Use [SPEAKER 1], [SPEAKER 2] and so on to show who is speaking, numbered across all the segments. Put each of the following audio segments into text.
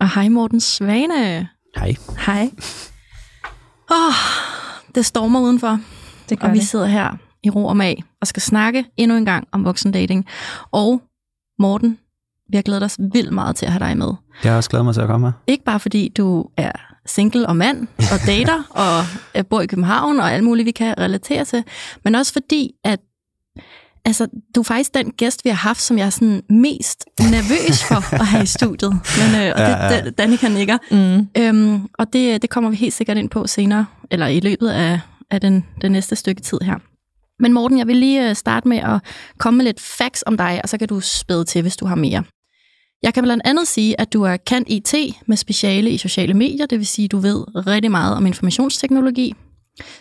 [SPEAKER 1] Og hej Morten Svane.
[SPEAKER 2] Hej.
[SPEAKER 1] Hej. Oh, det stormer udenfor,
[SPEAKER 3] Det gør
[SPEAKER 1] og vi
[SPEAKER 3] det.
[SPEAKER 1] sidder her i ro og mag og skal snakke endnu en gang om voksendating. Og Morten, vi har glædet os vildt meget til at have dig med.
[SPEAKER 2] Jeg har også glædet mig til at komme her.
[SPEAKER 1] Ikke bare fordi du er single og mand og dater og øh, bor i København og alt muligt, vi kan relatere til, men også fordi, at altså, du er faktisk den gæst, vi har haft, som jeg er sådan mest nervøs for at have i studiet. Men, øh, og det,
[SPEAKER 2] Ja, ja.
[SPEAKER 1] det, Danica nikker.
[SPEAKER 3] Mm.
[SPEAKER 1] Øhm, og det, det kommer vi helt sikkert ind på senere, eller i løbet af, af den, den næste stykke tid her. Men Morten, jeg vil lige øh, starte med at komme med lidt facts om dig, og så kan du spæde til, hvis du har mere. Jeg kan blandt andet sige, at du er kendt IT med speciale i sociale medier, det vil sige, at du ved rigtig meget om informationsteknologi.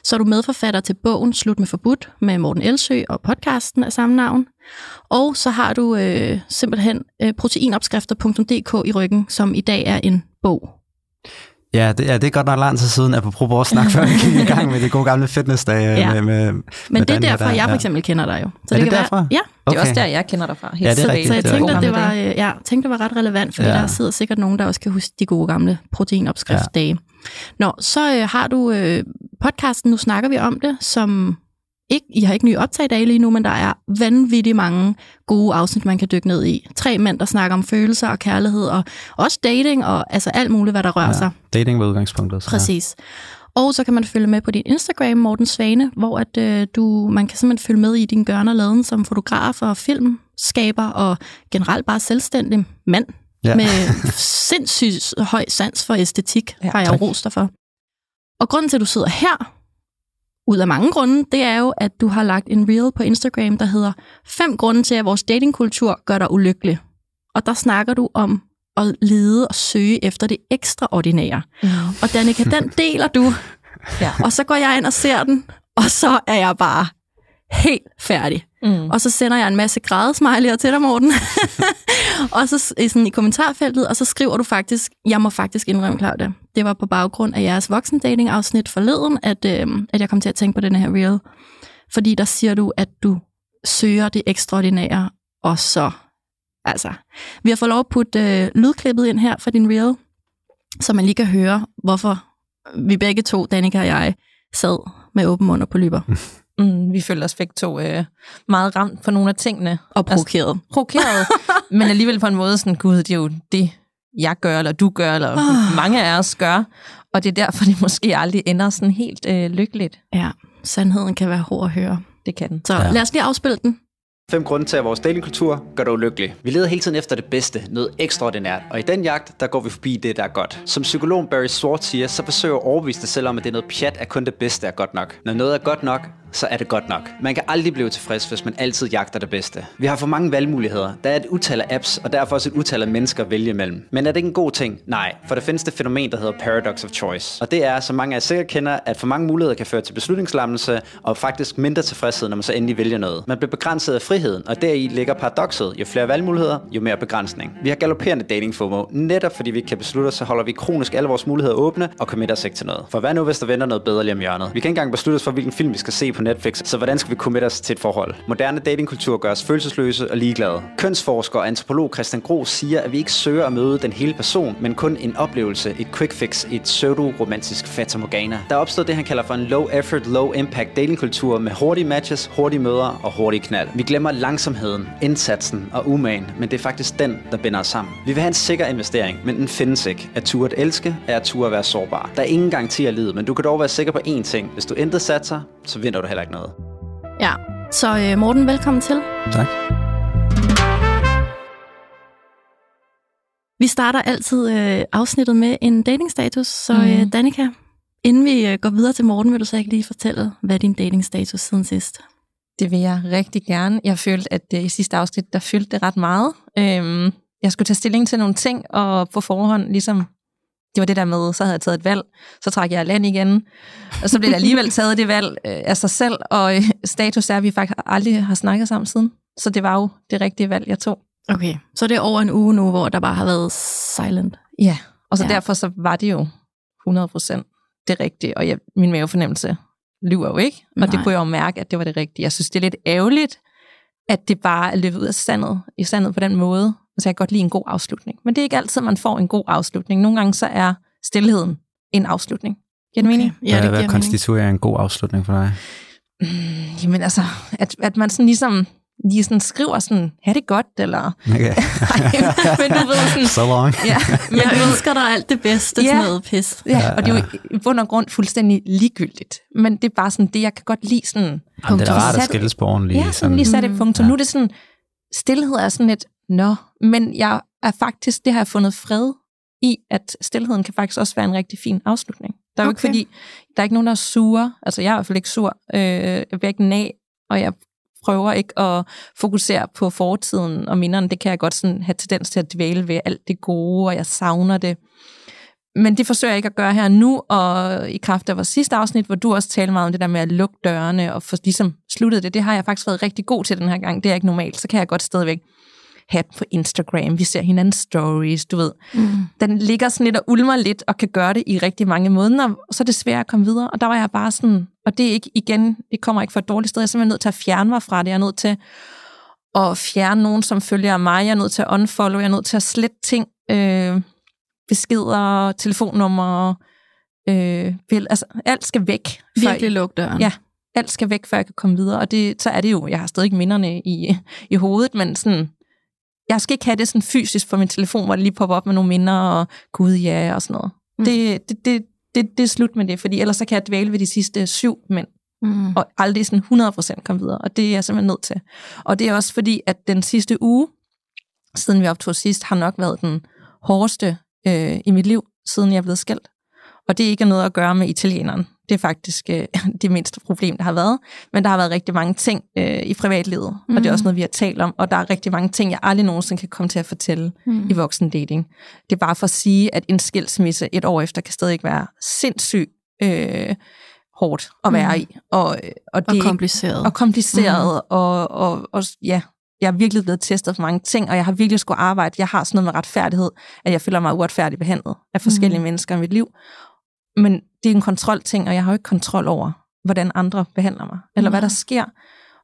[SPEAKER 1] Så er du medforfatter til bogen Slut med forbudt med Morten Elsø og podcasten af samme navn. Og så har du øh, simpelthen øh, proteinopskrifter.dk i ryggen, som i dag er en bog.
[SPEAKER 2] Ja, det, ja, det er godt nok lang tid siden, apropos vores snak, før vi gik i gang med det gode gamle fitnessdage.
[SPEAKER 1] Ja.
[SPEAKER 2] Med, med,
[SPEAKER 1] Men
[SPEAKER 2] med
[SPEAKER 1] det er derfor,
[SPEAKER 2] der,
[SPEAKER 1] jeg for
[SPEAKER 2] ja.
[SPEAKER 1] eksempel kender dig jo. Så
[SPEAKER 2] Er det
[SPEAKER 1] kan
[SPEAKER 2] derfra?
[SPEAKER 1] Være, ja,
[SPEAKER 3] Det er også der, jeg kender dig fra. Helt
[SPEAKER 2] Ja, det er rigtigt.
[SPEAKER 1] så jeg
[SPEAKER 2] det
[SPEAKER 1] tænkte, at det var, øh, ja, tænkte, det var ret relevant, fordi
[SPEAKER 2] Ja.
[SPEAKER 1] ja. der sidder sikkert nogen, der også kan huske de gode gamle proteinopskriftdage. Nå, så øh, har du øh, podcasten, nu snakker vi om det, som ikke, I har ikke nye optagdage lige nu, men der er vanvittigt mange gode afsnit, man kan dykke ned i. Tre mænd, der snakker om følelser og kærlighed, og også dating, og altså alt muligt, hvad der rører ja. sig.
[SPEAKER 2] Dating var udgangspunktet. Så.
[SPEAKER 1] Præcis. Og så kan man følge med på din Instagram, Morten Svane, hvor at, øh, du, man kan simpelthen følge med i din gørn og laden som fotograf og filmskaber og generelt bare selvstændig mand
[SPEAKER 2] Ja.
[SPEAKER 1] med sindssygt høj sans for æstetik,
[SPEAKER 3] Ja,
[SPEAKER 1] har jeg
[SPEAKER 2] tak.
[SPEAKER 1] rost dig for. Og grunden til, at du sidder her, ud af mange grunde, det er jo, at du har lagt en reel på Instagram, der hedder fem grunde til, at vores datingkultur gør dig ulykkelig. Og der snakker du om at lede og søge efter det ekstraordinære.
[SPEAKER 3] Mm.
[SPEAKER 1] Og Danika, den deler du,
[SPEAKER 3] Ja.
[SPEAKER 1] og så går jeg ind og ser den, og så er jeg bare helt færdig.
[SPEAKER 3] Mm.
[SPEAKER 1] Og så sender jeg en masse grædesmiley'er til dig, Morten. og så sådan i kommentarfeltet, og så skriver du faktisk, jeg må faktisk indrømme, Claudia, det var på baggrund af jeres voksendating-afsnit forleden, at, øh, at jeg kom til at tænke på den her reel. Fordi der siger du, at du søger det ekstraordinære, og så, altså, vi har fået lov at putte øh, lydklippet ind her for din reel, så man lige kan høre, hvorfor vi begge to, Danika og jeg, sad med åben mund og på lyber
[SPEAKER 3] Mm. Vi følte os begge to øh, meget ramt på nogle af tingene.
[SPEAKER 1] og provokeret.
[SPEAKER 3] Provokeret, men alligevel på en måde sådan, gud, det er jo det, jeg gør, eller du gør, eller
[SPEAKER 1] Ah.
[SPEAKER 3] mange af os gør. Og det er derfor, det måske aldrig ender sådan helt øh, lykkeligt.
[SPEAKER 1] Ja, sandheden kan være hård at høre.
[SPEAKER 3] Det kan den.
[SPEAKER 1] Så
[SPEAKER 2] Ja.
[SPEAKER 1] lad os lige afspille den.
[SPEAKER 4] Fem grunde til, at vores datingkultur gør dig ulykkelig. Vi leder hele tiden efter det bedste, noget ekstraordinært, og i den jagt, der går vi forbi det, der er godt. Som psykologen Barry Schwartz siger, så forsøger jeg at overbevise dig selv om, at det er noget pjat, at kun det bedste er godt nok. Når noget er godt nok, så er det godt nok. Man kan aldrig blive tilfreds, hvis man altid jagter det bedste. Vi har for mange valgmuligheder. Der er et utal af apps, og derfor også et utal af mennesker at vælge imellem. Men er det ikke en god ting? Nej, for der findes det fænomen, der hedder paradox of choice. Og det er, som mange af jer sikkert kender, at for mange muligheder kan føre til beslutningslammelse og faktisk mindre tilfredshed, når man så endelig vælger noget. Man bliver begrænset af friheden, og deri ligger paradokset. Jo flere valgmuligheder, jo mere begrænsning. Vi har galopperende dating FOMO. Netop fordi vi ikke kan beslutte os, så holder vi kronisk alle vores muligheder åbne og committer os ikke til noget. For hvad nu, hvis der venter noget bedre lige om hjørnet? Vi kan ikke engang beslutte os for, hvilken film vi skal se på på Netflix, så hvordan skal vi committe os til et forhold? Moderne datingkultur gør os følelsesløse og ligeglade. Kønsforsker og antropolog Christian Gro siger, at vi ikke søger at møde den hele person, men kun en oplevelse, et quick fix, et pseudo-romantisk fatamorgana. Der er opstået det, han kalder for en low effort, low impact datingkultur med hurtige matches, hurtige møder og hurtige knald. Vi glemmer langsomheden, indsatsen og umagen, men det er faktisk den, der binder os sammen. Vi vil have en sikker investering, men den findes ikke. At ture at elske er at ture at være sårbar. Der er ingen garanti af livet, men du kan dog være sikker på én ting. Hvis du intet satser, så vinder du heller ikke noget.
[SPEAKER 1] Ja, så øh, Morten, velkommen til.
[SPEAKER 2] Tak.
[SPEAKER 1] Vi starter altid øh, afsnittet med en datingstatus, så
[SPEAKER 3] Mhm.
[SPEAKER 1] øh, Danika, inden vi øh, går videre til Morten, vil du så ikke lige fortælle, hvad er din datingstatus siden sidst?
[SPEAKER 3] Det vil jeg rigtig gerne. Jeg følte, at øh, i sidste afsnit, der fyldte det ret meget. Øhm, jeg skulle tage stilling til nogle ting, og på forhånd ligesom det var det der med, så havde jeg taget et valg, så trak jeg land igen, og så blev der alligevel taget det valg øh, af sig selv, og øh, status er, at vi faktisk aldrig har snakket sammen siden. Så det var jo det rigtige valg, jeg tog.
[SPEAKER 1] Okay, så det er over en uge nu, hvor der bare har været silent.
[SPEAKER 3] Ja, og så
[SPEAKER 1] Ja.
[SPEAKER 3] derfor så var det jo 100% det rigtige, og jeg, min mavefornemmelse lyver jo ikke, og det
[SPEAKER 1] Nej.
[SPEAKER 3] kunne jeg jo mærke, at det var det rigtige. Jeg synes, det er lidt ærgerligt, at det bare er løbet ud af sandet, i sandet på den måde. Altså, jeg kan godt lide en god afslutning. Men det er ikke altid, man får en god afslutning. Nogle gange så er stillheden en afslutning. Giver det okay. mening?
[SPEAKER 1] Ja, det
[SPEAKER 4] hvad
[SPEAKER 1] giver mening.
[SPEAKER 4] konstituerer en god afslutning for dig?
[SPEAKER 3] Jamen altså, at, at man sådan ligesom lige sådan skriver sådan, ha' det godt, eller...
[SPEAKER 4] Okay.
[SPEAKER 3] men du ved sådan...
[SPEAKER 4] so long.
[SPEAKER 3] Ja, men
[SPEAKER 1] Jeg ønsker dig alt det bedste,
[SPEAKER 3] Ja.
[SPEAKER 1] sådan noget pis.
[SPEAKER 3] Ja, og det er jo i bund og grund fuldstændig ligegyldigt. Men det er bare sådan det, jeg kan godt lide sådan...
[SPEAKER 4] Jamen, det er rart at skilles på ordentligt.
[SPEAKER 3] Ja, sådan lige sat et
[SPEAKER 1] Mm.
[SPEAKER 3] punktum.
[SPEAKER 4] Ja.
[SPEAKER 3] Nu er det sådan, stillhed er sådan lidt, nå, men jeg er faktisk, det har jeg fundet fred i, at stillheden kan faktisk også være en rigtig fin afslutning. Der er jo ikke
[SPEAKER 1] Okay.
[SPEAKER 3] fordi, der er ikke nogen, der er sure. Altså, jeg er i hvert fald ikke sur. Øh, jeg bliver ikke nag, og jeg prøver ikke at fokusere på fortiden og minderne. Det kan jeg godt sådan have tendens til at dvæle ved alt det gode, og jeg savner det. Men det forsøger jeg ikke at gøre her nu, og i kraft af vores sidste afsnit, hvor du også talte meget om det der med at lukke dørene og få ligesom sluttet det, det har jeg faktisk været rigtig god til den her gang. Det er ikke normalt, så kan jeg godt stadigvæk have den på Instagram. Vi ser hinandens stories, du ved.
[SPEAKER 1] Mm.
[SPEAKER 3] Den ligger sådan lidt og ulmer lidt, og kan gøre det i rigtig mange måneder, og så er det svært at komme videre. Og der var jeg bare sådan, og det er ikke igen, det kommer ikke fra et dårligt sted, jeg er simpelthen nødt til at fjerne mig fra det. Jeg er nødt til at fjerne nogen, som følger mig. Jeg er nødt til at unfollow, jeg er nødt til at slette ting. Øh, beskeder, telefonnumre, øh, bill, altså alt skal væk.
[SPEAKER 1] Virkelig luk døren.
[SPEAKER 3] Ja. alt skal væk, før jeg kan komme videre. Og det, så er det jo, jeg har stadig minderne i, i hovedet, men sådan, jeg skal ikke have det sådan fysisk på min telefon, hvor det lige popper op med nogle minder, og gud ja, og sådan noget.
[SPEAKER 1] Mm.
[SPEAKER 3] Det, det, det, det, det er slut med det, fordi ellers så kan jeg dvæle ved de sidste syv mænd,
[SPEAKER 1] Mm.
[SPEAKER 3] og aldrig sådan 100% komme videre, og det er jeg simpelthen nødt til. Og det er også fordi, at den sidste uge, siden vi optog sidst, har nok været den hårdeste øh, i mit liv, siden jeg blevet skilt. Og det er ikke noget at gøre med italieneren. Det er faktisk øh, det mindste problem, der har været. Men der har været rigtig mange ting øh, i privatlivet, mm. og det er også noget, vi har talt om. Og der er rigtig mange ting, jeg aldrig nogensinde kan komme til at fortælle
[SPEAKER 1] Mm.
[SPEAKER 3] i voksen dating. Det er bare for at sige, at en skilsmisse et år efter kan stadig ikke være sindssygt øh, hårdt at være
[SPEAKER 1] Mm.
[SPEAKER 3] i. Og, øh, og, det
[SPEAKER 1] Og
[SPEAKER 3] er
[SPEAKER 1] kompliceret.
[SPEAKER 3] og kompliceret, mm. og, og, og ja, jeg er virkelig blevet testet for mange ting, og jeg har virkelig skulle arbejde. Jeg har sådan noget med retfærdighed, at jeg føler mig uretfærdigt behandlet af forskellige mm. mennesker i mit liv. Men det er en kontrolting, og jeg har jo ikke kontrol over, hvordan andre behandler mig, eller hvad
[SPEAKER 1] Nej.
[SPEAKER 3] der sker,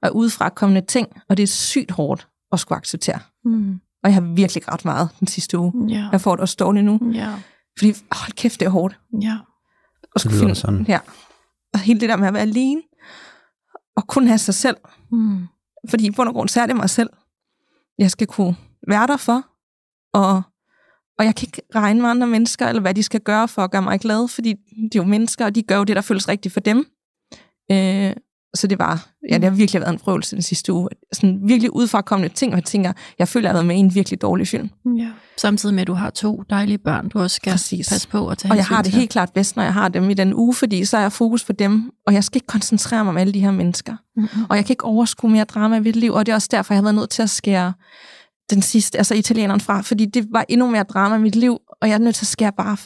[SPEAKER 3] og udefra kommende ting, og det er sygt hårdt at skulle acceptere.
[SPEAKER 1] Mm.
[SPEAKER 3] Og jeg har virkelig grædt meget den sidste uge.
[SPEAKER 1] Ja.
[SPEAKER 3] Jeg får det også dårligt nu,
[SPEAKER 1] Ja.
[SPEAKER 3] fordi hold kæft, det er hårdt.
[SPEAKER 1] Ja.
[SPEAKER 3] at skulle
[SPEAKER 4] lyder det sådan.
[SPEAKER 3] Ja. Og hele det der med at være alene, og kun have sig selv,
[SPEAKER 1] Mm.
[SPEAKER 3] Fordi i bund og grund, så er det mig selv, jeg skal kunne være der for. Og, og jeg kan ikke regne med andre mennesker, eller hvad de skal gøre for at gøre mig glad, fordi de er jo mennesker, og de gør jo det, der føles rigtigt for dem. Øh, så det var, ja, det har virkelig været en prøvelse den sidste uge. Sådan virkelig udfrakommende ting, og jeg tænker, jeg føler, at jeg har været med i en virkelig dårlig film.
[SPEAKER 1] ja. Samtidig med, at du har to dejlige børn, du også skal
[SPEAKER 3] Præcis.
[SPEAKER 1] passe på at tage
[SPEAKER 3] Og jeg har det
[SPEAKER 1] til.
[SPEAKER 3] helt klart bedst, når jeg har dem i den uge, fordi så er jeg fokus på dem, og jeg skal ikke koncentrere mig om alle de her mennesker.
[SPEAKER 1] Mm-hmm.
[SPEAKER 3] Og jeg kan ikke overskue mere drama i mit liv, og det er også derfor, jeg har været nødt til at skære den sidste, altså italieneren fra, fordi det var endnu mere drama i mit liv, og jeg er nødt til at skære bare,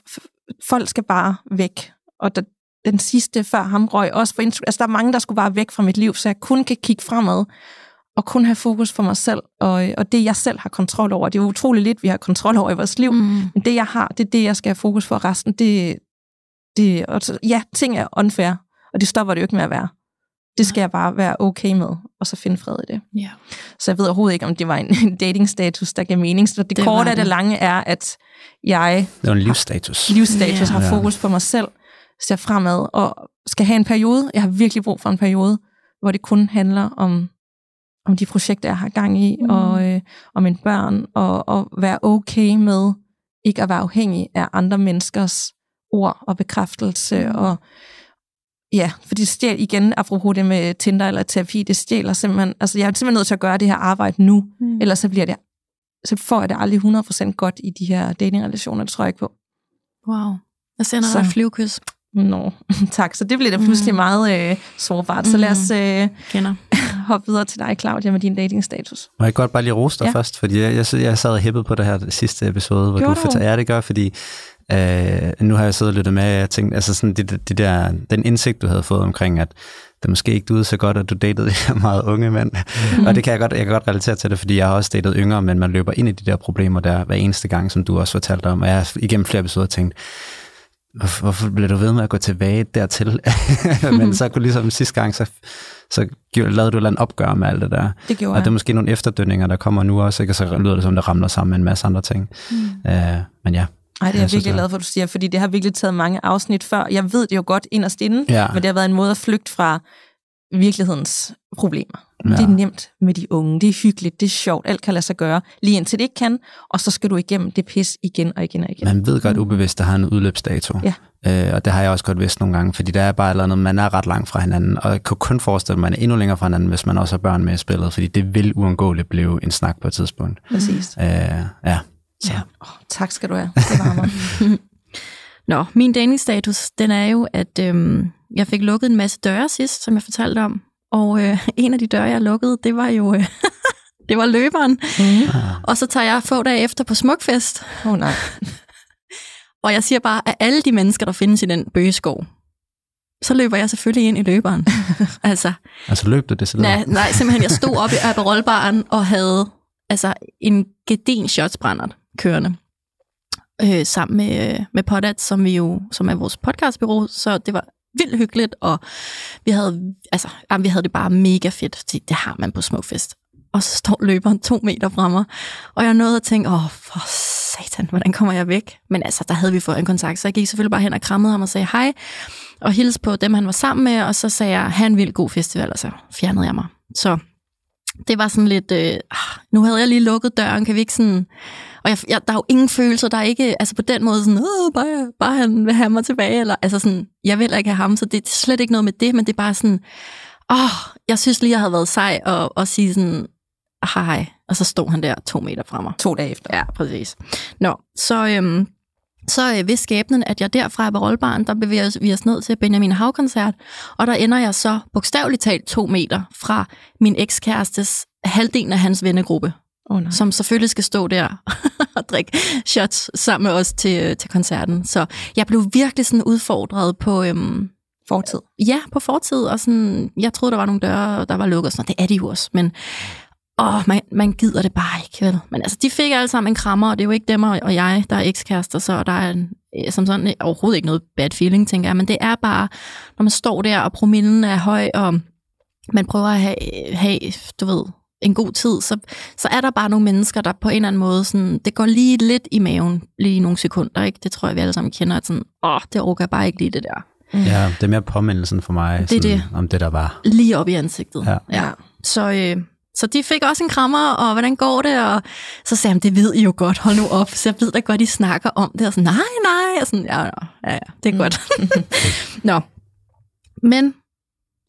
[SPEAKER 3] folk skal bare væk. Og der, den sidste før ham røg også Instagram, altså der er mange, der skulle bare væk fra mit liv, så jeg kun kan kigge fremad, og kun have fokus på mig selv, og, og det jeg selv har kontrol over. Det er utroligt lidt, vi har kontrol over i vores liv,
[SPEAKER 1] Mm.
[SPEAKER 3] men det jeg har, det er det, jeg skal have fokus på, og resten, det, det og ja, ting er unfair, og det stopper det jo ikke med at være. Det skal jeg bare være okay med, og så finde fred i det.
[SPEAKER 1] Ja.
[SPEAKER 3] Så jeg ved overhovedet ikke, om det var en, dating-status, der gav mening. Så det,
[SPEAKER 1] Det
[SPEAKER 3] korte af det
[SPEAKER 1] det.
[SPEAKER 3] lange er, at jeg
[SPEAKER 4] Det var en livsstatus.
[SPEAKER 3] livsstatus
[SPEAKER 1] Ja.
[SPEAKER 3] har fokus på mig selv, ser fremad, og skal have en periode. Jeg har virkelig brug for en periode, hvor det kun handler om, om de projekter, jeg har gang i,
[SPEAKER 1] Mm.
[SPEAKER 3] og øh, om mine børn, og, og være okay med ikke at være afhængig af andre menneskers ord og bekræftelse,
[SPEAKER 1] mm.
[SPEAKER 3] og ja, for det stjæler igen, apropos det med Tinder eller terapi, det stjæler simpelthen, altså jeg er simpelthen nødt til at gøre det her arbejde nu,
[SPEAKER 1] Mm.
[SPEAKER 3] ellers så bliver det, så får jeg det aldrig 100% godt i de her datingrelationer, det tror jeg ikke på.
[SPEAKER 1] Wow. Jeg sender
[SPEAKER 3] Så-
[SPEAKER 1] dig et flyvekys.
[SPEAKER 3] Nå, tak. Så det blev da pludselig
[SPEAKER 1] Mm.
[SPEAKER 3] meget øh, sårbart. Så lad os øh,
[SPEAKER 1] Kender.
[SPEAKER 3] hoppe videre til dig, Claudia, med din datingstatus.
[SPEAKER 4] Må jeg godt bare lige rose dig ja. Først, fordi jeg, jeg, jeg sad og hæppede på det her sidste episode, hvor
[SPEAKER 3] Gjorde
[SPEAKER 4] du
[SPEAKER 3] du?
[SPEAKER 4] fortalte, ja, det gør, fordi Øh, nu har jeg siddet og lyttet med, og jeg tænkte, altså sådan de, de der, den indsigt, du havde fået omkring, at det måske ikke ud så godt, at du datede de her meget unge mænd. Mm. Og det kan jeg godt, jeg kan godt relatere til det, fordi jeg har også datet yngre, men man løber ind i de der problemer der hver eneste gang, som du også fortalte om. Og jeg har igennem flere episoder tænkt, hvorfor, hvorfor bliver du ved med at gå tilbage dertil? men så kunne ligesom sidste gang, så, så lavede du et eller opgør med alt det der.
[SPEAKER 3] Det gjorde
[SPEAKER 4] Og
[SPEAKER 3] jeg.
[SPEAKER 4] det er måske nogle efterdønninger, der kommer nu også, ikke? og så lyder det som, det ramler sammen med en masse andre ting. Mm. Øh, men ja,
[SPEAKER 3] Ej, det er
[SPEAKER 4] Jeg
[SPEAKER 3] virkelig glad for, at du siger, fordi det har virkelig taget mange afsnit før. Jeg ved det jo godt inderst inde,
[SPEAKER 4] Ja.
[SPEAKER 3] men det har været en måde at flygte fra virkelighedens problemer.
[SPEAKER 4] Ja.
[SPEAKER 3] Det er nemt med de unge, det er hyggeligt, det er sjovt, alt kan lade sig gøre, lige indtil det ikke kan, og så skal du igennem det pis igen og igen og igen.
[SPEAKER 4] man ved godt ubevidst, der har en udløbsdato.
[SPEAKER 3] Ja.
[SPEAKER 4] Øh, og det har jeg også godt vidst nogle gange, fordi der er bare et eller andet, man er ret langt fra hinanden, og jeg kan kun forestille mig, at man er endnu længere fra hinanden, hvis man også har børn med i spillet, fordi det vil uundgåeligt blive en snak på et tidspunkt.
[SPEAKER 3] Præcis.
[SPEAKER 4] Øh, ja. Så.
[SPEAKER 3] Ja. Oh, tak skal du have. Det varmer.
[SPEAKER 1] Nå, min datingstatus, den er jo, at øhm, jeg fik lukket en masse døre sidst, som jeg fortalte om. Og øh, en af de døre, jeg lukkede, det var jo øh, det var løberen.
[SPEAKER 3] mm.
[SPEAKER 1] Og så tager jeg få dage efter på Smukfest,
[SPEAKER 3] Oh, nej.
[SPEAKER 1] og jeg siger bare, at alle de mennesker, der findes i den bøgeskov, så løber jeg selvfølgelig ind i løberen. altså,
[SPEAKER 4] Altså løb du det så
[SPEAKER 1] nej, nej, simpelthen, jeg stod oppe i Aperolbaren og havde altså, en gedin shotsbrændert kørende. Øh, sammen med, øh, med Podat, som, vi jo, som er vores podcastbyrå, så det var vildt hyggeligt, og vi havde, altså, jamen, vi havde det bare mega fedt. Det, det har man på Smukfest. Og så står løberen to meter fra mig, og jeg nåede at tænke, åh, for satan, hvordan kommer jeg væk? Men altså, der havde vi fået en kontakt, så jeg gik selvfølgelig bare hen og krammede ham og sagde hej, og hilste på dem, han var sammen med, og så sagde jeg, han en vild god festival, og så fjernede jeg mig. Så det var sådan lidt, øh, ah, nu havde jeg lige lukket døren, kan vi ikke sådan... Og jeg, jeg, der er jo ingen følelser, der er ikke, altså på den måde sådan, Åh, bare, bare han vil have mig tilbage, eller altså sådan, jeg vil ikke have ham, så det er slet ikke noget med det, men det er bare sådan, åh, oh, jeg synes lige, jeg havde været sej og, og sige sådan, hej, og så stod han der to meter fra mig.
[SPEAKER 3] To dage efter.
[SPEAKER 1] Ja, præcis. Nå, så, øhm, så øh, ved skæbnen, at jeg derfra i Rollbaren, der bevæger vi os ned til Benjamin Hav-koncert, og der ender jeg så bogstaveligt talt to meter fra min ekskærestes halvdelen af hans vennegruppe,
[SPEAKER 3] Oh, nej.
[SPEAKER 1] som selvfølgelig skal stå der og drikke shots sammen med os til, øh, til koncerten. Så jeg blev virkelig sådan udfordret på, øhm,
[SPEAKER 3] Fortid.
[SPEAKER 1] ja, på fortid, og sådan, jeg troede, der var nogle døre, der var lukket, og sådan, noget. det er de jo også, men åh, man, man gider det bare ikke, vel? Men altså, de fik alle sammen en krammer, og det er jo ikke dem og og jeg, der er ekskærester, så der er en, øh, som sådan overhovedet ikke noget bad feeling, tænker jeg, men det er bare, når man står der, og promillen er høj, og man prøver at have, have du ved, en god tid, så, så er der bare nogle mennesker, der på en eller anden måde, sådan, det går lige lidt i maven, lige i nogle sekunder, ikke? Det tror jeg, vi alle sammen kender, at sådan, åh, det orker jeg bare ikke lige det der.
[SPEAKER 4] Ja, det er mere påmindelsen for mig,
[SPEAKER 1] Det
[SPEAKER 4] sådan,
[SPEAKER 1] det.
[SPEAKER 4] om det der var.
[SPEAKER 1] lige op i ansigtet.
[SPEAKER 4] Ja.
[SPEAKER 1] ja. Så, øh, så de fik også en krammer, og hvordan går det? Og så sagde han, det ved I jo godt, hold nu op. Så jeg ved da godt, I snakker om det. Og sådan, nej, nej. Og sådan, ja, ja, ja, det er godt. Nå. Men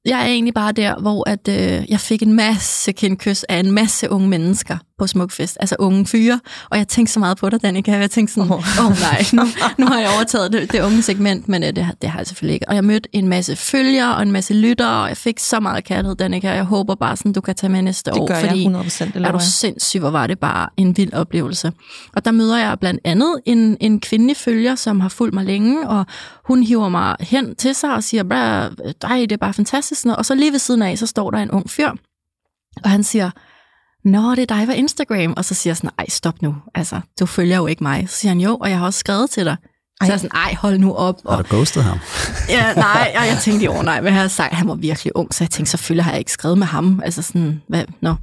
[SPEAKER 1] jeg er egentlig bare der, hvor at, øh, jeg fik en masse kindkys af en masse unge mennesker på Smukfest. Altså unge fyre. Og jeg tænkte så meget på dig, Danika. Jeg tænkte sådan, åh oh. oh, nej, nu, nu har jeg overtaget det, det unge segment, men øh, det, det har jeg selvfølgelig ikke. Og jeg mødte en masse følgere og en masse lyttere, og jeg fik så meget kærlighed, Danika. Jeg håber bare, sådan, du kan tage med næste
[SPEAKER 3] Det
[SPEAKER 1] år.
[SPEAKER 3] gør jeg
[SPEAKER 1] fordi
[SPEAKER 3] 100 procent.
[SPEAKER 1] er du sindssyg, hvor var det bare en vild oplevelse. Og der møder jeg blandt andet en, en kvindelig følger, som har fulgt mig længe, og hun hiver mig hen til sig og siger, "Bra, dig, det er bare fantastisk. Og så lige ved siden af, så står der en ung fyr, og han siger, Nå, det er dig på Instagram. Og så siger jeg sådan, ej, stop nu. Altså, du følger jo ikke mig. Så siger han, jo, og jeg har også skrevet til dig. Så jeg er sådan, ej, hold nu op.
[SPEAKER 4] Har
[SPEAKER 1] Og,
[SPEAKER 4] du ghostet ham?
[SPEAKER 1] ja, nej, og jeg tænkte, jo, nej, hvad har jeg sagt? Han var virkelig ung, så jeg tænkte, selvfølgelig har jeg ikke skrevet med ham. Altså sådan, hvad, nå.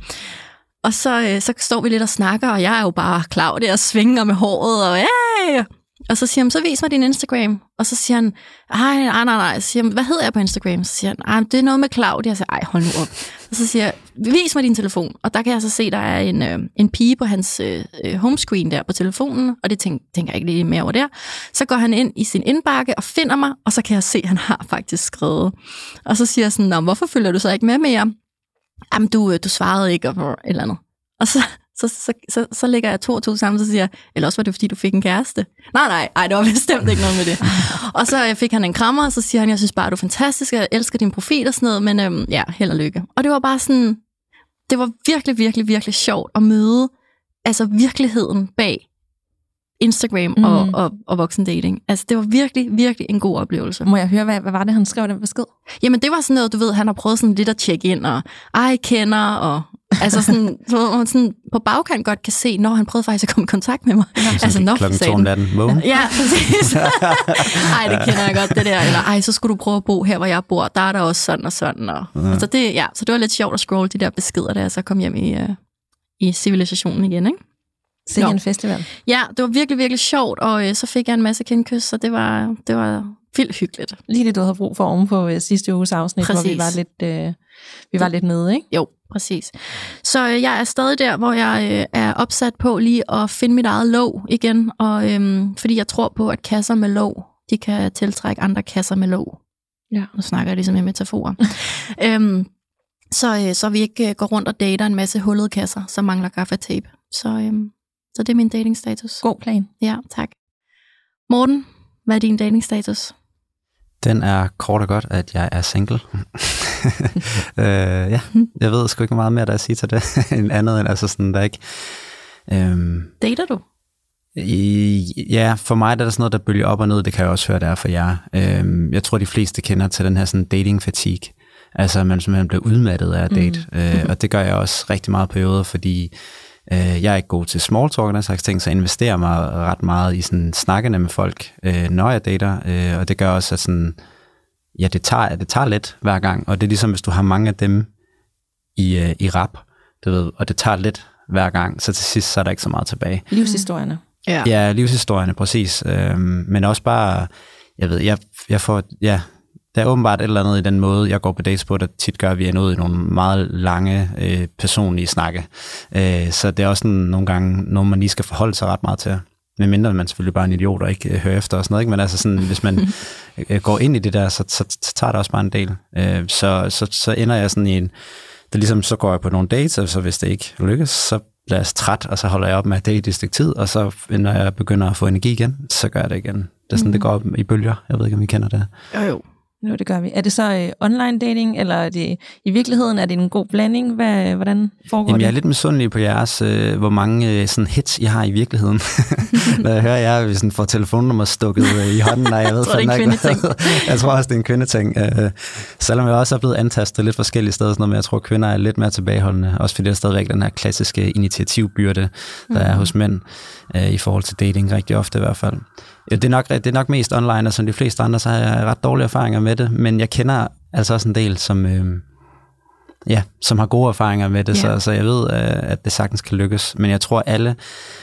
[SPEAKER 1] Og så, øh, så står vi lidt og snakker, og jeg er jo bare Claudia og svinger med håret, og hey! Og så siger han, så vis mig din Instagram. Og så siger han, ej, nej, nej, nej. Så siger han, hvad hedder jeg på Instagram? Så siger han, ej, det er noget med Claudia. Jeg siger ej, hold nu op. Og så siger jeg, vis mig din telefon. Og der kan jeg så se, der er en, øh, en pige på hans øh, øh homescreen der på telefonen, og det tænker, tænker jeg ikke lige mere over der. Så går han ind i sin indbakke og finder mig, og så kan jeg se, at han har faktisk skrevet. Og så siger jeg sådan, Nå, hvorfor følger du så ikke med mere? Jamen, du, øh, du svarede ikke, og et eller andet. Og så, så, så, så, så lægger jeg to og to sammen, så siger jeg, eller også var det, fordi du fik en kæreste. Nej, nej, ej, det var bestemt ikke noget med det. og så øh, fik han en krammer, og så siger han, jeg synes bare, du er fantastisk, jeg elsker din profil og sådan noget, men øhm, ja, held og lykke. Og det var bare sådan, det var virkelig, virkelig, virkelig sjovt at møde altså virkeligheden bag Instagram mm. og, og, og voksendating. Altså, det var virkelig, virkelig en god oplevelse.
[SPEAKER 3] Må jeg høre, hvad, hvad var det, han skrev den besked?
[SPEAKER 1] Jamen, det var sådan noget, du ved, han har prøvet sådan lidt at tjekke ind, og ej, kender, og altså sådan, så man sådan på bagkant godt kan se, når han prøvede faktisk at komme i kontakt med mig. Ja, altså,
[SPEAKER 4] når klokken to om natten.
[SPEAKER 1] Ja, præcis. ej, det kender jeg godt, det der. Eller, ej, så skulle du prøve at bo her, hvor jeg bor. Der er der også sådan og sådan. Og, ja. altså, det, ja, så det var lidt sjovt at scrolle de der beskeder, da jeg så kom hjem i, uh, i civilisationen igen, ikke?
[SPEAKER 3] Sikke en festival.
[SPEAKER 1] Ja, det var virkelig, virkelig sjovt, og øh, så fik jeg en masse kendkys, så det var, det var vildt hyggeligt.
[SPEAKER 3] Lige det, du havde brug for oven på øh, sidste uges afsnit, præcis. hvor vi var lidt, øh, vi var lidt nede, ikke?
[SPEAKER 1] Jo, præcis. Så øh, jeg er stadig der, hvor jeg øh, er opsat på lige at finde mit eget låg igen, og øh, fordi jeg tror på, at kasser med låg, de kan tiltrække andre kasser med låg.
[SPEAKER 3] Ja.
[SPEAKER 1] Nu snakker jeg ligesom i metaforer. øhm, så, øh, så vi ikke øh, går rundt og dater en masse hullede kasser, som mangler gaffatape. Så, øh, så det er min datingstatus.
[SPEAKER 3] God plan.
[SPEAKER 1] Ja, tak. Morten, hvad er din datingstatus?
[SPEAKER 4] Den er kort og godt, at jeg er single. øh, ja, jeg ved sgu ikke meget mere, der at sige til det, end andet end altså sådan, der ikke...
[SPEAKER 1] Øhm, Dater du?
[SPEAKER 4] I, ja, for mig der er der sådan noget, der bølger op og ned. Det kan jeg også høre, der er for jer. Øhm, jeg tror, de fleste kender til den her sådan dating fatigue. Altså, man simpelthen bliver udmattet af at date. Mm. Øh, og det gør jeg også rigtig meget perioder, fordi Øh, jeg er ikke god til small talk og den slags ting, så jeg investerer mig ret meget i sådan snakkende med folk, øh, når jeg dater, øh, og det gør også, at sådan, ja, det tager, det tager let hver gang, og det er ligesom, hvis du har mange af dem i, øh, i rap, du ved, og det tager let hver gang, så til sidst så er der ikke så meget tilbage.
[SPEAKER 3] Livshistorierne.
[SPEAKER 4] Ja, ja livshistorierne, præcis. Øh, men også bare, jeg ved, jeg, jeg får, ja, der er åbenbart et eller andet i den måde, jeg går på dates på, der tit gør, at vi er nået i nogle meget lange øh, personlige snakke. Øh, så det er også sådan, nogle gange noget, man lige skal forholde sig ret meget til. Men mindre man selvfølgelig bare en idiot og ikke øh, hører efter og sådan noget. Ikke? Men altså sådan, hvis man øh, går ind i det der, så, så, så tager det også bare en del. Øh, så, så, så ender jeg sådan i en... Det ligesom, så går jeg på nogle dates, og så hvis det ikke lykkes, så bliver jeg træt, og så holder jeg op med at date i stykke tid, og så når jeg begynder at få energi igen, så gør jeg det igen. Det er sådan, mm. det går op i bølger. Jeg ved ikke, om I kender det.
[SPEAKER 1] Jo, jo.
[SPEAKER 3] Jo, det gør vi. Er det så øh, online dating, eller er det i virkeligheden er det en god blanding? Hvad, hvordan foregår
[SPEAKER 4] Jamen,
[SPEAKER 3] det?
[SPEAKER 4] jeg er lidt misundelig på jeres, øh, hvor mange øh, sådan hits I har i virkeligheden. når jeg hører jer, hvis I får telefonnummer stukket øh, i hånden, og jeg ved,
[SPEAKER 1] jeg tror, det er en kvindeting.
[SPEAKER 4] jeg tror også, det er en kvindeting. Øh, selvom jeg også er blevet antastet lidt forskellige steder, sådan noget, men jeg tror, kvinder er lidt mere tilbageholdende. Også fordi der er stadigvæk den her klassiske initiativbyrde, der mm. er hos mænd øh, i forhold til dating, rigtig ofte i hvert fald. Ja, det, er nok, det er nok mest online, og som de fleste andre, så har jeg ret dårlige erfaringer med det, men jeg kender altså også en del, som, øh, ja, som har gode erfaringer med det, ja. så, så jeg ved, øh, at det sagtens kan lykkes. Men jeg tror, alle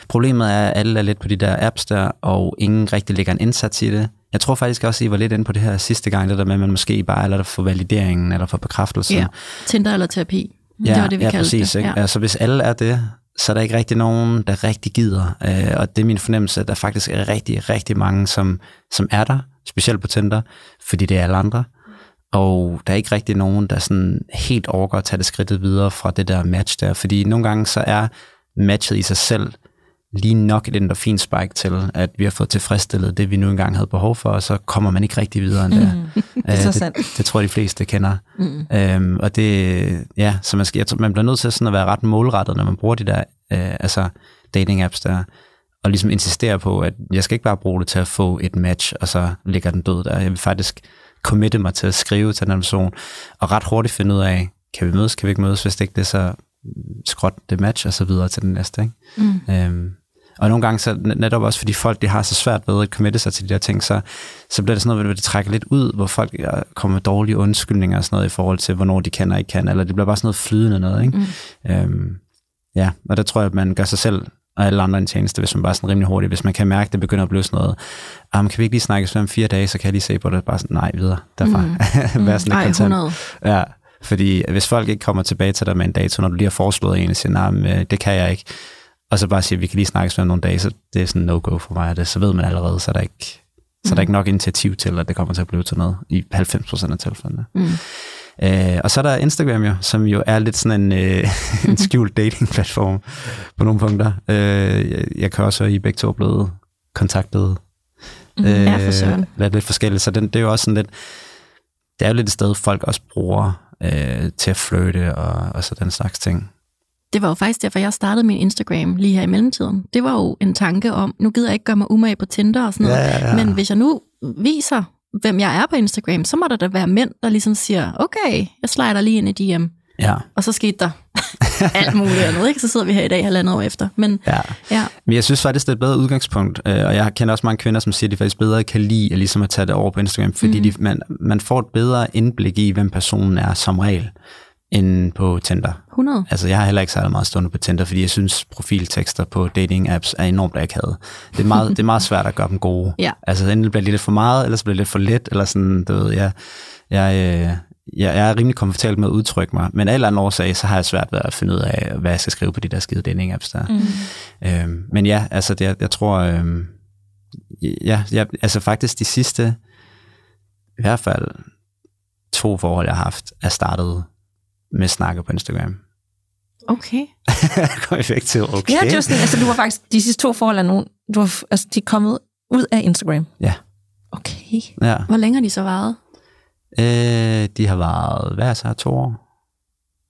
[SPEAKER 4] problemet er, at alle er lidt på de der apps der, og ingen rigtig lægger en indsats i det. Jeg tror faktisk også, I var lidt inde på det her sidste gang, det der med, at man måske bare er der for valideringen eller for bekræftelsen. Ja,
[SPEAKER 1] Tinder eller terapi.
[SPEAKER 4] Ja,
[SPEAKER 1] det var det, vi
[SPEAKER 4] ja, præcis,
[SPEAKER 1] det.
[SPEAKER 4] Ikke? Ja. Altså, hvis alle er det, så er der ikke rigtig nogen, der rigtig gider. Øh, og det er min fornemmelse, at der faktisk er rigtig, rigtig mange, som, som er der, specielt på Tinder, fordi det er alle andre. Og der er ikke rigtig nogen, der sådan helt overgår at tage det skridtet videre fra det der match der. Fordi nogle gange så er matchet i sig selv lige nok et endorfin spike til, at vi har fået tilfredsstillet det, vi nu engang havde behov for, og så kommer man ikke rigtig videre end det.
[SPEAKER 3] Mm. det, er så
[SPEAKER 4] det,
[SPEAKER 3] sandt.
[SPEAKER 4] det tror jeg, de fleste kender. Mm. Øhm, og det, ja, så man, skal, jeg tror, man bliver nødt til sådan at være ret målrettet, når man bruger de der øh, altså dating apps der, og ligesom insistere på, at jeg skal ikke bare bruge det til at få et match, og så ligger den død der. Jeg vil faktisk committe mig til at skrive til den person, og ret hurtigt finde ud af, kan vi mødes, kan vi ikke mødes, hvis det ikke det, er så skråt det match, og så videre til den næste. Ikke? Mm. Øhm, og nogle gange, så netop også fordi folk de har så svært ved at committe sig til de der ting, så, så bliver det sådan noget, hvor det trækker lidt ud, hvor folk kommer med dårlige undskyldninger og sådan noget i forhold til, hvornår de kan og ikke kan, eller det bliver bare sådan noget flydende noget. Ikke? Mm. Øhm, ja, og der tror jeg, at man gør sig selv og alle andre en tjeneste, hvis man bare sådan rimelig hurtigt, hvis man kan mærke, at det begynder at blive sådan noget, ah, kan vi ikke lige snakkes om fire dage, så kan jeg lige se på det, bare sådan, nej, videre derfra. Mm. Vær sådan
[SPEAKER 1] mm. Ej, 100.
[SPEAKER 4] Ja, fordi hvis folk ikke kommer tilbage til dig med en dato, når du lige har foreslået en, og siger, nej, men det kan jeg ikke, og så bare siger, vi kan lige snakkes med nogle dage, så det er sådan no-go for mig, det, så ved man allerede, så er der ikke, så er der ikke nok initiativ til, at det kommer til at blive til noget i 90% af tilfældene. Mm. Øh, og så er der Instagram jo, som jo er lidt sådan en, øh, en skjult dating-platform på nogle punkter. Øh, jeg, jeg kan også høre, at I begge to er blevet kontaktet.
[SPEAKER 1] Mm, øh, ja, for søren.
[SPEAKER 4] Lidt, lidt forskelligt, så den, det er jo også sådan lidt, det er jo lidt et sted, folk også bruger øh, til at flytte og, og så den slags ting.
[SPEAKER 1] Det var jo faktisk derfor, jeg startede min Instagram lige her i mellemtiden. Det var jo en tanke om, nu gider jeg ikke gøre mig umage på Tinder og sådan noget,
[SPEAKER 4] Ja, ja,
[SPEAKER 1] men hvis jeg nu viser, hvem jeg er på Instagram, så må der da være mænd, der ligesom siger, okay, jeg slider lige ind i DM,
[SPEAKER 4] Ja,
[SPEAKER 1] og så skete der alt muligt andet, ikke? Så sidder vi her i dag, halvandet år efter. Men
[SPEAKER 4] ja.
[SPEAKER 1] ja,
[SPEAKER 4] Men jeg synes faktisk, det er et bedre udgangspunkt, øh, og jeg kender også mange kvinder, som siger, at de faktisk bedre kan lide at, ligesom at tage det over på Instagram, fordi mm. de, man, man får et bedre indblik i, hvem personen er som regel, end på Tinder.
[SPEAKER 1] 100.
[SPEAKER 4] Altså, jeg har heller ikke særlig meget stående på Tinder, fordi jeg synes, profiltekster på dating-apps er enormt akavet. Det er meget, det er meget svært at gøre dem gode.
[SPEAKER 1] Ja.
[SPEAKER 4] Altså, enten bliver det lidt for meget, eller så bliver det lidt for let, eller sådan, du ved, jeg, jeg, øh, jeg, jeg er rimelig komfortabel med at udtrykke mig, men af eller anden årsag, så har jeg svært ved at finde ud af, hvad jeg skal skrive på de der skide dating-apps der. Mm. Øhm, men ja, altså, det, jeg, jeg tror, øhm, ja, jeg, altså faktisk de sidste, i hvert fald to forhold, jeg har haft, er startet med snakke på Instagram.
[SPEAKER 1] Okay.
[SPEAKER 4] Kom effektivt, okay.
[SPEAKER 3] Ja, det var sådan, altså du var faktisk, de sidste to forhold er nogen, du var, altså de er kommet ud af Instagram.
[SPEAKER 4] Ja.
[SPEAKER 3] Okay.
[SPEAKER 4] ja.
[SPEAKER 1] Hvor længe har de så varet?
[SPEAKER 4] Øh, de har været, hvad er så, to år?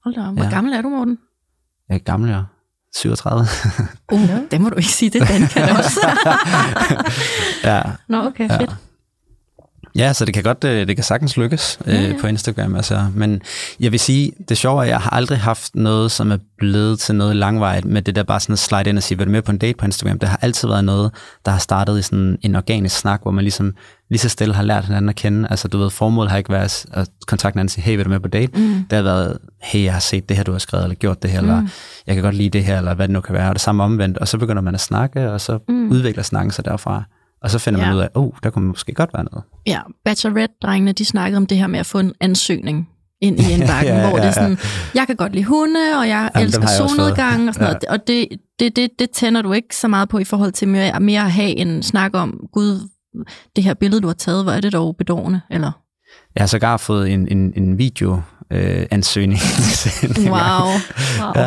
[SPEAKER 1] Hold da. Hvor
[SPEAKER 4] Ja.
[SPEAKER 1] gammel er du, Morten?
[SPEAKER 4] Jeg er gammel, jeg 37.
[SPEAKER 1] Uh, det må du ikke sige, det er Danica også.
[SPEAKER 4] ja.
[SPEAKER 1] Nå, okay,
[SPEAKER 4] Ja.
[SPEAKER 1] fedt.
[SPEAKER 4] Ja, så det kan godt, øh, det kan sagtens lykkes øh,
[SPEAKER 1] Ja, ja.
[SPEAKER 4] på Instagram. Altså. Men jeg vil sige, det sjove er, at jeg har aldrig haft noget, som er blevet til noget langvejt med det der bare sådan at slide ind og sige, vil du med på en date på Instagram? Det har altid været noget, der har startet i sådan en organisk snak, hvor man ligesom lige så stille har lært hinanden at kende. Altså du ved, formålet har ikke været at kontakte hinanden og sige, hey, vil du med på date? Mm. Det har været, hey, jeg har set det her, du har skrevet, eller gjort det her, mm. eller jeg kan godt lide det her, eller hvad det nu kan være. Og det samme omvendt. Og så begynder man at snakke, og så mm. udvikler snakken sig derfra. Og så finder
[SPEAKER 1] Ja.
[SPEAKER 4] man ud af, oh, der kunne måske godt være noget.
[SPEAKER 1] Ja, Bachelorette-drengene, de snakkede om det her med at få en ansøgning ind i indbakken,
[SPEAKER 4] Ja, ja,
[SPEAKER 1] hvor det er
[SPEAKER 4] ja.
[SPEAKER 1] sådan, jeg kan godt lide hunde, og jeg
[SPEAKER 4] dem
[SPEAKER 1] elsker solnedgang og sådan
[SPEAKER 4] Ja.
[SPEAKER 1] noget. Og det, det, det, det tænder du ikke så meget på i forhold til mere, mere at have en snak om, gud, det her billede, du har taget, hvor er det dog bedårende, eller?
[SPEAKER 4] Jeg har sågar fået en, en, en video øh, ansøgning.
[SPEAKER 1] Wow.
[SPEAKER 3] Wow.
[SPEAKER 4] ja,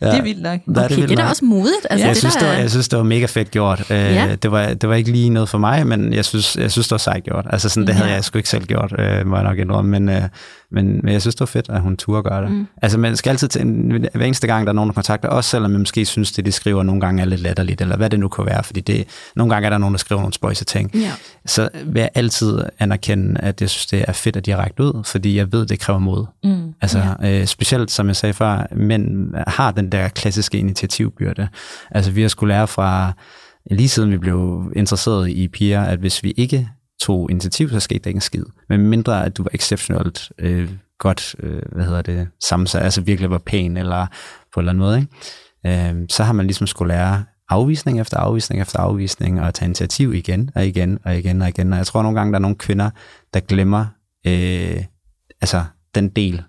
[SPEAKER 4] ja.
[SPEAKER 3] Det er vildt nok.
[SPEAKER 4] Der
[SPEAKER 1] Okay,
[SPEAKER 4] vildt
[SPEAKER 1] det er da også modigt. Altså,
[SPEAKER 4] jeg,
[SPEAKER 1] det
[SPEAKER 4] synes,
[SPEAKER 1] der
[SPEAKER 4] det var,
[SPEAKER 1] er-
[SPEAKER 4] jeg synes, det var mega fedt gjort. Øh,
[SPEAKER 1] Ja.
[SPEAKER 4] det, var, det var ikke lige noget for mig, men jeg synes, jeg synes det var sejt gjort. Altså sådan, det havde
[SPEAKER 1] Ja.
[SPEAKER 4] jeg sgu ikke selv gjort, øh, må jeg nok indrømme. Men, øh, men, men jeg synes, det var fedt, at hun turde gøre det. Mm. Altså man skal altid til, hver eneste gang, der er nogen, der kontakter os, selvom man måske synes, det de skriver nogle gange er lidt latterligt, eller hvad det nu kan være, fordi det, nogle gange er der nogen, der skriver nogle spøjse ting.
[SPEAKER 1] Ja.
[SPEAKER 4] Så vil jeg altid anerkende, at jeg synes, det er fedt, at de har rækket ud, fordi jeg ved, det kræver mod.
[SPEAKER 3] Mm.
[SPEAKER 4] Altså øh, specielt, som jeg sagde før, mænd har den der klassiske initiativbyrde. Altså vi har skulle lære fra, lige siden vi blev interesseret i piger, at hvis vi ikke tog initiativ, så skete der ikke en skid. Men mindre, at du var exceptionelt øh, godt, øh, hvad hedder det, sammensat, altså virkelig var pæn, eller på en eller anden måde, ikke? Øh, så har man ligesom skulle lære afvisning efter afvisning efter afvisning, og tage initiativ igen og igen og igen og igen. Og jeg tror nogle gange, der er nogle kvinder, der glemmer øh, altså den del,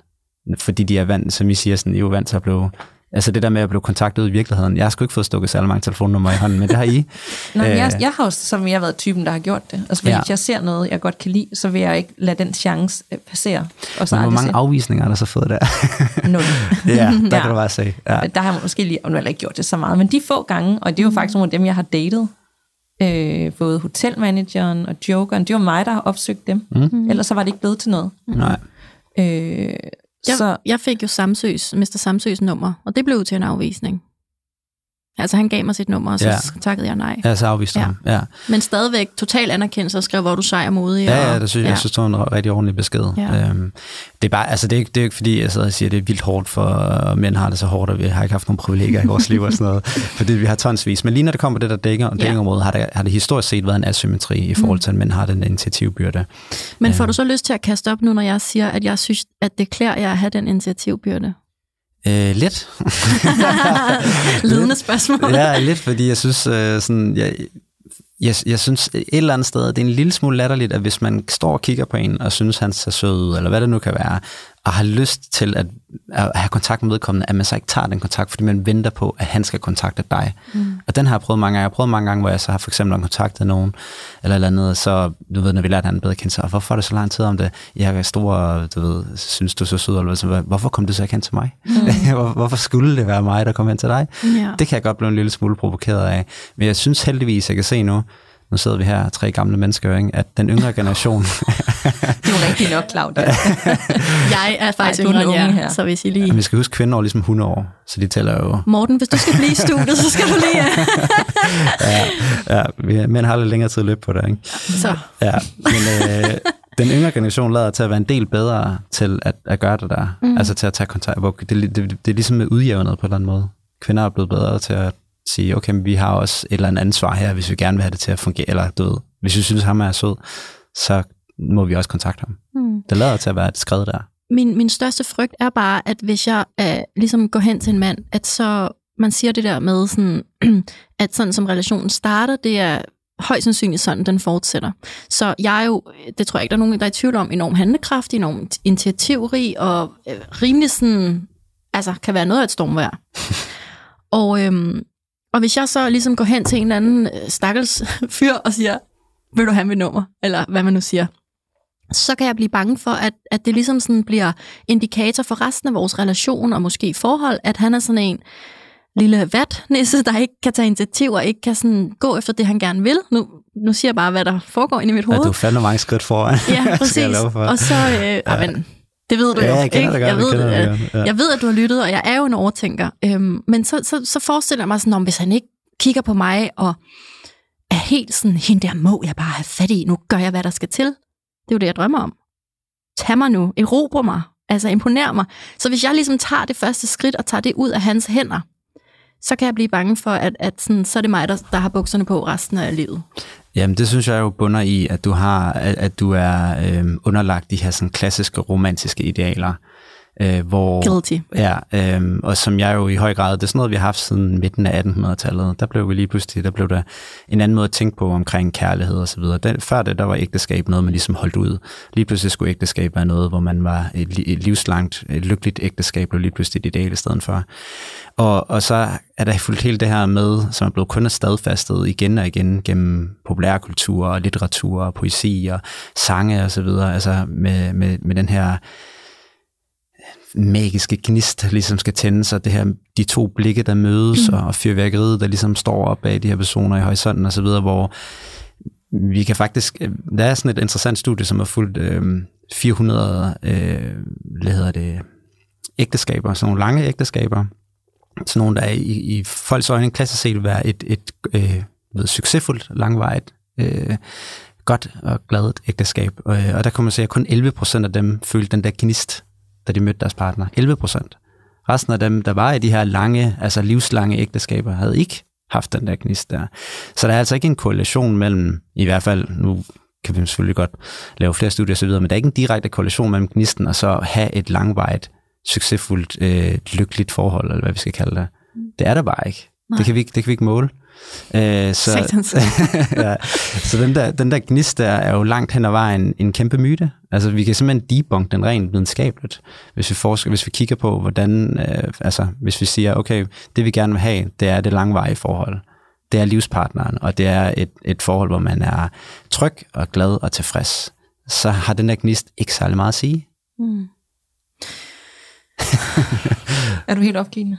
[SPEAKER 4] fordi de er vant, som I siger, sådan, I er jo vant til at blive Altså det der med at blive kontaktet ud i virkeligheden. Jeg har sgu ikke fået stukket særlig mange telefonnumre i hånden, men det har I.
[SPEAKER 3] Nå, men jeg,
[SPEAKER 4] Øh,
[SPEAKER 3] jeg har jo som jeg har været typen, der har gjort det. Altså, fordi
[SPEAKER 4] Ja.
[SPEAKER 3] hvis jeg ser noget, jeg godt kan lide, så vil jeg ikke lade den chance øh, passere. Og så
[SPEAKER 4] Men hvor mange afvisninger er der så fået der?
[SPEAKER 3] nul.
[SPEAKER 4] ja, der
[SPEAKER 3] Ja.
[SPEAKER 4] kan du bare se. Ja.
[SPEAKER 3] Der har jeg måske lige, og nu har jeg ikke gjort det så meget, men de få gange, og det er jo faktisk nogle af dem, jeg har datet, øh, både hotelmanageren og jokeren, det var mig, der har opsøgt dem. Mm. Ellers så var det ikke blevet til noget.
[SPEAKER 4] Nej.
[SPEAKER 3] Øh,
[SPEAKER 1] Jeg,
[SPEAKER 3] så
[SPEAKER 1] jeg fik jo Samsøs, Mr. Samsøs nummer, og det blev til en afvisning. Altså han gav mig sit nummer, og så
[SPEAKER 4] Ja.
[SPEAKER 1] ja. takkede jeg nej.
[SPEAKER 4] Ja, så afviste
[SPEAKER 1] Ja.
[SPEAKER 4] ham. Ja.
[SPEAKER 1] Men stadigvæk total anerkendelse og skrev, hvor du sej og modig.
[SPEAKER 4] Ja,
[SPEAKER 1] og,
[SPEAKER 4] ja, det synes, jeg synes, det var en rigtig ordentlig besked.
[SPEAKER 1] Ja.
[SPEAKER 4] Øhm, det er bare, altså det er, det er ikke fordi, jeg sidder og siger, at det er vildt hårdt for at mænd har det så hårdt, og vi har ikke haft nogen privilegier i vores liv og sådan noget, fordi vi har tonsvis. Men lige når det kommer på det der dækker,
[SPEAKER 1] Ja.
[SPEAKER 4] dækkeområde, har det, har det historisk set været en asymmetri i forhold til, at mænd har den initiativbyrde.
[SPEAKER 1] Men får du så lyst til at kaste op nu, når jeg siger, at jeg synes, at det klæder jer at have den initiativbyrde?
[SPEAKER 4] Øh, lidt.
[SPEAKER 1] Ledende spørgsmål.
[SPEAKER 4] ja, lidt, fordi jeg synes, øh, sådan, jeg, jeg, jeg synes et eller andet sted, det er en lille smule latterligt, at hvis man står og kigger på en, og synes, han ser sød ud, eller hvad det nu kan være, og har lyst til at, at have kontakt med vedkommende, at man så ikke tager den kontakt, fordi man venter på, at han skal kontakte dig. Mm. Og den har jeg prøvet mange gange. Jeg har prøvet mange gange, hvor jeg så har for eksempel kontaktet nogen, eller eller andet, så du ved, når vi lærte han bedre kende sig, og hvorfor er det så lang tid om det? Jeg er stor, du ved, synes du er så sød, eller hvad, hvorfor kom du så ikke hen til mig? Mm. Hvor- hvorfor skulle det være mig, der kom hen til dig?
[SPEAKER 1] Ja.
[SPEAKER 4] Det kan jeg godt blive en lille smule provokeret af. Men jeg synes heldigvis, jeg kan se nu, nu sidder vi her, tre gamle mennesker, ikke? at den yngre generation...
[SPEAKER 3] du er rigtig nok, Claudia.
[SPEAKER 1] jeg er faktisk
[SPEAKER 3] den unge
[SPEAKER 1] jer,
[SPEAKER 3] her.
[SPEAKER 1] så hvis I lige...
[SPEAKER 4] Men vi skal huske, kvinder er ligesom 100 år, så de tæller jo...
[SPEAKER 1] Morten, hvis du skal blive i studiet, så skal du lige...
[SPEAKER 4] Ja, ja vi, mænd har lidt længere tid at løbe på det, ikke?
[SPEAKER 1] så.
[SPEAKER 4] Ja, men øh, den yngre generation lader til at være en del bedre til at, at gøre det der. Mm. Altså til at tage kontakt. Hvor Det, det, det, det er ligesom udjævnet på en eller anden måde. Kvinder er blevet bedre til at sige, okay, men vi har også et eller andet ansvar her, hvis vi gerne vil have det til at fungere, eller du ved, hvis vi synes, ham er sød, så må vi også kontakte ham.
[SPEAKER 1] Mm.
[SPEAKER 4] Det lader til at være et skred der.
[SPEAKER 1] Min, min største frygt er bare, at hvis jeg uh, ligesom går hen til en mand, at så man siger det der med, sådan, at sådan som relationen starter, det er højst sandsynligt sådan, den fortsætter. Så jeg er jo, det tror jeg ikke, der er nogen, der er i tvivl om, enormt handlekraftig, enormt initiativrig og øh, rimelig sådan, altså kan være noget af et stormvejr. og, øhm, og hvis jeg så ligesom går hen til en eller anden øh, stakkels fyr og siger, vil du have mit nummer? Eller hvad man nu siger. Så kan jeg blive bange for, at, at det ligesom sådan bliver indikator for resten af vores relation og måske forhold, at han er sådan en lille vatnisse, der ikke kan tage initiativ og ikke kan sådan gå efter det, han gerne vil. Nu, nu siger jeg bare, hvad der foregår inde i mit hoved.
[SPEAKER 4] Ja, du er fandme mange skridt foran.
[SPEAKER 1] Ja, præcis.
[SPEAKER 4] for.
[SPEAKER 1] Og så, øh, ja. men, det ved du
[SPEAKER 4] Ja,
[SPEAKER 1] jo.
[SPEAKER 4] jeg kender
[SPEAKER 1] ikke?
[SPEAKER 4] det godt,
[SPEAKER 1] jeg, ved,
[SPEAKER 4] jeg det godt, ja.
[SPEAKER 1] jeg ved, at du har lyttet, og jeg er jo en overtænker. Øhm, men så, så, så forestiller jeg mig sådan, om hvis han ikke kigger på mig og er helt sådan, hende der må jeg bare have fat i, nu gør jeg, hvad der skal til. Det er jo det, jeg drømmer om. Tag mig nu, erobre mig, altså imponer mig. Så hvis jeg ligesom tager det første skridt og tager det ud af hans hænder, så kan jeg blive bange for, at, at sådan, så er det mig, der, der har bukserne på resten af livet.
[SPEAKER 4] Jamen, det synes jeg jo bunder i, at du har, at, at du er øh, underlagt de her sådan klassiske romantiske idealer, øh, hvor...
[SPEAKER 1] Guilty.
[SPEAKER 4] Ja, øhm, og som jeg jo i høj grad, det er sådan noget, vi har haft siden midten af 1800-tallet. Der blev vi lige pludselig, der blev der en anden måde at tænke på omkring kærlighed og så videre. Den, før det, der var ægteskab noget, man ligesom holdt ud. Lige pludselig skulle ægteskab være noget, hvor man var et, et livslangt, et lykkeligt ægteskab, blev lige pludselig et ideal i stedet for. Og, og så er der fuldt hele det her med, som er blevet kun stadfastet igen og igen gennem populærkultur og litteratur og poesi og sange og så videre, altså med, med, med den her magiske gnist, der ligesom skal tændes, og det her, de to blikke, der mødes, mm. og fyrværkeriet, der ligesom står op bag de her personer i horisonten og så videre, hvor vi kan faktisk, der er sådan et interessant studie, som har fulgt øh, 400, øh, hvad hedder det, ægteskaber, sådan nogle lange ægteskaber, sådan nogle, der er i, i folks øjne klassisk set være et, et øh, ved, succesfuldt, langvejt, øh, godt og gladet ægteskab. Og, og der kunne man se, at kun 11 procent af dem følte den der gnist, da de mødte deres partner. 11 procent. Resten af dem, der var i de her lange, altså livslange ægteskaber, havde ikke haft den der gnist der. Så der er altså ikke en korrelation mellem, i hvert fald, nu kan vi selvfølgelig godt lave flere studier osv., men der er ikke en direkte korrelation mellem gnisten og så have et langvejt, succesfuldt, øh, lykkeligt forhold, eller hvad vi skal kalde det. Det er der bare ikke. Det kan, vi ikke det kan vi ikke måle. Øh, så, ja, så den der, den der gnist der er jo langt hen ad vejen en kæmpe myte. Altså vi kan simpelthen debunk den rent videnskabeligt, hvis vi, forsker, hvis vi kigger på, hvordan, øh, altså hvis vi siger, okay, det vi gerne vil have, det er det langvarige forhold. Det er livspartneren, og det er et, et forhold, hvor man er tryg og glad og tilfreds. Så har den der gnist ikke særlig meget at sige.
[SPEAKER 1] Mm.
[SPEAKER 3] Er du helt opgivende?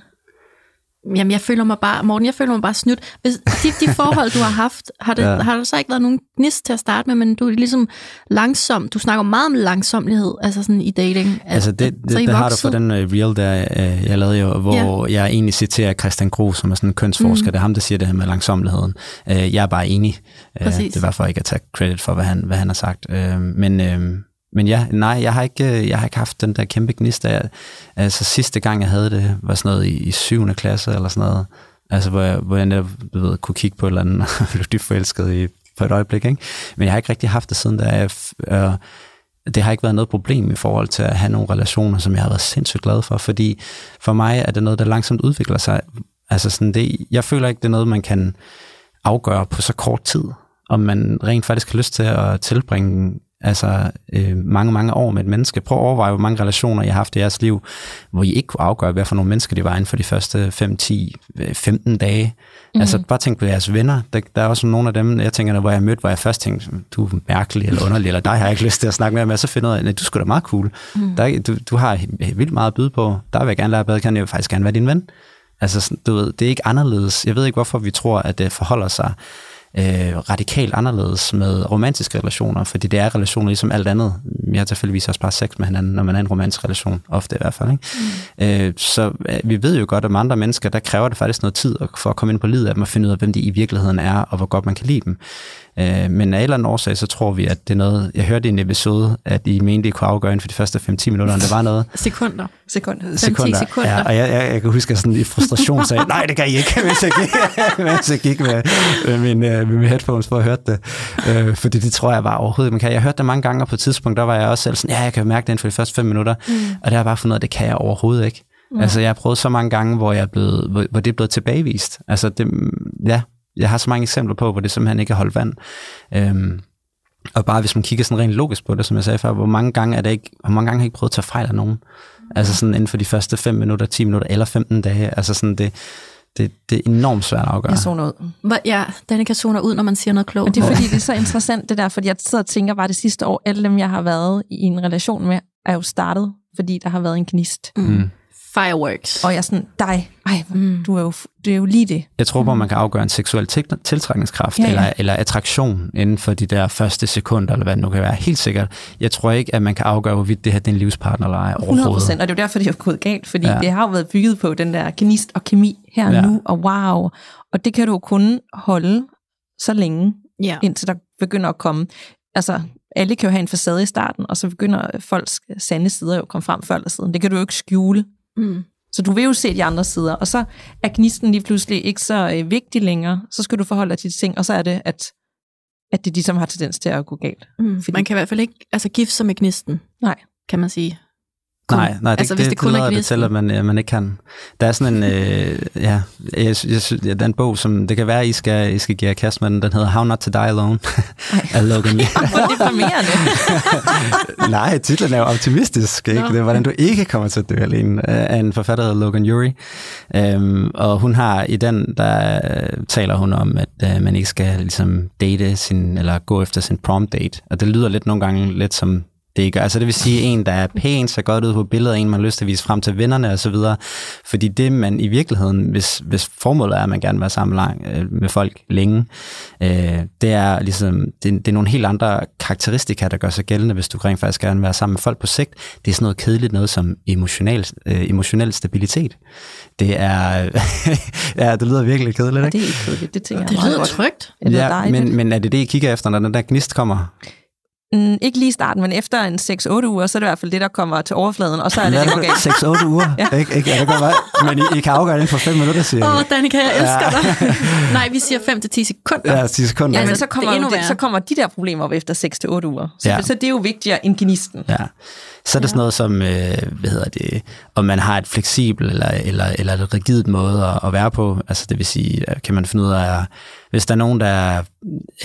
[SPEAKER 1] Jamen, jeg føler mig bare, Morten, jeg føler mig bare snydt. Hvis de, de forhold, du har haft, har, det,
[SPEAKER 4] Ja.
[SPEAKER 1] har der så ikke været nogen gnist til at starte med, men du er ligesom langsom. Du snakker meget om langsomlighed, altså sådan i dating. At,
[SPEAKER 4] Altså det, det, det har du for den uh, reel, der uh, jeg lavede jo, hvor ja. jeg egentlig citerer Christian Gro, som er sådan en kønsforsker. Mm. Det er ham, der siger det her med langsomligheden. Uh, jeg er bare enig. Uh,
[SPEAKER 1] Præcis.
[SPEAKER 4] det var for ikke at tage credit for, hvad han, hvad han har sagt. Uh, men, uh, men ja, nej, jeg har, ikke, øh, jeg har ikke haft den der kæmpe gnist. Der. Altså sidste gang, jeg havde det, var sådan noget i, i 7. klasse eller sådan noget. Altså hvor jeg, hvor jeg netop, du ved, kunne kigge på et eller andet og blev dybt forelsket i, på et øjeblik. Ikke? Men jeg har ikke rigtig haft det siden, da jeg... øh, det har ikke været noget problem i forhold til at have nogle relationer, som jeg har været sindssygt glad for, fordi for mig er det noget, der langsomt udvikler sig. Altså sådan det, jeg føler ikke, det er noget, man kan afgøre på så kort tid, om man rent faktisk har lyst til at tilbringe altså, øh, mange, mange år med et menneske. Prøv at overveje, hvor mange relationer I har haft i jeres liv, hvor I ikke kunne afgøre, hvad for nogle mennesker de var inden for de første 5, 10, øh, 15 dage. Mm. Altså bare tænk på jeres venner. Der, der er også nogle af dem, jeg tænker, hvor jeg mødte, hvor jeg først tænkte, du er mærkelig eller underlig, eller dig har jeg ikke lyst til at snakke med, men så finder jeg du sgu da meget cool. Mm. Der, er- du, du har vildt meget at byde på. Der vil jeg gerne lære bedre, kan jeg vil faktisk gerne være din ven. Altså, du ved, det er ikke anderledes. Jeg ved ikke, hvorfor vi tror, at det forholder sig øh, radikalt anderledes med romantiske relationer, fordi det er relationer ligesom alt andet. Jeg har tilfældigvis også bare sex med hinanden, når man er en romantisk relation, ofte i hvert fald. Ikke? Mm. Øh, så øh, vi ved jo godt, at andre mennesker, der kræver det faktisk noget tid for at komme ind på livet af dem og finde ud af, hvem de i virkeligheden er, og hvor godt man kan lide dem. Øh, men af en eller anden årsag, så tror vi, at det er noget, jeg hørte i en episode, at I mente, I kunne afgøre inden for de første 5-10 minutter, om det var noget.
[SPEAKER 1] Sekunder.
[SPEAKER 3] Sekunder.
[SPEAKER 4] Sekunder.
[SPEAKER 1] sekunder.
[SPEAKER 4] Ja, og jeg, jeg, jeg kan huske, at sådan i frustration sagde, nej, det kan I ikke, hvis jeg gik, hvis jeg gik med, med, min, med mine headphones for at høre det. Øh, fordi det tror jeg bare overhovedet, man kan. Jeg hørte det mange gange, og på et tidspunkt, der var jeg også selv sådan, ja, jeg kan mærke det inden for de første 5 minutter. Mm. Og det har jeg bare fundet ud af, det kan jeg overhovedet ikke. Mm. Altså, jeg har prøvet så mange gange, hvor, jeg er blevet, hvor, hvor det er blevet tilbagevist. Altså, det, ja, jeg har så mange eksempler på, hvor det simpelthen ikke har holdt vand. Øhm, og bare hvis man kigger sådan rent logisk på det, som jeg sagde før, hvor mange gange er det ikke, hvor mange gange har jeg ikke prøvet at tage fejl af nogen? Altså sådan inden for de første 5 minutter, 10 minutter eller 15 dage. Altså sådan det, det, det er enormt svært at afgøre.
[SPEAKER 3] Jeg zoner ud.
[SPEAKER 1] Ja, Danika zoner ud, når man siger noget klogt.
[SPEAKER 3] Og det er fordi, det er så interessant det der, fordi jeg sidder og tænker bare det sidste år, alle dem, jeg har været i en relation med, er jo startet, fordi der har været en gnist.
[SPEAKER 1] Mm. Fireworks.
[SPEAKER 3] Og jeg er sådan, dig, ej, mm. du er jo, det er jo lige det.
[SPEAKER 4] Jeg tror på, at man kan afgøre en seksuel til- tiltrækningskraft
[SPEAKER 3] Ja, ja.
[SPEAKER 4] Eller, eller attraktion inden for de der første sekunder, eller hvad det nu kan være. Helt sikkert. Jeg tror ikke, at man kan afgøre, hvorvidt det her det er en livspartner eller ej
[SPEAKER 3] 100
[SPEAKER 4] overhovedet.
[SPEAKER 3] procent, og det er jo derfor, det er gået galt, fordi
[SPEAKER 4] Ja.
[SPEAKER 3] det har jo været bygget på den der gnist og kemi her
[SPEAKER 4] ja.
[SPEAKER 3] nu, og wow. Og det kan du jo kun holde så længe,
[SPEAKER 1] Ja.
[SPEAKER 3] indtil der begynder at komme, altså alle kan jo have en facade i starten, og så begynder folks sande sider jo at komme frem før eller siden. Det kan du jo ikke skjule.
[SPEAKER 1] Mm.
[SPEAKER 3] Så du vil jo se de andre sider, og så er gnisten lige pludselig ikke så øh, vigtig længere. Så skal du forholde dig til de ting, og så er det, at, at det ligesom har tendens til at gå galt.
[SPEAKER 1] Mm.
[SPEAKER 3] Fordi-
[SPEAKER 1] Man kan i hvert fald ikke altså, gifte sig med gnisten,
[SPEAKER 3] Nej.
[SPEAKER 1] kan man sige.
[SPEAKER 4] Nej, nej, det,
[SPEAKER 1] Altså,
[SPEAKER 4] altså,
[SPEAKER 1] hvis
[SPEAKER 4] det,
[SPEAKER 1] det
[SPEAKER 4] det,
[SPEAKER 1] kun
[SPEAKER 4] det
[SPEAKER 1] er
[SPEAKER 4] det at man, ja, man ikke kan. Der er sådan en, øh, ja, jeg, jeg, ja, der er en bog, som det kan være, I skal, I skal give jer kast med den, den hedder How Not to Die Alone af Logan Lee.
[SPEAKER 3] Hvor deprimerende.
[SPEAKER 4] Nej, titlen er jo optimistisk, ikke?
[SPEAKER 1] Nå.
[SPEAKER 4] Det er, hvordan du ikke kommer til at dø alene, øh, af en forfatter, der Logan Ury. Øhm, og hun har, i den, der øh, taler hun om, at øh, man ikke skal ligesom date sin, eller gå efter sin prom date. Og det lyder lidt nogle gange lidt som det ikke gør. Altså det vil sige en, der er pæn, ser godt ud på billedet, en, man har lyst til at vise frem til vennerne og så videre. Fordi det, man i virkeligheden, hvis, hvis formålet er, at man gerne vil være sammen lang, øh, med folk længe, øh, det er ligesom, det, det er nogle helt andre karakteristika, der gør sig gældende, hvis du rent faktisk gerne vil være sammen med folk på sigt. Det er sådan noget kedeligt, noget som emotionel, øh, emotionel stabilitet. Det er, ja, det lyder virkelig kedeligt, ikke?
[SPEAKER 3] det er ikke kedeligt, det tænker
[SPEAKER 1] Det
[SPEAKER 3] jeg meget
[SPEAKER 1] lyder trygt.
[SPEAKER 3] Det lyder
[SPEAKER 4] Ja, men, men er det det, I kigger efter, når den der gnist kommer?
[SPEAKER 3] Mm, ikke lige i starten, men efter en 6-8 uger, så er det i hvert fald det, der kommer til overfladen, og så er det, det går galt.
[SPEAKER 4] 6-8 uger, ja. ikke? ikke? Ja, det kan. Men I, I kan afgøre det inden for 5 minutter, siger
[SPEAKER 1] Åh,
[SPEAKER 4] jeg.
[SPEAKER 1] oh, Danika, jeg elsker dig. Nej, vi siger 5-10 sekunder.
[SPEAKER 4] Ja, 10 sekunder.
[SPEAKER 3] Ja,
[SPEAKER 4] ikke?
[SPEAKER 3] men så
[SPEAKER 1] det
[SPEAKER 3] kommer,
[SPEAKER 1] er
[SPEAKER 3] det,
[SPEAKER 1] værre.
[SPEAKER 3] så kommer de der problemer op efter 6-8 uger. Så,
[SPEAKER 4] Ja.
[SPEAKER 3] ja. så det er jo vigtigere end gnisten.
[SPEAKER 4] Ja. Så er det sådan noget som, øh, hvad hedder det, om man har et fleksibelt eller, eller, eller et rigidt måde at, at være på. Altså det vil sige, kan man finde ud af, hvis der er nogen, der er,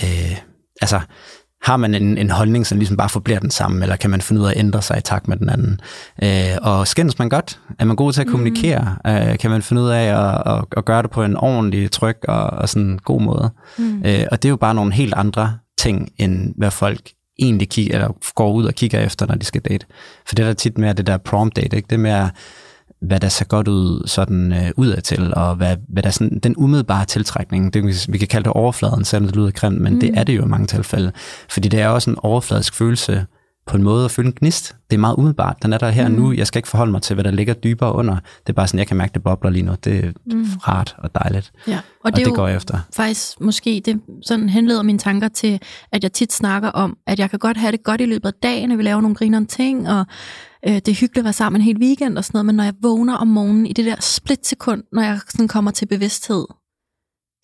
[SPEAKER 4] øh, altså har man en, en holdning, som ligesom bare forbliver den samme, eller kan man finde ud af at ændre sig i takt med den anden? Øh, og skændes man godt? Er man god til at kommunikere? Mm. Øh, kan man finde ud af at, at, at gøre det på en ordentlig, tryg og, og sådan god måde? Mm. Øh, og det er jo bare nogle helt andre ting, end hvad folk egentlig kigger, eller går ud og kigger efter, når de skal date. For det er der tit mere det der prom date, ikke? det er mere, hvad der ser godt ud sådan øh, udadtil, og hvad, hvad der er sådan, den umiddelbare tiltrækning, det, vi- kan kalde det overfladen, selvom det lyder grimt, men mm. det er det jo i mange tilfælde. Fordi det er også en overfladisk følelse på en måde at føle en gnist. Det er meget umiddelbart. Den er der her mm. nu. Jeg skal ikke forholde mig til, hvad der ligger dybere under. Det er bare sådan, jeg kan mærke, det bobler lige nu. Det er mm. rart og dejligt.
[SPEAKER 1] Ja.
[SPEAKER 4] Og det, og det går jeg efter.
[SPEAKER 1] faktisk måske, det sådan henleder mine tanker til, at jeg tit snakker om, at jeg kan godt have det godt i løbet af dagen, at vi laver nogle grinerende ting, og øh, det er hyggeligt at være sammen en hel weekend og sådan noget, men når jeg vågner om morgenen i det der splitsekund, når jeg sådan kommer til bevidsthed,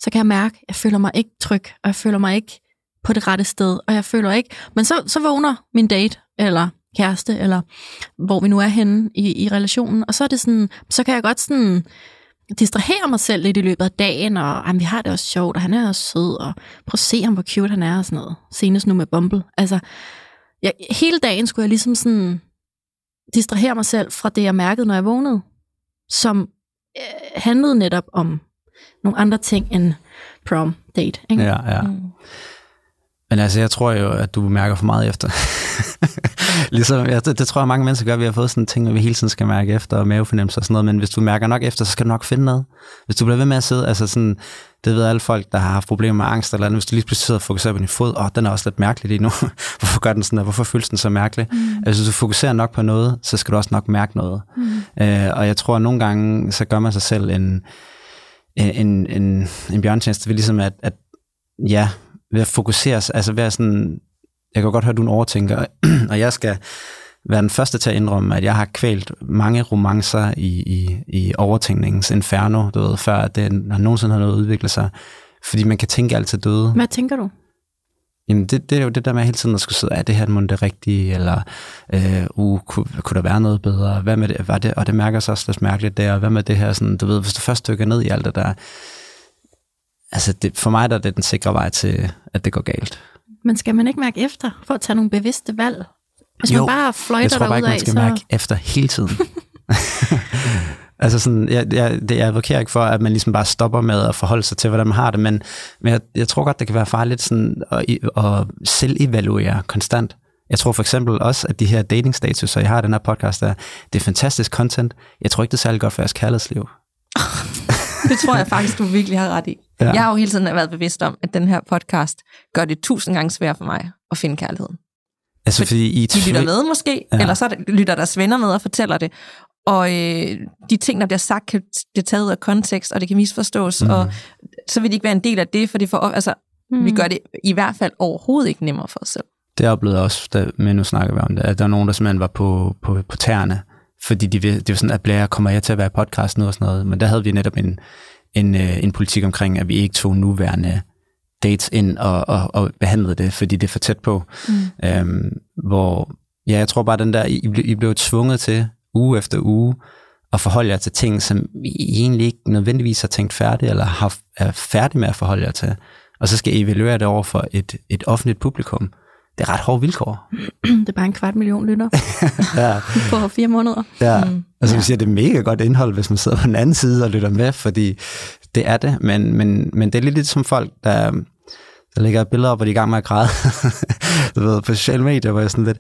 [SPEAKER 1] så kan jeg mærke, at jeg føler mig ikke tryg, og jeg føler mig ikke på det rette sted, og jeg føler ikke, men så, så vågner min date, eller kæreste, eller hvor vi nu er henne i, i relationen, og så er det sådan, så kan jeg godt sådan distrahere mig selv lidt i løbet af dagen, og jamen, vi har det også sjovt, og han er også sød, og prøv at se ham, hvor cute han er, og sådan noget. Senest nu med Bumble. Altså, jeg, hele dagen skulle jeg ligesom sådan distrahere mig selv fra det, jeg mærkede, når jeg vågnede, som øh, handlede netop om nogle andre ting end prom date. Ikke?
[SPEAKER 4] Ja, ja.
[SPEAKER 3] Mm.
[SPEAKER 4] Men altså, jeg tror jo, at du mærker for meget efter. ligesom, ja, det, det, tror jeg, mange mennesker gør. Vi har fået sådan ting, at vi hele tiden skal mærke efter, og mavefornemmelse og sådan noget. Men hvis du mærker nok efter, så skal du nok finde noget. Hvis du bliver ved med at sidde, altså sådan, det ved alle folk, der har haft problemer med angst eller andet. Hvis du lige pludselig sidder og fokuserer på din fod, åh, den er også lidt mærkelig lige nu. Hvorfor gør den sådan der? Hvorfor føles den så mærkelig? Mm. Altså, hvis du fokuserer nok på noget, så skal du også nok mærke noget. Mm. Øh, og jeg tror, at nogle gange, så gør man sig selv en, en, en, en bjørntjeneste ved ligesom at, at ja, ved at fokusere, altså ved at sådan, jeg kan godt høre, at du er en overtænker, og jeg skal være den første til at indrømme, at jeg har kvælt mange romancer i, i, i overtænkningens inferno, du ved, før det har nogensinde har noget udviklet sig. Fordi man kan tænke altid døde.
[SPEAKER 1] Hvad tænker du?
[SPEAKER 4] Jamen, det, det er jo det der med hele tiden at skulle sidde, er det her må det rigtige, eller øh, uh, kunne, kunne, der være noget bedre, hvad med det, var det, og det mærker sig også lidt mærkeligt der, og hvad med det her, sådan, du ved, hvis du først dykker ned i alt det der, altså det, for mig der er det den sikre vej til, at det går galt.
[SPEAKER 1] Men skal man ikke mærke efter, for at tage nogle bevidste valg? Hvis
[SPEAKER 4] Jo,
[SPEAKER 1] man bare fløjter
[SPEAKER 4] Jeg tror bare ikke, man skal
[SPEAKER 1] så...
[SPEAKER 4] mærke efter hele tiden. altså sådan, jeg, jeg, det, jeg advokerer ikke for, at man ligesom bare stopper med at forholde sig til, hvordan man har det, men, men jeg, jeg tror godt, det kan være farligt sådan at, at selv-evaluere konstant. Jeg tror for eksempel også, at de her dating status, og jeg har den her podcast der, det er fantastisk content. Jeg tror ikke, det er særlig godt for jeres kærlighedsliv.
[SPEAKER 3] Det tror jeg faktisk, du virkelig har ret i.
[SPEAKER 4] Ja.
[SPEAKER 3] Jeg har jo hele tiden været bevidst om, at den her podcast gør det tusind gange sværere for mig at finde kærligheden.
[SPEAKER 4] Altså, fordi I
[SPEAKER 3] De lytter med måske,
[SPEAKER 4] Ja.
[SPEAKER 3] eller så er der- lytter deres venner med og fortæller det. Og øh, de ting, der bliver sagt, kan blive taget ud af kontekst, og det kan misforstås,
[SPEAKER 4] Mhm.
[SPEAKER 3] mm. og så vil de ikke være en del af det, for det for, altså, mm. vi gør det i hvert fald overhovedet ikke nemmere for os selv.
[SPEAKER 4] Det oplevede jeg også, da, men nu snakker vi om det, at der er nogen, der simpelthen var på, på, på tæerne, fordi de, det var sådan, at Blair, kommer jeg til at være i podcast nu og sådan noget, men der havde vi netop en, en, øh, en politik omkring, at vi ikke tog nuværende dates ind og, og, og behandlede det, fordi det er for tæt på. Mm. Øhm, hvor, ja, jeg tror bare, den der, I, blev- I blev tvunget til uge efter uge at forholde jer til ting, som I egentlig ikke nødvendigvis har tænkt færdigt, eller har, er færdig med at forholde jer til. Og så skal I evaluere det over for et, et offentligt publikum. Det er ret hårde vilkår.
[SPEAKER 1] Det er bare en kvart million lytter
[SPEAKER 4] Ja,
[SPEAKER 1] på fire måneder.
[SPEAKER 4] ja. Mm, altså, vi siger, det er mega godt indhold, hvis man sidder på den anden side og lytter med, fordi det er det. Men, men, men det er lidt ligesom folk, der, der lægger billeder op, hvor de er i gang med at græde. du ved, på sociale medier, hvor jeg sådan lidt,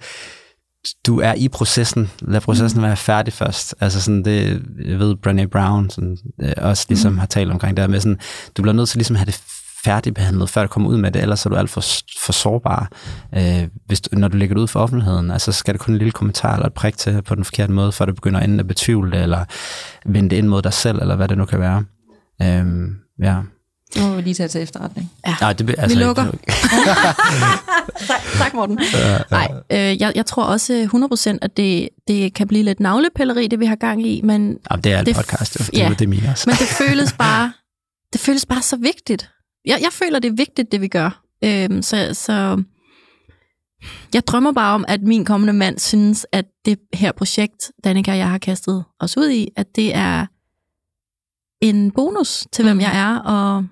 [SPEAKER 4] du er i processen. Lad processen være færdig først. Altså sådan det, jeg ved, Brené Brown sådan, øh, også ligesom har talt omkring det her med sådan, du bliver nødt til ligesom at have det færdigbehandlet, før du kommer ud med det, ellers er du alt for, for sårbar, øh, hvis du, når du lægger det ud for offentligheden. Altså så skal der kun en lille kommentar eller et prik til på den forkerte måde, før du begynder enten at betvivle det, eller vende det ind mod dig selv, eller hvad det nu kan være. Øhm, ja.
[SPEAKER 3] Det må vi lige tage til efterretning.
[SPEAKER 4] Nej, det, be- altså,
[SPEAKER 1] Vi lukker.
[SPEAKER 4] ikke-
[SPEAKER 1] tak, tak, Morten. Nej, øh, jeg, jeg tror også 100% at det, det kan blive lidt navlepilleri, det vi har gang i, men,
[SPEAKER 4] Jamen, det er
[SPEAKER 1] Det-
[SPEAKER 4] podcast, det,
[SPEAKER 1] ja.
[SPEAKER 4] ja. det er min også.
[SPEAKER 1] men det føles bare det føles bare så vigtigt. Jeg, jeg føler, det er vigtigt, det vi gør. Øhm, så, så jeg drømmer bare om, at min kommende mand synes, at det her projekt, Danika og jeg har kastet os ud i, at det er en bonus til, hvem jeg er, og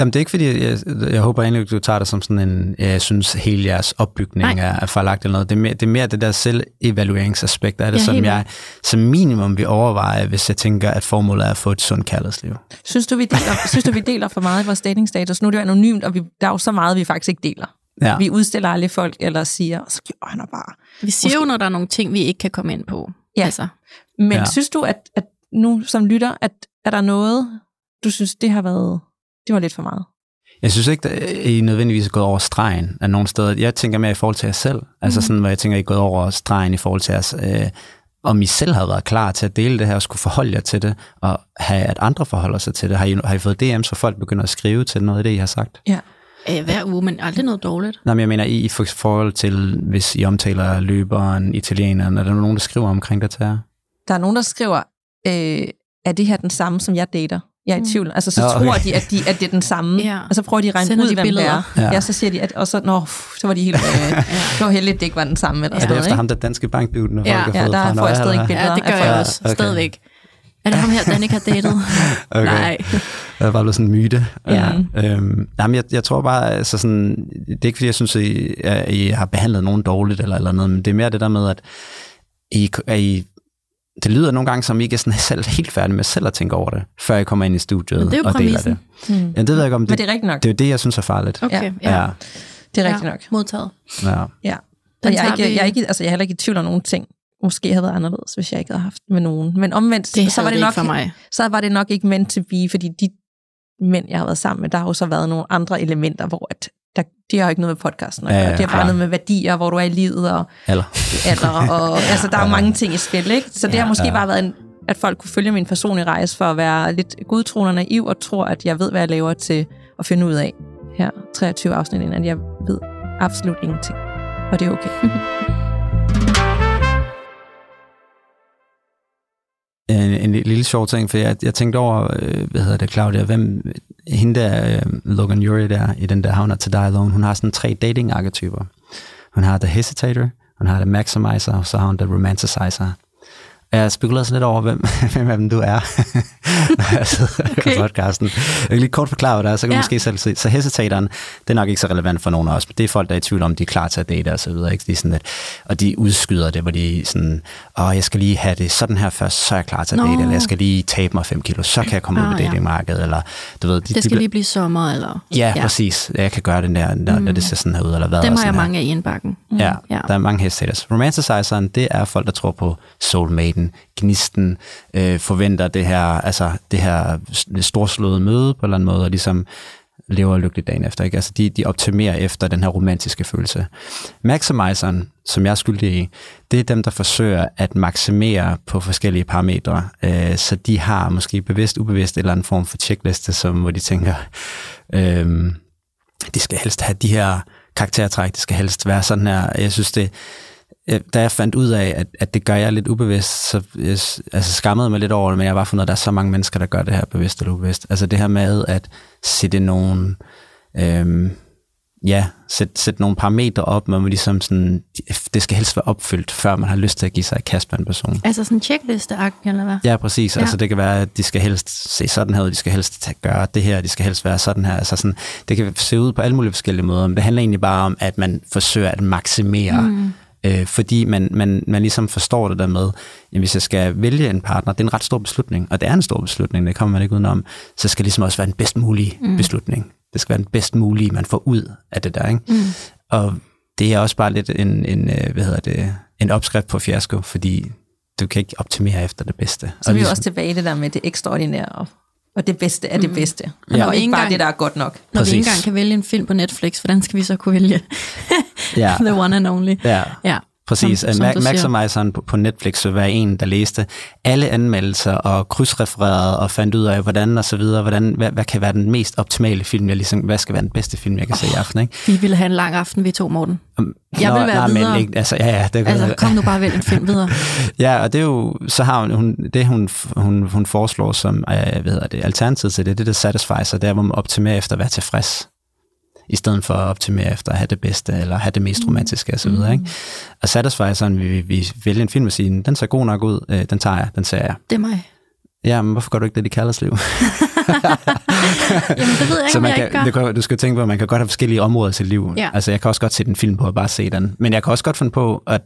[SPEAKER 4] Jamen, det er ikke fordi, jeg, jeg håber egentlig, at du tager det som sådan en, jeg synes, hele jeres opbygning
[SPEAKER 1] Nej.
[SPEAKER 4] er, er fejlagtig eller noget. Det er, mere, det er mere det der selvevalueringsaspekt af det,
[SPEAKER 1] Ja,
[SPEAKER 4] som jeg som minimum vil overveje, hvis jeg tænker, at formålet er at få et sundt kærlighedsliv.
[SPEAKER 3] Synes du, vi deler, synes du, vi deler for meget i vores datingstatus? Nu er det jo anonymt, og vi, der er jo så meget, vi faktisk ikke deler.
[SPEAKER 4] Ja.
[SPEAKER 3] Vi udstiller aldrig folk, eller siger, så gjorde han bare.
[SPEAKER 1] vi siger jo, når der er nogle ting, vi ikke kan komme ind på.
[SPEAKER 3] Ja.
[SPEAKER 1] Altså,
[SPEAKER 3] Men ja. synes du, at, at nu som lytter, at er der noget, du synes, det har været, det var lidt for meget?
[SPEAKER 4] Jeg synes ikke, at I nødvendigvis er gået over stregen af nogle steder. Jeg tænker mere i forhold til jer selv. Altså sådan, hvor jeg tænker, at I er gået over stregen i forhold til jeres... Øh, om I selv har været klar til at dele det her, og skulle forholde jer til det, og have, at andre forholder sig til det. Har I, har I fået DM's, hvor folk begynder at skrive til noget af det, I har sagt?
[SPEAKER 3] Ja.
[SPEAKER 1] øh, hver uge, men aldrig noget dårligt.
[SPEAKER 4] Nej, men jeg mener, i, i for- forhold til, hvis I omtaler løberen, italieneren, er der nogen, der skriver omkring det til jer?
[SPEAKER 3] Der er nogen, der skriver, øh, er det her den samme, som jeg dater? Jeg er i tvivl. Altså, så
[SPEAKER 4] Nå, okay.
[SPEAKER 3] tror de at, de, at det er den samme,
[SPEAKER 1] Ja.
[SPEAKER 3] og så prøver de at regne
[SPEAKER 1] Sender
[SPEAKER 3] ud,
[SPEAKER 1] de
[SPEAKER 3] hvem det
[SPEAKER 1] billeder.
[SPEAKER 3] er.
[SPEAKER 4] Ja.
[SPEAKER 3] Ja. ja, så siger de, at, og så, nå, pff, så var de helt, øh, det var heldigt, det ikke var den samme. Eller
[SPEAKER 4] Er
[SPEAKER 3] sådan
[SPEAKER 4] det
[SPEAKER 3] noget,
[SPEAKER 4] efter
[SPEAKER 3] ikke?
[SPEAKER 4] ham, der danske bankdude, når
[SPEAKER 1] Ja,
[SPEAKER 4] folk har
[SPEAKER 3] ja,
[SPEAKER 4] fået
[SPEAKER 3] der får jeg stadig
[SPEAKER 4] eller
[SPEAKER 3] ikke
[SPEAKER 4] hvad?
[SPEAKER 1] Ja, det gør jeg også
[SPEAKER 4] okay.
[SPEAKER 1] stadigvæk. Er det ham her, Danik har datet?
[SPEAKER 4] Okay.
[SPEAKER 1] Nej.
[SPEAKER 4] Det er bare blevet sådan en myte.
[SPEAKER 1] Ja.
[SPEAKER 4] Øhm, nej, men jeg, jeg tror bare, altså sådan, det er ikke fordi, jeg synes, at I, at I har behandlet nogen dårligt eller, eller noget, men det er mere det der med, at I, at I det lyder nogle gange, som I ikke er sådan selv helt færdige med selv at tænke over det, før I kommer ind i studiet
[SPEAKER 1] Men det er jo
[SPEAKER 4] og deler det. Ja, det ved jeg ikke om,
[SPEAKER 3] Men
[SPEAKER 4] det,
[SPEAKER 3] det er rigtigt nok.
[SPEAKER 4] det er jo det, jeg synes er farligt.
[SPEAKER 1] Okay,
[SPEAKER 3] Ja.
[SPEAKER 1] ja.
[SPEAKER 4] ja.
[SPEAKER 3] Det er rigtigt nok.
[SPEAKER 1] Modtaget.
[SPEAKER 4] Ja.
[SPEAKER 3] Ja. Og jeg er, ikke, jeg, er ikke, altså, jeg er heller ikke i tvivl om nogen ting. Måske havde været anderledes, hvis jeg ikke havde haft med nogen. Men omvendt,
[SPEAKER 1] Det
[SPEAKER 3] så var det,
[SPEAKER 1] det
[SPEAKER 3] nok,
[SPEAKER 1] ikke for mig.
[SPEAKER 3] så var det nok ikke meant to be, fordi de mænd, jeg har været sammen med, der har jo så været nogle andre elementer, hvor at der, de har jo ikke noget med podcasten at
[SPEAKER 4] Ja,
[SPEAKER 3] gøre.
[SPEAKER 4] ja,
[SPEAKER 3] de har bare
[SPEAKER 4] klar.
[SPEAKER 3] noget med værdier, hvor du er i livet og
[SPEAKER 4] Eller?
[SPEAKER 3] alder. Og, altså, der er jo mange ting i spil, ikke? Så det har måske
[SPEAKER 4] ja.
[SPEAKER 3] bare været en, at folk kunne følge min personlige rejse for at være lidt godtroende og naiv og tror, at jeg ved, hvad jeg laver til at finde ud af her 23 afsnit inden, at jeg ved absolut ingenting. Og det er okay.
[SPEAKER 4] En, en lille sjov ting, for jeg, jeg tænkte over, øh, hvad hedder det, Claudia, hvem, hende der, øh, Logan Yuri der, i den der Havner to Die Alone, hun har sådan tre dating-arketyper. Hun har The Hesitator, hun har The Maximizer, og så har hun The Romanticizer. Jeg spekulerede sådan lidt over, hvem, hvem af dem du er, når jeg sidder okay. i podcasten. Jeg kan lige kort forklare, hvad det er, så kan ja.
[SPEAKER 1] Ja.
[SPEAKER 4] måske selv se. Så hesitatoren, det er nok ikke så relevant for nogen af os, men det er folk, der er i tvivl om, de er klar til at date og så videre. Ikke? De sådan lidt, og de udskyder det, hvor de sådan, åh, jeg skal lige have det sådan her først, så er jeg klar til at
[SPEAKER 1] Nå.
[SPEAKER 4] date, eller jeg skal lige tabe mig 5 kilo, så kan jeg komme ud
[SPEAKER 1] Ah,
[SPEAKER 4] på
[SPEAKER 1] ja.
[SPEAKER 4] datingmarkedet, eller du ved. De,
[SPEAKER 1] Det
[SPEAKER 4] de
[SPEAKER 1] skal
[SPEAKER 4] bliver-
[SPEAKER 1] lige blive sommer, eller...
[SPEAKER 4] Ja, ja, præcis. Jeg kan gøre den der, når, mm. når det ser sådan her ud, eller hvad.
[SPEAKER 1] Dem har jeg mange af i indbakken.
[SPEAKER 4] Ja,
[SPEAKER 1] Ja.
[SPEAKER 4] ja, der er mange hesitators. Romanticizeren, det er folk, der tror på soulmaten, gnisten, øh, forventer det her, altså det her storslåede møde på en eller anden måde, og ligesom lever lykkeligt dagen efter. Ikke? Altså de, de optimerer efter den her romantiske følelse. Maximizeren, som jeg er skyldig i, det er dem, der forsøger at maksimere på forskellige parametre. Øh, så de har måske bevidst, ubevidst eller en form for checkliste, som, hvor de tænker, øh, de skal helst have de her karaktertræk, det skal helst være sådan her. Jeg synes det, øh, da jeg fandt ud af, at, at det gør jeg lidt ubevidst, så jeg altså skammede mig lidt over det, men jeg har bare fundet, at der er så mange mennesker, der gør det her bevidst eller ubevidst. Altså det her med at sætte nogen, øhm, ja, sætte, sætte nogle parametre op, man må ligesom sådan, det skal helst være opfyldt, før man har lyst til at give sig i kast med en person.
[SPEAKER 1] Altså sådan en checkliste eller hvad?
[SPEAKER 4] Ja, præcis. Ja. Altså det kan være, at de skal helst se sådan her de skal helst gøre det her, de skal helst være sådan her. Altså sådan, det kan se ud på alle mulige forskellige måder, men det handler egentlig bare om, at man forsøger at maksimere, mm. Øh, fordi man, man, man ligesom forstår det der med, at hvis jeg skal vælge en partner, det er en ret stor beslutning, og det er en stor beslutning, det kommer man ikke udenom, så skal det ligesom også være den bedst mulige mm. beslutning. Det skal være den bedst mulige, man får ud af det der, ikke? Mm. Og det er også bare lidt en, en, øh, hvad hedder det, en opskrift på fiasko, fordi du kan ikke optimere efter det bedste.
[SPEAKER 3] Så er vi jo
[SPEAKER 4] ligesom-
[SPEAKER 3] også tilbage i det der med det ekstraordinære, og, og det bedste er det bedste.
[SPEAKER 4] Ja.
[SPEAKER 3] Ja.
[SPEAKER 1] Og
[SPEAKER 3] ikke
[SPEAKER 1] ikke
[SPEAKER 3] bare
[SPEAKER 1] engang-
[SPEAKER 3] det, der er godt nok.
[SPEAKER 1] Når
[SPEAKER 4] Præcis.
[SPEAKER 1] vi ikke engang kan vælge en film på Netflix, hvordan skal vi så kunne vælge
[SPEAKER 4] Ja.
[SPEAKER 1] the one and only?
[SPEAKER 4] Ja,
[SPEAKER 1] Ja,
[SPEAKER 4] præcis.
[SPEAKER 1] som-
[SPEAKER 4] Som, Ma-. Maximizeren på, Netflix vil være en, der læste alle anmeldelser og krydsrefererede og fandt ud af, hvordan og så videre, hvordan, hvad, hvad kan være den mest optimale film, jeg ligesom, hvad skal være den bedste film, jeg kan se i aften, ikke?
[SPEAKER 1] Vi ville have en lang aften, vi to, Morten. Jeg vil være
[SPEAKER 4] nej,
[SPEAKER 1] videre.
[SPEAKER 4] Men ikke, altså, ja, ja, det,
[SPEAKER 1] Altså, kom nu bare vælg en film videre.
[SPEAKER 4] Ja, og det er jo, så har hun, hun det hun, hun, hun foreslår som, øh, hvad hedder det, alternativ til det, det er det satisfizer, der hvor man optimerer efter at være tilfreds, i stedet for at optimere efter at have det bedste, eller have det mest romantiske osv. Mm. Ikke? Og satisficeren, vi, vi vælger en film og siger, den ser god nok ud, øh, den tager jeg, den ser jeg.
[SPEAKER 1] Det er mig.
[SPEAKER 4] Ja, men hvorfor gør du ikke det i kærlighedsliv?
[SPEAKER 1] Jamen, det ved jeg ikke,
[SPEAKER 4] så man
[SPEAKER 1] jeg
[SPEAKER 4] kan,
[SPEAKER 1] ikke gør.
[SPEAKER 4] det kan, du skal tænke på, at man kan godt have forskellige områder sit liv.
[SPEAKER 1] Ja.
[SPEAKER 4] Altså, jeg kan også godt se den film på og bare se den. Men jeg kan også godt finde på at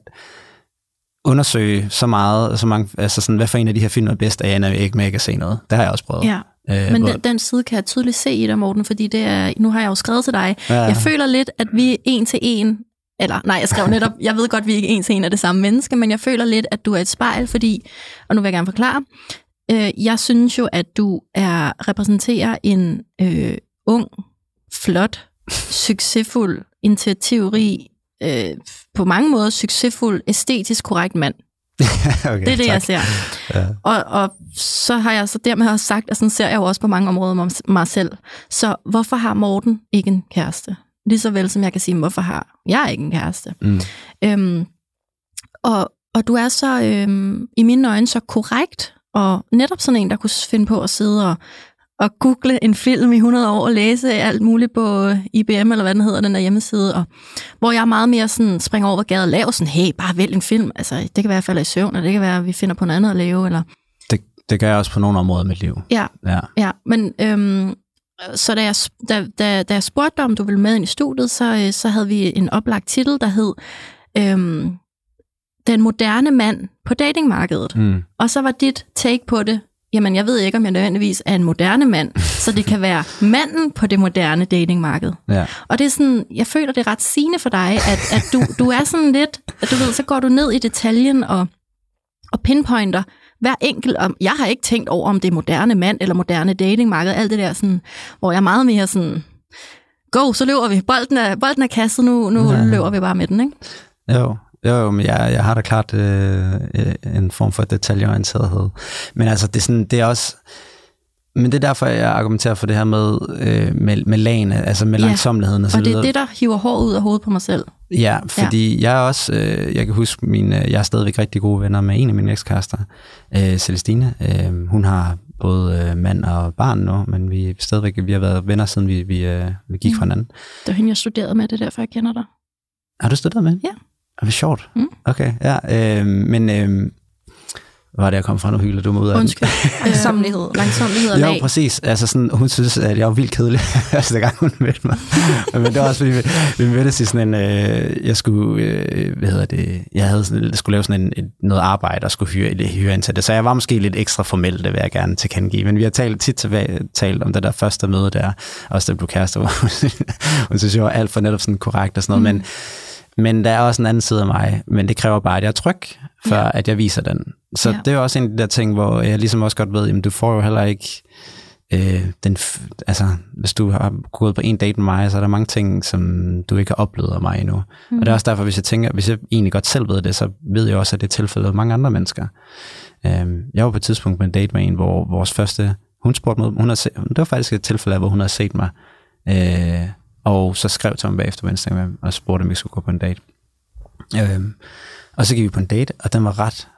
[SPEAKER 4] undersøge så meget, så mange, altså sådan, hvad for en af de her film er bedst, at jeg ender ikke med at se noget. Det har jeg også prøvet.
[SPEAKER 1] Ja.
[SPEAKER 4] Øh,
[SPEAKER 1] Men
[SPEAKER 4] hvor-
[SPEAKER 1] den, den side kan jeg tydeligt se i dig, Morten, fordi det er, nu har jeg jo skrevet til dig.
[SPEAKER 4] Ja.
[SPEAKER 1] Jeg føler lidt, at vi er en til en, eller nej, jeg skrev netop, jeg ved godt, at vi ikke er en til en af det samme menneske, men jeg føler lidt, at du er et spejl, fordi, og nu vil jeg gerne forklare, øh, jeg synes jo, at du er repræsenterer en øh, ung, flot, succesfuld, initiativrig, øh, på mange måder succesfuld, æstetisk korrekt mand.
[SPEAKER 4] okay,
[SPEAKER 1] Det er det,
[SPEAKER 4] tak.
[SPEAKER 1] jeg ser.
[SPEAKER 4] Ja.
[SPEAKER 1] Og, og så har jeg så dermed også sagt, at sådan ser jeg jo også på mange områder med mig selv. Så hvorfor har Morten ikke en kæreste? Lige så vel som jeg kan sige, hvorfor har jeg ikke en kæreste?
[SPEAKER 4] Mm.
[SPEAKER 1] Øhm, og, og du er så øhm, i mine øjne så korrekt, og netop sådan en, der kunne finde på at sidde og, og google en film i 100 år og læse alt muligt på IBM, eller hvad den hedder, den der hjemmeside, og hvor jeg meget mere sådan springer over gaden og laver sådan, hey, bare vælg en film. Altså, det kan være, at jeg falder i søvn, eller det kan være, at vi finder på noget andet at lave, eller
[SPEAKER 4] Det, det gør jeg også på nogle områder af mit liv.
[SPEAKER 1] ja,
[SPEAKER 4] Ja.
[SPEAKER 1] Ja, men øhm, så da jeg, da, da, da jeg spurgte dig, om du ville med ind i studiet, så, øh, så havde vi en oplagt titel, der hed øhm, Den moderne mand på datingmarkedet.
[SPEAKER 4] Mm.
[SPEAKER 1] Og så var dit take på det jamen jeg ved ikke, om jeg nødvendigvis er en moderne mand, så det kan være manden på det moderne datingmarked.
[SPEAKER 4] Ja.
[SPEAKER 1] Og det er sådan, jeg føler det er ret sigende for dig, at, at du, du er sådan lidt, at du ved, så går du ned i detaljen og, og pinpointer hver enkelt om, jeg har ikke tænkt over, om det er moderne mand eller moderne datingmarked, alt det der sådan, hvor jeg er meget mere sådan, go, så løber vi, bolden er, bolden er kastet, nu, nu
[SPEAKER 4] Ja.
[SPEAKER 1] løber vi bare med den, ikke?
[SPEAKER 4] Jo, jo, jo men jeg, jeg har da klart øh, øh, en form for detaljeorienterethed. Men altså, det er, sådan, det er også... Men det er derfor, jeg argumenterer for det her med, øh, med, med lagene, altså med
[SPEAKER 1] Ja,
[SPEAKER 4] langsomligheden og så
[SPEAKER 1] Og det er
[SPEAKER 4] videre.
[SPEAKER 1] det, der hiver hår ud af hovedet på mig selv.
[SPEAKER 4] Ja, fordi ja. jeg er også, øh, jeg kan huske, min, øh, jeg er stadigvæk rigtig gode venner med en af mine ekskærester, øh, Celestine. Øh, hun har både øh, mand og barn nu, men vi stadigvæk, vi har været venner, siden vi, vi, øh, vi gik
[SPEAKER 1] Mm.
[SPEAKER 4] fra hinanden.
[SPEAKER 1] Det var hende, jeg studerede med, det er derfor, jeg kender dig.
[SPEAKER 4] Har du støttet med?
[SPEAKER 1] Ja.
[SPEAKER 4] Er det sjovt?
[SPEAKER 1] Mm.
[SPEAKER 4] Okay, ja. Øh, men øh, var det, jeg kom fra? Nu hylder du mig ud af.
[SPEAKER 1] Undskyld.
[SPEAKER 3] Langsomlighed.
[SPEAKER 1] Langsomlighed og
[SPEAKER 4] Jo, præcis. Altså sådan, hun synes, at jeg var vildt kedelig, første gang hun mødte mig. Men det var også, fordi vi, vi mødtes i sådan en, øh, jeg skulle, øh, hvad hedder det, jeg havde sådan, jeg skulle lave sådan en, et, noget arbejde og skulle hyre, hyre ind til det. Så jeg var måske lidt ekstra formel, det vil jeg gerne tilkendegive. Men vi har talt, tit tilbage, talt om det der første møde der, også da blev kærester, hvor hun, hun synes, jeg var alt for netop sådan korrekt og sådan noget. Mm. Men, men der er også en anden side af mig, men det kræver bare, at jeg er tryg, før ja. at jeg viser den. Så ja. Det er også en af de der ting, hvor jeg ligesom også godt ved, at du får jo heller ikke, øh, den, altså hvis du har gået på en date med mig, så er der mange ting, som du ikke har oplevet af mig endnu. Mm. Og det er også derfor, hvis jeg tænker, hvis jeg egentlig godt selv ved det, så ved jeg også, at det er tilfældet mange andre mennesker. Øh, jeg var på et tidspunkt på en date med en, hvor vores første, hun spurgte mig, hun har se, det var faktisk et tilfælde hvor hun havde set mig, øh, og så skrev til mig bagefter på Instagram, og spurgte, om vi skulle gå på en date. Øhm, og så gik vi på en date, og den var ret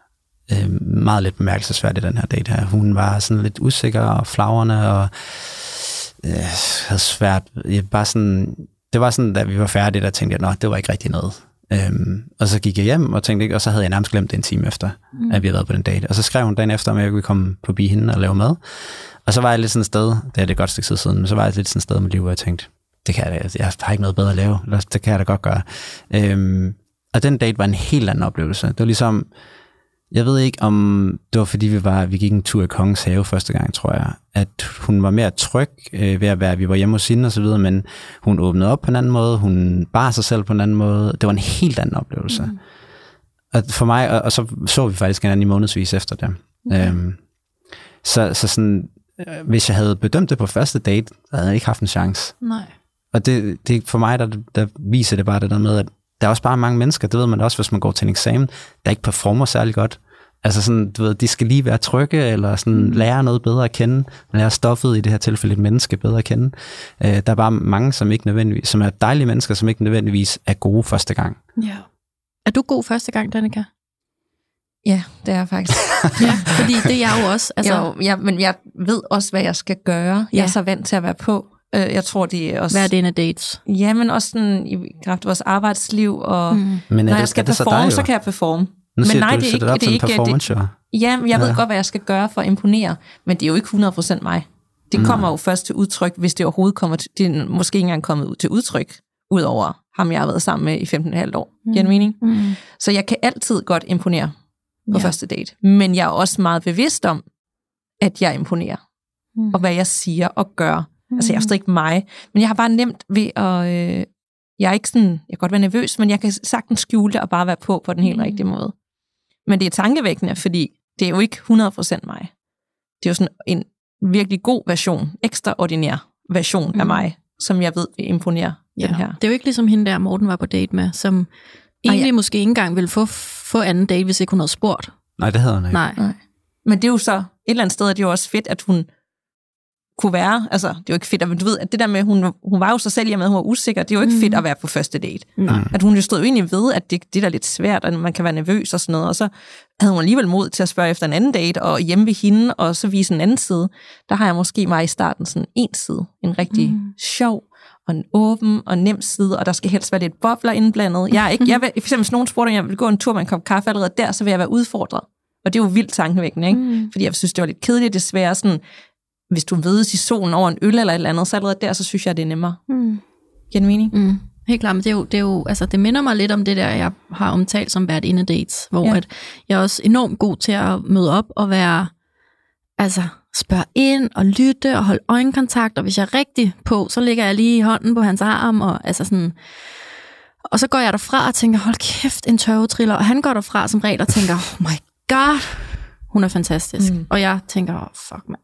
[SPEAKER 4] øh, meget lidt bemærkelsesværdig, den her date her. Hun var sådan lidt usikker og flagrende, og øh, havde svært, ja, bare sådan, det var sådan, da vi var færdige, der tænkte jeg, nå, det var ikke rigtig noget. Øhm, og så gik jeg hjem og tænkte ikke, og så havde jeg nærmest glemt det en time efter, mm. at vi havde været på den date. Og så skrev hun dagen efter, om jeg ville komme forbi hende og lave mad. Og så var jeg lidt sådan et sted, det er det et godt stykke tid siden, men så var jeg lidt sådan et sted i mit liv, hvor jeg tænkte, det kan jeg, da- jeg har ikke noget bedre at lave, Eller, det kan jeg da godt gøre. Øhm, og den date var en helt anden oplevelse. Det var ligesom, jeg ved ikke om det var fordi vi var, vi gik en tur i Kongens Have første gang, tror jeg, at hun var mere tryg øh, ved at være, vi var hjemme hos hende og så videre, men hun åbnede op på en anden måde, hun bar sig selv på en anden måde. Det var en helt anden oplevelse. Mm. Og for mig, og, og så så vi faktisk hinanden i månedsvis efter det. Okay. Øhm, så, så sådan, øh, hvis jeg havde bedømt det på første date, havde jeg ikke haft en chance.
[SPEAKER 1] Nej.
[SPEAKER 4] Og det, det for mig, der, der viser det bare det der med, at der er også bare mange mennesker, det ved man også, hvis man går til en eksamen, der ikke performer særlig godt. Altså sådan, du ved, de skal lige være trygge, eller sådan mm. lære noget bedre at kende, lære stoffet i det her tilfælde et menneske bedre at kende. Øh, der er bare mange, som ikke nødvendigvis, som er dejlige mennesker, som ikke nødvendigvis er gode første gang.
[SPEAKER 1] Ja. Er du god første gang, Danika?
[SPEAKER 3] Ja, det er jeg faktisk.
[SPEAKER 1] Ja, fordi det er jeg jo også. Altså,
[SPEAKER 3] jo, ja, men jeg ved også, hvad jeg skal gøre. Jeg
[SPEAKER 1] Ja.
[SPEAKER 3] er så vant til at være på. Øh, Jeg tror, det er også...
[SPEAKER 1] hvad er det en af dates?
[SPEAKER 3] Ja, men også sådan, i kraft af vores arbejdsliv, og mm.
[SPEAKER 1] Mm.
[SPEAKER 4] Men er
[SPEAKER 3] når
[SPEAKER 4] det,
[SPEAKER 3] jeg skal
[SPEAKER 4] er det så
[SPEAKER 3] performe,
[SPEAKER 4] dig,
[SPEAKER 3] så,
[SPEAKER 4] jo?
[SPEAKER 3] kan jeg performe.
[SPEAKER 4] Nu
[SPEAKER 3] men nej,
[SPEAKER 4] du,
[SPEAKER 3] det er ikke- det er ikke- det-
[SPEAKER 4] performance.
[SPEAKER 3] Ja, jeg ved
[SPEAKER 4] Ja.
[SPEAKER 3] godt, hvad jeg skal gøre for at imponere, men det er jo ikke 100% mig. Det kommer jo først til udtryk, hvis det overhovedet kommer til, det er måske ikke engang kommet ud til udtryk, udover ham, jeg har været sammen med i 15,5 år. Giver det mening?
[SPEAKER 1] Mm.
[SPEAKER 3] Så jeg kan altid godt imponere på
[SPEAKER 1] Ja.
[SPEAKER 3] første date. Men jeg er også meget bevidst om, at jeg imponerer.
[SPEAKER 1] Mm.
[SPEAKER 3] Og hvad jeg siger og gør. Altså, jeg er stadig ikke mig. Men jeg har bare nemt ved at... Øh, jeg er ikke sådan... Jeg kan godt være nervøs, men jeg kan sagtens skjule det og bare være på på den helt
[SPEAKER 1] Mm.
[SPEAKER 3] rigtige måde. Men det er tankevækkende, fordi det er jo ikke 100% mig. Det er jo sådan en virkelig god version, ekstraordinær version mm. af
[SPEAKER 1] Mm.
[SPEAKER 3] mig, som jeg ved vil imponere
[SPEAKER 1] Ja.
[SPEAKER 3] den her.
[SPEAKER 1] Det er jo ikke ligesom hende der, Morten var på date med, som egentlig
[SPEAKER 3] ja.
[SPEAKER 1] måske ikke engang ville få, få anden date, hvis ikke hun havde spurgt.
[SPEAKER 4] Nej, det hedder hun ikke.
[SPEAKER 1] Nej.
[SPEAKER 3] Nej. Men det er jo så, et eller andet sted er det jo også fedt, at hun kunne være, altså det er jo ikke fedt, men du ved, at det der med, hun, hun var jo sig selv i og med, at hun var usikker, det er jo ikke mm. fedt at være på første date.
[SPEAKER 1] Nej.
[SPEAKER 3] At hun jo stod jo egentlig ved, at det, det er da lidt svært, at man kan være nervøs og sådan noget, og så havde hun alligevel mod til at spørge efter en anden date, og hjemme ved hende, og så vise en anden side. Der har jeg måske mig i starten sådan en side, en rigtig mm. sjov, og en åben og nem side, og der skal helst være lidt bobler indblandet. Jeg er ikke, jeg vil, for eksempel hvis nogen spurgte, om jeg vil gå en tur med en kop kaffe allerede der, så vil jeg være udfordret. Og det er jo vildt tankevækkende, ikke?
[SPEAKER 1] Mm.
[SPEAKER 3] Fordi jeg synes, det var lidt kedeligt, desværre sådan, hvis du vedes i solen over en øl eller et eller andet, så allerede der, så synes jeg, det er nemmere.
[SPEAKER 1] Mm.
[SPEAKER 3] Giver det mening?
[SPEAKER 1] Mm. Helt klart, men det, er jo, det, er jo, altså, det minder mig lidt om det der, jeg har omtalt som været inde dates, hvor
[SPEAKER 3] Ja.
[SPEAKER 1] at jeg er også enormt god til at møde op og være altså spørge ind og lytte og holde øjenkontakt, og hvis jeg er rigtig på, så lægger jeg lige hånden på hans arm, og altså sådan... Og så går jeg derfra og tænker, hold kæft, en tørvetriller. Og han går derfra som regel og tænker, oh my god, hun er fantastisk. Mm. Og jeg tænker, oh, fuck man.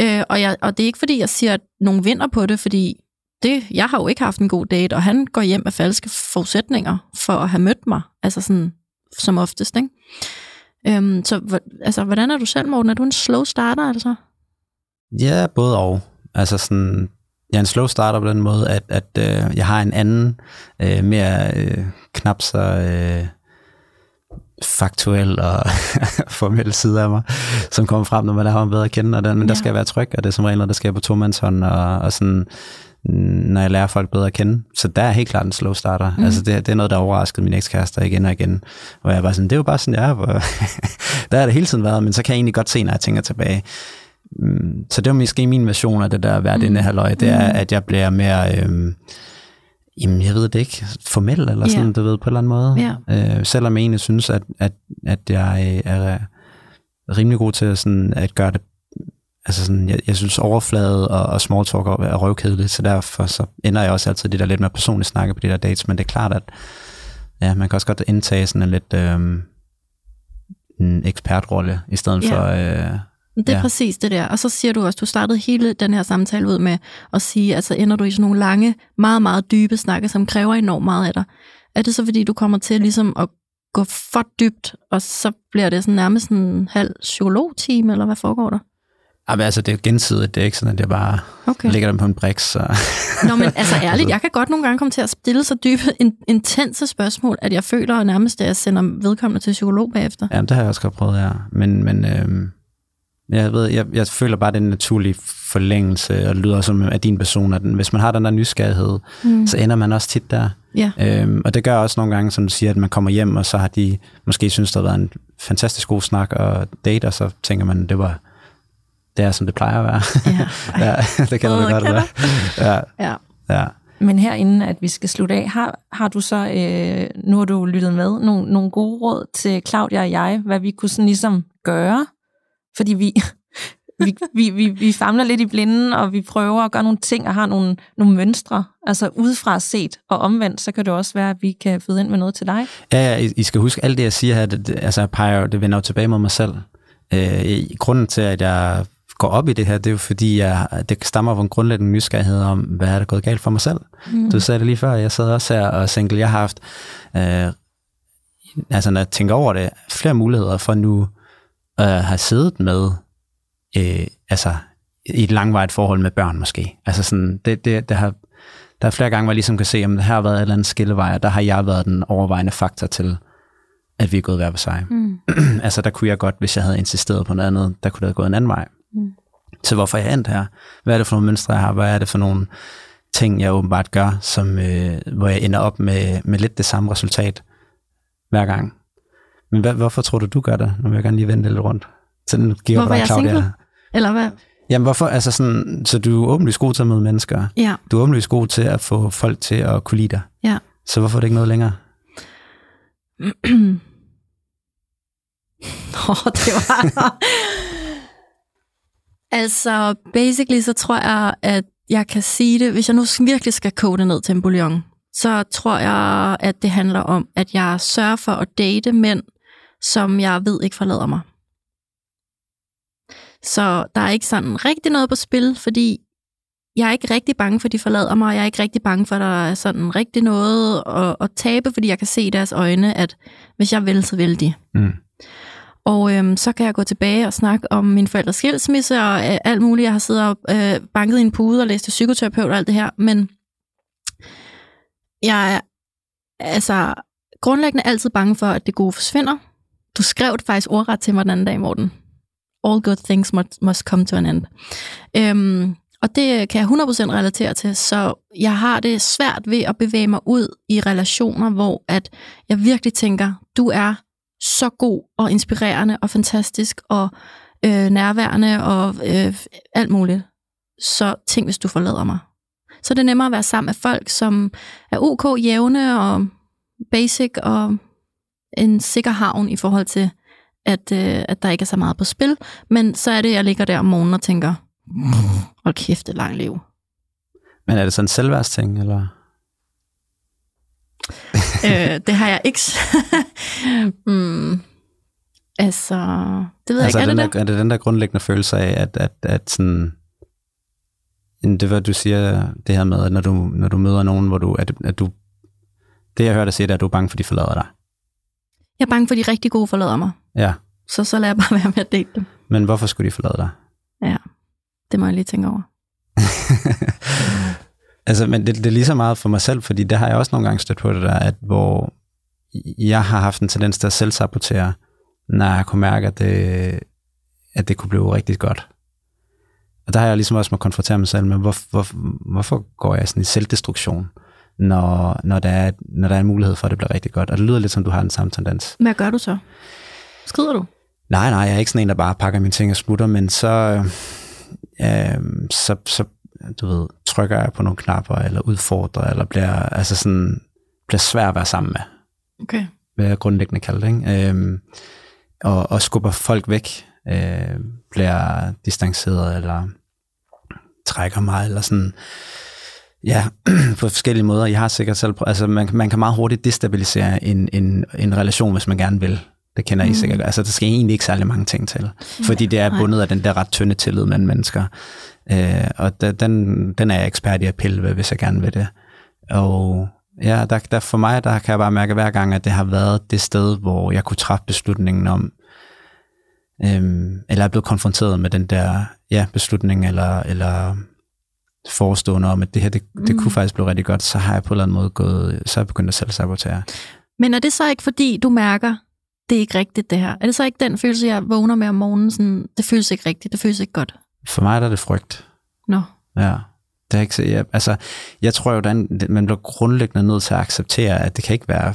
[SPEAKER 1] Øh, og, jeg, og det er ikke fordi, jeg siger, at nogen vinder på det, fordi det, jeg har jo ikke haft en god date, og han går hjem med falske forudsætninger for at have mødt mig, altså sådan som oftest, ikke? Øhm, så altså, hvordan er du selv, Morten? Er du en slow starter, altså?
[SPEAKER 4] Ja, både og. Altså sådan, jeg er en slow starter på den måde, at, at øh, jeg har en anden, øh, mere øh, knap så øh, faktuel og formel side af mig, som kommer frem, når man har ham bedre at kende, og den, men ja. der skal jeg være tryg, og det er som regel, når der skal på tomandshånd, og, og sådan, når jeg lærer folk bedre at kende. Så der er helt klart en slow starter. Mm. Altså det, det er noget, der overraskede min ekskærester igen og igen. Hvor jeg var sådan, det er jo bare sådan, jeg er. der har det hele tiden været, men så kan jeg egentlig godt se, når jeg tænker tilbage. Mm, så det var måske min version af det der hvert mm. halvøje, det er, mm. at jeg bliver mere... Øhm, Jamen, jeg ved det ikke. Formel eller sådan, yeah. du ved, på en eller anden måde. Yeah. Øh, selvom jeg egentlig synes, at, at, at jeg er rimelig god til sådan, at gøre det altså sådan, jeg, jeg synes overflade og, og small talk er, røvkedeligt, så derfor så ender jeg også altid det der lidt mere personligt snakke på de der dates, men det er klart, at ja, man kan også godt indtage sådan en lidt øhm, en ekspertrolle, i stedet ja. for... Øh,
[SPEAKER 1] det er ja. præcis det der. Og så siger du også, du startede hele den her samtale ud med at sige, altså ender du i sådan nogle lange, meget, meget dybe snakke, som kræver enormt meget af dig. Er det så, fordi du kommer til ligesom at gå for dybt, og så bliver det sådan nærmest en halv psykologtime, eller hvad foregår der?
[SPEAKER 4] Ja, altså, det er gensidigt. Det er ikke sådan, at jeg bare okay. lægger dem på en brik. Så.
[SPEAKER 1] Nå, men altså ærligt, jeg kan godt nogle gange komme til at stille så dybe, intense spørgsmål, at jeg føler nærmest, at jeg sender vedkommende til psykolog bagefter.
[SPEAKER 4] Ja, det har jeg også godt prøvet, ja. Men, men øhm, jeg, ved, jeg, jeg føler bare, at det er en naturlig forlængelse, og lyder som af din person, at hvis man har den der nysgerrighed, mm. så ender man også tit der.
[SPEAKER 1] Ja.
[SPEAKER 4] Øhm, og det gør også nogle gange, som du siger, at man kommer hjem, og så har de måske synes, det har været en fantastisk god snak og date, og så tænker man, det var det er, som det plejer at være. Ja, ja det kan det godt være. Ja.
[SPEAKER 1] ja.
[SPEAKER 4] ja.
[SPEAKER 3] Men her inden at vi skal slutte af, har, har du så, øh, nu har du lyttet med, nogle, nogle gode råd til Claudia og jeg, hvad vi kunne sådan ligesom gøre? Fordi vi, vi, vi, vi, vi famler lidt i blinden, og vi prøver at gøre nogle ting og har nogle, nogle mønstre, altså udefra set og omvendt, så kan det også være, at vi kan føde ind med noget til dig.
[SPEAKER 4] Ja, ja I, skal huske, alt det, jeg siger her, det, det, altså, peger, det vender jo tilbage mod mig selv. Øh, grunden til, at jeg går op i det her, det er jo fordi, jeg, det stammer fra en grundlæggende nysgerrighed om, hvad er der gået galt for mig selv. Mm. Du sagde det lige før, jeg sad også her og single, jeg har haft, øh, altså når jeg tænker over det, flere muligheder for nu at øh, have siddet med, øh, altså i et langvarigt forhold med børn måske. Altså sådan, det, det, det har, der er flere gange, hvor jeg ligesom kan se, om det her har været et eller andet skillevej, og der har jeg været den overvejende faktor til, at vi er gået hver for sig. Mm. altså der kunne jeg godt, hvis jeg havde insisteret på noget andet, der kunne det have gået en anden vej. Mm. Så hvorfor jeg endt her? Hvad er det for nogle mønstre, jeg har? Hvad er det for nogle ting, jeg åbenbart gør, som, øh, hvor jeg ender op med, med lidt det samme resultat hver gang? Men hvad, hvorfor tror du, du gør det? Nu vil jeg gerne lige vende lidt rundt. Så den giver
[SPEAKER 1] hvorfor dig, Claudia. single? Eller hvad?
[SPEAKER 4] Jamen hvorfor, altså sådan, så du er åbenlyst god til at møde mennesker.
[SPEAKER 1] Ja.
[SPEAKER 4] Du er åbenlyst god til at få folk til at kunne lide dig.
[SPEAKER 1] Ja.
[SPEAKER 4] Så hvorfor er det ikke noget længere?
[SPEAKER 1] Oh, det var... Altså, basically, så tror jeg, at jeg kan sige det, hvis jeg nu virkelig skal kode det ned til en bouillon, så tror jeg, at det handler om, at jeg sørger for at date mænd, som jeg ved ikke forlader mig. Så der er ikke sådan rigtig noget på spil, fordi jeg er ikke rigtig bange for, at de forlader mig, og jeg er ikke rigtig bange for, at der er sådan rigtig noget at, at tabe, fordi jeg kan se i deres øjne, at hvis jeg vil, så vil de. Mm. Og øhm, så kan jeg gå tilbage og snakke om min forældres skilsmisse og øh, alt muligt. Jeg har siddet og øh, banket i en pude og læst til psykoterapeut og alt det her. Men jeg er altså grundlæggende altid bange for, at det gode forsvinder. Du skrev det faktisk ordret til mig den anden dag, Morten. All good things must, must come to an end. Øhm, og det kan jeg 100% relatere til, så jeg har det svært ved at bevæge mig ud i relationer, hvor at jeg virkelig tænker, du er så god og inspirerende og fantastisk og øh, nærværende og øh, alt muligt. Så tænk, hvis du forlader mig. Så det er nemmere at være sammen med folk, som er ok, jævne og basic og en sikker havn i forhold til at, øh, at der ikke er så meget på spil. Men så er det, jeg ligger der om morgenen og tænker, hold kæft, det er langt liv.
[SPEAKER 4] Men er det sådan en selvværdsting, eller?
[SPEAKER 1] øh, det har jeg ikke. mm, altså, det ved
[SPEAKER 4] altså,
[SPEAKER 1] jeg ikke,
[SPEAKER 4] er,
[SPEAKER 1] er
[SPEAKER 4] det
[SPEAKER 1] det
[SPEAKER 4] der, er det den der grundlæggende følelse af, at, at, at sådan, det hvad du siger, det her med, at når du, når du møder nogen, hvor du, at, at du, det jeg hører dig sige, det er, at du er bange for, at de forlader dig.
[SPEAKER 1] Jeg er bange for, at de rigtig gode forlader mig.
[SPEAKER 4] Ja,
[SPEAKER 1] Så så lader jeg bare være med at date dem.
[SPEAKER 4] men hvorfor skulle de forlade dig?
[SPEAKER 1] Ja, det må jeg lige tænke over.
[SPEAKER 4] altså, men det, det er lige så meget for mig selv, fordi det har jeg også nogle gange stødt på det der, at hvor jeg har haft en tendens til at selvsabotere, når jeg kunne mærke, at det, at det kunne blive rigtig godt. Og der har jeg ligesom også må konfrontere mig selv med, hvor, hvor, hvorfor går jeg sådan i selvdestruktion, når, når, der er, når der er en mulighed for, at det bliver rigtig godt. Og det lyder lidt som, du har den samme tendens.
[SPEAKER 1] Hvad gør du så? Skrider du?
[SPEAKER 4] Nej, nej, jeg er ikke sådan en, der bare pakker mine ting og smutter, men så, øh, så, så du ved, trykker jeg på nogle knapper, eller udfordrer, eller bliver, altså sådan, bliver svær at være sammen med,
[SPEAKER 1] Okay.
[SPEAKER 4] vil jeg grundlæggende kalde det. Ikke? Øh, og, og skubber folk væk, øh, bliver distanceret, eller trækker mig, eller sådan, ja, på forskellige måder. Jeg har sikkert selv, prøvet- altså man, man kan meget hurtigt destabilisere en, en, en relation, hvis man gerne vil. Det kender I
[SPEAKER 1] Mm.
[SPEAKER 4] sikkert. Altså, der skal egentlig ikke særlig mange ting til. Fordi det er bundet af den der ret tynde tillid mellem mennesker. Øh, og da, den, den er jeg ekspert i at pille ved, hvis jeg gerne vil det. Og ja, der, der for mig, der kan jeg bare mærke hver gang, at det har været det sted, hvor jeg kunne træffe beslutningen om, øhm, eller er blevet konfronteret med den der ja, beslutning, eller, eller forestående om, at det her, det, det
[SPEAKER 1] Mm.
[SPEAKER 4] kunne faktisk blive rigtig godt, så har jeg på en eller anden måde gået, så er jeg begyndt at selv sabotere.
[SPEAKER 1] Men er det så ikke, fordi du mærker, det er ikke rigtigt det her? Er det så ikke den følelse, jeg vågner med om morgenen, sådan, det føles ikke rigtigt, det føles ikke godt?
[SPEAKER 4] For mig der er det frygt.
[SPEAKER 1] Nå.
[SPEAKER 4] Ja. Det er ikke, så- jeg, altså, jeg tror jo, at man bliver grundlæggende nødt til at acceptere, at det kan ikke være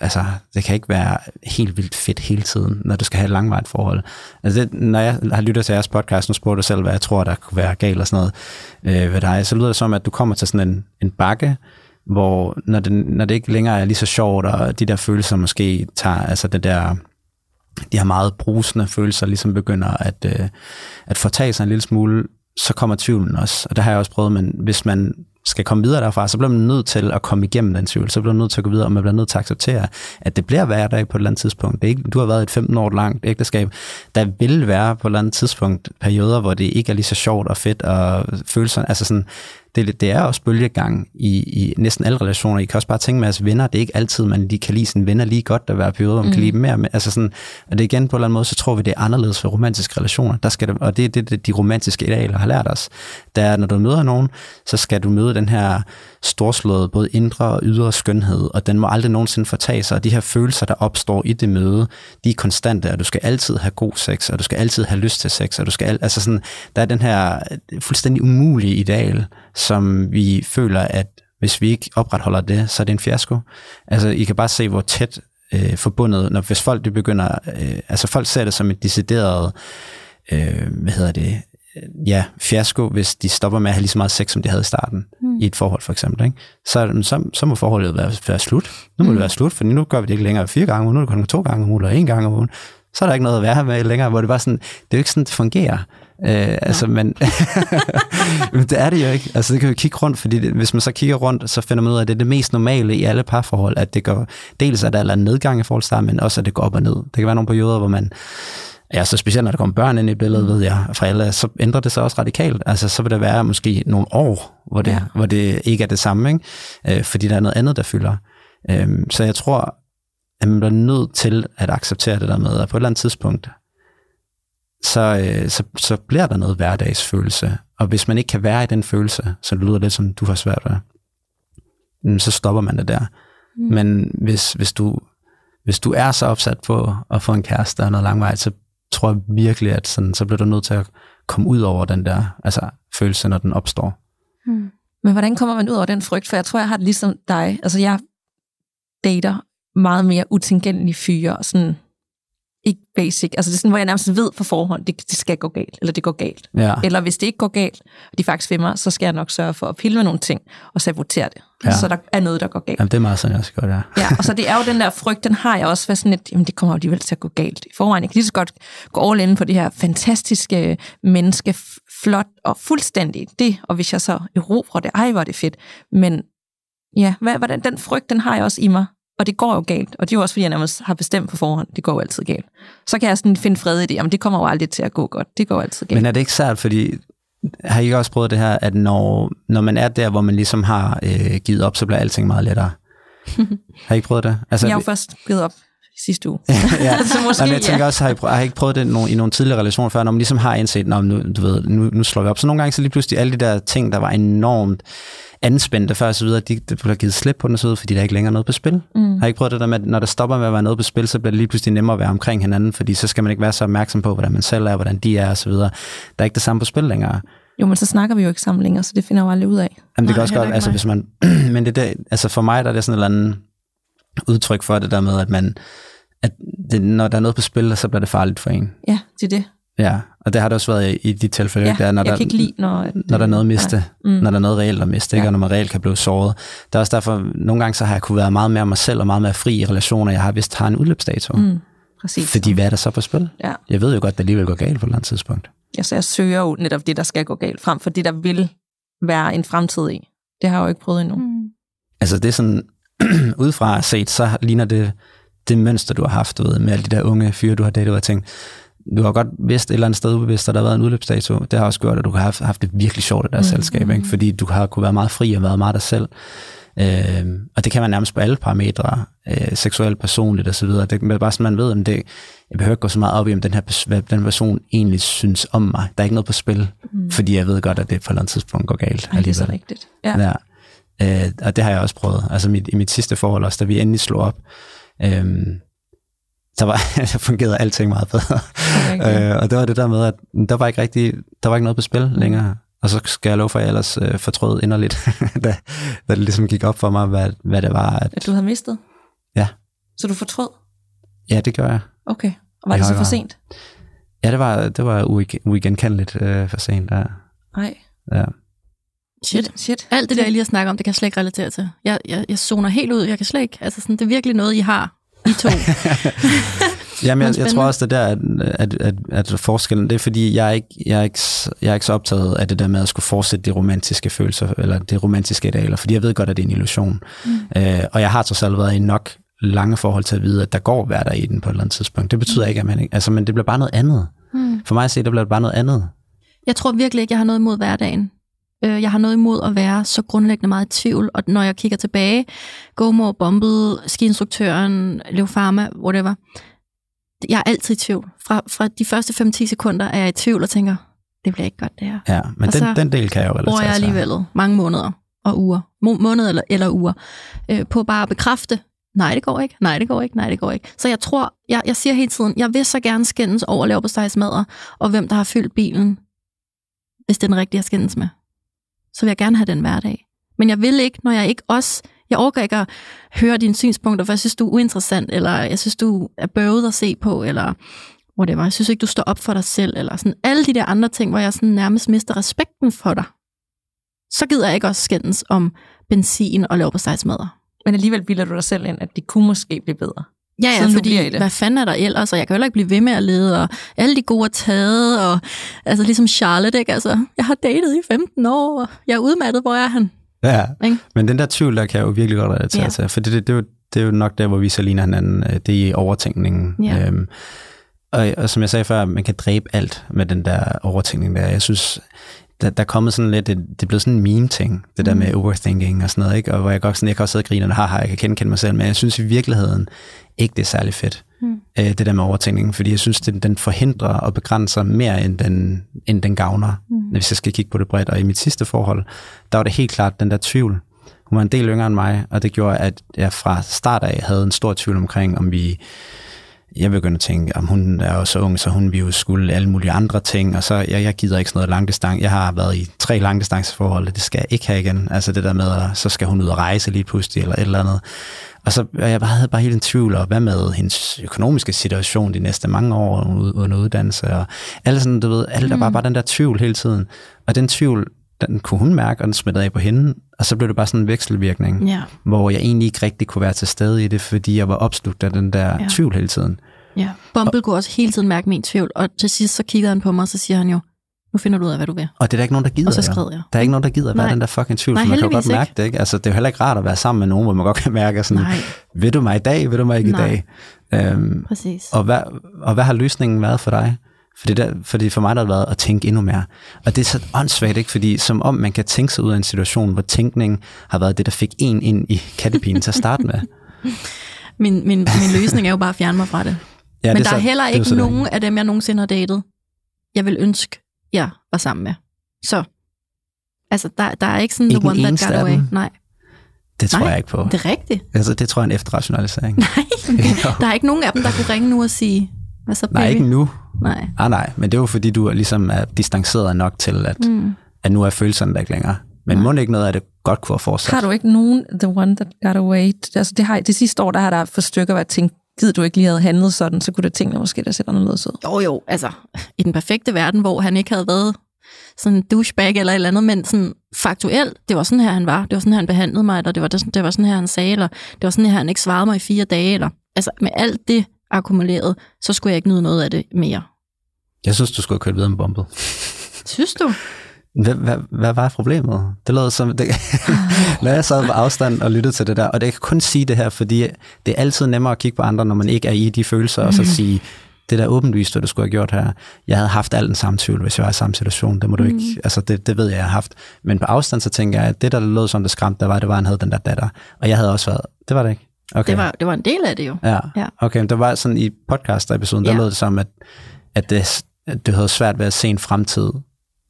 [SPEAKER 4] altså, det kan ikke være helt vildt fedt hele tiden, når du skal have et langvarigt forhold. Altså det, når jeg har lyttet til jeres podcast, og spurgte du selv, hvad jeg tror, der kunne være galt og sådan noget øh, ved dig, så lyder det som, at du kommer til sådan en, en bakke, hvor når det, når det ikke længere er lige så sjovt, og de der følelser måske tager, altså det der, de her meget brusende følelser ligesom begynder at, øh, at fortage sig en lille smule, så kommer tvivlen også. Og det har jeg også prøvet, men hvis man skal komme videre derfra, så bliver man nødt til at komme igennem den tvivl. Så bliver man nødt til at gå videre, og man bliver nødt til at acceptere, at det bliver hverdag på et eller andet tidspunkt. Det er ikke, du har været i et 15 år langt ægteskab. Der vil være på et eller andet tidspunkt perioder, hvor det ikke er lige så sjovt og fedt, og følelser. altså sådan, det, det er også bølgegang i, i næsten alle relationer. I kan også bare tænke med jeres venner. Det er ikke altid, man lige kan lide sine venner lige godt, der være perioder, man mm. kan lide dem mere. Men, altså sådan, og det igen på en eller anden måde, så tror vi, det er anderledes for romantiske relationer. Der skal det, og det er det, det, de romantiske idealer har lært os. Det er, når du møder nogen, så skal du møde den her storslået både indre og ydre skønhed, og den må aldrig nogensinde fortage sig. Og de her følelser, der opstår i det møde, de er konstante, og du skal altid have god sex, og du skal altid have lyst til sex, og du skal al- altså sådan, der er den her øh, fuldstændig umulige ideal, som vi føler, at hvis vi ikke opretholder det, så er det en fiasko. Altså, I kan bare se, hvor tæt øh, forbundet, når hvis folk de begynder, øh, altså folk ser det som et decideret, øh, hvad hedder det, ja, fiasko, hvis de stopper med at have lige så meget sex, som de havde i starten, mm. i et forhold for eksempel, ikke? Så, så, så må forholdet være, være slut. Nu må mm. det være slut, for nu gør vi det ikke længere fire gange om ugen, nu er det kun to gange om ugen, eller en gang om ugen. Så er der ikke noget at være med længere, hvor det bare sådan, det er jo ikke sådan, det fungerer. Øh, altså, men men det er det jo ikke. Altså, det kan vi kigge rundt, fordi det, hvis man så kigger rundt, så finder man ud af, at det er det mest normale i alle parforhold, at det går, dels at der er en nedgang i forhold til men også at det går op og ned. Det kan være nogle perioder, hvor man, ja, så specielt når der kommer børn ind i billedet, ved jeg, fra alle, så ændrer det sig også radikalt. Altså, så vil der være måske nogle år, hvor det, ja.
[SPEAKER 3] Ja.
[SPEAKER 4] hvor det ikke er det samme, ikke? Øh, fordi der er noget andet, der fylder. Øh, så jeg tror, at man bliver nødt til at acceptere det der med, at på et eller andet tidspunkt, så, øh, så, så bliver der noget hverdagsfølelse. Og hvis man ikke kan være i den følelse, så det lyder lidt som, du har svært ved, mm, så stopper man det der. Mm. Men hvis, hvis, du, hvis du er så opsat på at få en kæreste og noget langvejt, så tror jeg virkelig, at sådan, så bliver du nødt til at komme ud over den der altså, følelse, når den opstår.
[SPEAKER 1] Mm.
[SPEAKER 3] Men hvordan kommer man ud over den frygt? For jeg tror, jeg har det ligesom dig. Altså, jeg dater meget mere utilgængelige fyre. Sådan, ikke basic. Altså det er sådan, hvor jeg nærmest ved på forhånd, det, det skal gå galt, eller det går galt.
[SPEAKER 4] Ja.
[SPEAKER 3] Eller hvis det ikke går galt, og de faktisk mig, så skal jeg nok sørge for at pille med nogle ting og sabotere det.
[SPEAKER 4] Ja.
[SPEAKER 3] Så der er noget, der går galt.
[SPEAKER 4] Jamen, det er meget sådan, jeg også gør det.
[SPEAKER 3] Ja, og så det er jo den der frygt, den har jeg også været sådan lidt, jamen det kommer jo alligevel til at gå galt. I forvejen, jeg kan lige så godt gå all in på det her fantastiske menneske, flot og fuldstændig det, og hvis jeg så erobrer det, ej hvor er det fedt. Men ja, hvad, hvordan, den frygt, den har jeg også i mig, og det går jo galt. Og det er jo også, fordi jeg nærmest har bestemt på forhånd, det går jo altid galt. Så kan jeg sådan finde fred i det, jamen det kommer jo aldrig til at gå godt, det går jo altid galt.
[SPEAKER 4] Men er det ikke sært, fordi har I ikke også prøvet det her, at når, når man er der, hvor man ligesom har øh, givet op, så bliver alting meget lettere? har I ikke prøvet det? Altså,
[SPEAKER 3] jeg har jo først givet op sidste uge.
[SPEAKER 4] ja.
[SPEAKER 3] så måske,
[SPEAKER 4] Jamen, jeg tænker
[SPEAKER 3] ja.
[SPEAKER 4] også, har I, prøvet, har I ikke prøvet det nogle, i nogle tidligere relationer før, når man ligesom har indset, når nu, du ved, nu, nu slår vi op. Så nogle gange så lige pludselig alle de der ting, der var enormt anspændte før og så videre, de, de bliver givet slip på den og så videre, fordi der er ikke længere noget på spil. Mm. Har I ikke prøvet det der med, at når der stopper med at være noget på spil, så bliver det lige pludselig nemmere at være omkring hinanden, fordi så skal man ikke være så opmærksom på, hvordan man selv er, hvordan de er og så videre. Der er ikke det samme på spil længere.
[SPEAKER 3] Jo, men så snakker vi jo ikke sammen længere, så det finder jeg jo aldrig ud af.
[SPEAKER 4] Jamen, det kan også godt, altså hvis man, men det der, altså for mig der er det sådan et eller andet udtryk for det der med, at man, at det, når der er noget på spil, så bliver det farligt for en.
[SPEAKER 3] Ja, det er det.
[SPEAKER 4] Ja, og det har det også været i, de tilfælde,
[SPEAKER 3] Ja,
[SPEAKER 4] ikke? der, når der,
[SPEAKER 3] ikke lide, når... at,
[SPEAKER 4] når der er noget at miste,
[SPEAKER 3] nej.
[SPEAKER 4] mm. når der er noget reelt at miste, ikke?
[SPEAKER 3] Ja.
[SPEAKER 4] og når man reelt kan blive såret. Det er også derfor, nogle gange så har jeg kunne være meget mere mig selv, og meget mere fri i relationer, jeg har vist har en udløbsdato. Mm.
[SPEAKER 3] Præcis.
[SPEAKER 4] Fordi hvad er der så på spil?
[SPEAKER 3] Ja.
[SPEAKER 4] Jeg ved jo godt, at det alligevel går galt på et eller andet tidspunkt.
[SPEAKER 3] ja, så jeg søger jo netop det, der skal gå galt, frem for det, der vil være en fremtid i. Det har jeg jo ikke prøvet endnu.
[SPEAKER 1] Mm.
[SPEAKER 4] Altså det er sådan, udefra set, så ligner det det mønster, du har haft du ved, med alle de der unge fyre, du har datet, og tænkt, du har godt vidst et eller andet sted at der har været en udløbsdato. Det har også gjort, at du har haft, haft det virkelig sjovt i deres mm. selskab, ikke? fordi du har kunne være meget fri og været meget dig selv. Øh, og det kan man nærmest på alle parametre, øh, seksuelt, personligt osv. Det er bare sådan, man ved, om det, jeg behøver ikke gå så meget op i, om den her hvad den person egentlig synes om mig. Der er ikke noget på spil, mm. fordi jeg ved godt, at det på et eller andet tidspunkt går galt.
[SPEAKER 3] Ej, det er så rigtigt. Ja.
[SPEAKER 4] Ja. Øh, og det har jeg også prøvet. Altså mit, i mit sidste forhold også, da vi endelig slog op, øh, så var, der fungerede alting meget bedre.
[SPEAKER 3] Okay.
[SPEAKER 4] øh, og det var det der med, at der var ikke rigtig, der var ikke noget på spil længere. Og så skal jeg love for, at jeg ellers øh, fortrød inderligt, da, da det ligesom gik op for mig, hvad, hvad det var. At,
[SPEAKER 3] At du havde mistet?
[SPEAKER 4] Ja.
[SPEAKER 3] Så du fortrød?
[SPEAKER 4] ja, det gør jeg.
[SPEAKER 3] Okay. Og var
[SPEAKER 4] I
[SPEAKER 3] det så for sent?
[SPEAKER 4] Ja, det var, det var uig- uigenkendeligt øh, for sent. Ja.
[SPEAKER 3] Nej.
[SPEAKER 4] Ja.
[SPEAKER 1] Shit.
[SPEAKER 3] Shit.
[SPEAKER 1] Alt det der, I lige har snakket om, det kan jeg slet ikke relatere til. Jeg, jeg, jeg zoner helt ud. Jeg kan slet ikke. Altså, sådan, det er virkelig noget, I har. I to.
[SPEAKER 4] Jamen,
[SPEAKER 1] Men
[SPEAKER 4] jeg, jeg tror også, det der, at, at, at, at forskellen, det er fordi, jeg er, ikke, jeg, er ikke, jeg er ikke så optaget af det der med at skulle fortsætte de romantiske følelser, eller det romantiske idealer, fordi jeg ved godt, at det er en illusion. Mm. Øh, og jeg har trods alt været i nok lange forhold til at vide, at der går hver dag i den på et eller andet tidspunkt. Det betyder ikke, at man ikke, altså, men det bliver bare noget andet.
[SPEAKER 1] Mm.
[SPEAKER 4] For mig at se, det bliver bare noget andet.
[SPEAKER 1] Jeg tror virkelig ikke, jeg har noget imod hverdagen. Øh, Jeg har noget imod at være så grundlæggende meget i tvivl, og når jeg kigger tilbage, Gomor, Bombet, skiinstruktøren, Leo Pharma, whatever, jeg er altid i tvivl. Fra, fra de første 5-10 sekunder er jeg i tvivl og tænker, det bliver ikke godt det her.
[SPEAKER 4] Ja, men
[SPEAKER 1] Og
[SPEAKER 4] den,
[SPEAKER 1] så
[SPEAKER 4] den del kan jeg jo relatere
[SPEAKER 1] jeg alligevel mange måneder og uger, Må- måneder eller, eller uger, øh, på bare at bekræfte, nej, det går ikke, nej, det går ikke, nej, det går ikke. Så jeg tror, jeg, jeg siger hele tiden, jeg vil så gerne skændes over stegsmadder, og hvem der har fyldt bilen, hvis det er den rigtige at skændes med. Så vil jeg gerne have den hverdag. Men jeg vil ikke, når jeg ikke også, jeg overgår ikke at høre dine synspunkter, for jeg synes, du er uinteressant, eller jeg synes, du er bøvet at se på, eller whatever. Jeg synes ikke, du står op for dig selv, eller sådan alle de der andre ting, hvor jeg sådan nærmest mister respekten for dig. Så gider jeg ikke også skændes om benzin og lave på.
[SPEAKER 3] Men alligevel bilder du dig selv ind, at det kunne måske blive bedre.
[SPEAKER 1] Ja, ja,
[SPEAKER 3] Siden du
[SPEAKER 1] fordi
[SPEAKER 3] bliver i det.
[SPEAKER 1] hvad fanden er der ellers? Og jeg kan jo heller ikke blive ved med at lede, og alle de gode er taget, og altså ligesom Charlotte, ikke? Altså, jeg har datet i 15 år, og jeg er udmattet, hvor er han?
[SPEAKER 4] Ja,
[SPEAKER 1] Ikke?
[SPEAKER 4] men den der tvivl, der kan jeg jo virkelig godt relatere
[SPEAKER 1] Ja.
[SPEAKER 4] ja. til, for det, det, det, er jo, det er jo nok der, hvor vi så ligner hinanden, øh, det er i overtænkningen.
[SPEAKER 1] Ja.
[SPEAKER 4] Øhm, og, og som jeg sagde før, man kan dræbe alt med den der overtænkning der. Jeg synes, der, der er kommet sådan lidt, det, det er blevet sådan en meme-ting, det der
[SPEAKER 1] Mm.
[SPEAKER 4] med overthinking og sådan noget, ikke? og hvor jeg godt sådan, jeg kan også sidde og grine, og haha, jeg kan kende, mig selv, men jeg synes i virkeligheden ikke, det er særlig fedt,
[SPEAKER 1] Mm.
[SPEAKER 4] øh, det der med overtænkning, fordi jeg synes, det, den forhindrer og begrænser mere, end den, end den gavner,
[SPEAKER 1] Mm.
[SPEAKER 4] hvis jeg skal kigge på det bredt. Og i mit sidste forhold, der var det helt klart den der tvivl. Hun var en del yngre end mig, og det gjorde, at jeg fra start af havde en stor tvivl omkring, om vi jeg begyndte at tænke, om hun er jo så ung, så hun vil jo skulle alle mulige andre ting, og så jeg, jeg gider ikke sådan noget langdistance. Jeg har været i tre langdistanceforhold, og det skal jeg ikke have igen. Altså det der med, at så skal hun ud og rejse lige pludselig, eller et eller andet. Og så og jeg bare havde bare helt en tvivl, og hvad med hendes økonomiske situation de næste mange år under uddannelse, og alt sådan, du ved, alt der var bare den der tvivl hele tiden. Og den tvivl, den kunne hun mærke, og den smittede af på hende, og så blev det bare sådan en vekselvirkning,
[SPEAKER 1] Ja.
[SPEAKER 4] hvor jeg egentlig ikke rigtig kunne være til stede i det, fordi jeg var opslugt af den der
[SPEAKER 1] Ja.
[SPEAKER 4] tvivl hele tiden.
[SPEAKER 1] Ja. Bumble kunne også hele tiden mærke min tvivl, og til sidst så kigger han på mig, og så siger han jo, nu finder du ud af, hvad du vil.
[SPEAKER 4] Og det er der ikke nogen, der gider.
[SPEAKER 1] Og så skred jeg.
[SPEAKER 4] Der er ikke nogen, der gider at være den der fucking tvivl,
[SPEAKER 1] Nej,
[SPEAKER 4] for man kan jo godt
[SPEAKER 1] heldigvis
[SPEAKER 4] mærke det, ikke? Altså, det er jo heller ikke rart at være sammen med nogen, hvor man godt kan mærke sådan,
[SPEAKER 1] Nej,
[SPEAKER 4] vil du mig i dag, vil du mig ikke
[SPEAKER 1] Nej.
[SPEAKER 4] i dag? Øhm,
[SPEAKER 1] præcis.
[SPEAKER 4] og, hvad, og hvad har løsningen været for dig? Fordi, der, fordi for mig der har det været at tænke endnu mere. Og det er så åndssvagt, ikke? Fordi som om man kan tænke sig ud af en situation, hvor tænkning har været det, der fik en ind i kattepinen til at starte med.
[SPEAKER 1] Min, min, min løsning er jo bare at fjerne mig fra det.
[SPEAKER 4] Ja,
[SPEAKER 1] Men
[SPEAKER 4] det
[SPEAKER 1] der er
[SPEAKER 4] så-
[SPEAKER 1] heller
[SPEAKER 4] det jo
[SPEAKER 1] ikke
[SPEAKER 4] så det.
[SPEAKER 1] nogen af dem, jeg nogensinde har datet, jeg vil ønske, jeg var sammen med. Så, altså, der, der er ikke sådan
[SPEAKER 4] Ikke
[SPEAKER 1] the one that got away. Nej,
[SPEAKER 4] Det tror
[SPEAKER 1] Nej,
[SPEAKER 4] jeg ikke på.
[SPEAKER 1] det er rigtigt.
[SPEAKER 4] Altså, det tror jeg er en efterrationalisering.
[SPEAKER 1] Nej, der er ikke nogen af dem, der kunne ringe nu og sige, hvad så baby?
[SPEAKER 4] Nej, ikke nu.
[SPEAKER 1] Nej.
[SPEAKER 4] Ah, nej, men det er jo fordi, du er ligesom er distanceret nok til, at,
[SPEAKER 1] Mm.
[SPEAKER 4] at nu er følelserne der ikke længere. Men må ikke noget af det godt kunne have fortsat?
[SPEAKER 3] Har du ikke nogen The One That Got Away? Altså det, har, det sidste år, der har der for stykker været tænkt, gider du ikke lige havde handlet sådan, så kunne det tingene måske der sætte anderledes ud.
[SPEAKER 1] Jo, jo, altså, i den perfekte verden, hvor han ikke havde været sådan en douchebag eller et eller andet, men sådan faktuelt, det var sådan her, han var. Det var sådan her, han behandlede mig, eller det var, det, det var sådan her, han sagde, eller det var sådan her, han ikke svarede mig i fire dage, eller altså med alt det akkumuleret, så skulle jeg ikke nyde noget af det mere.
[SPEAKER 4] Jeg synes, du skulle have kørt videre med Bumble.
[SPEAKER 1] Synes du?
[SPEAKER 4] Hvad, hvad, hvad var problemet? Det lød som, det, når jeg sad på afstand og lyttede til det der, og det jeg kan kun sige det her, fordi det er altid nemmere at kigge på andre, når man ikke er i de følelser, og så sige, det der er åbenlyst, du skulle have gjort her. Jeg havde haft alt den samme tvivl, hvis jeg var i samme situation. Det må du ikke, altså det, det ved jeg, jeg har haft. Men på afstand, så tænker jeg, at det, der lød som det skræmte, der var, det var, at han havde den der datter. Og jeg havde også været, det var det ikke. Okay.
[SPEAKER 1] Det, var, det var en del af det jo.
[SPEAKER 4] Ja,
[SPEAKER 1] Ja.
[SPEAKER 4] okay. Men der var sådan i podcast-episoden, der
[SPEAKER 1] Ja.
[SPEAKER 4] lød det som, at, at det, at det havde svært ved at se en fremtid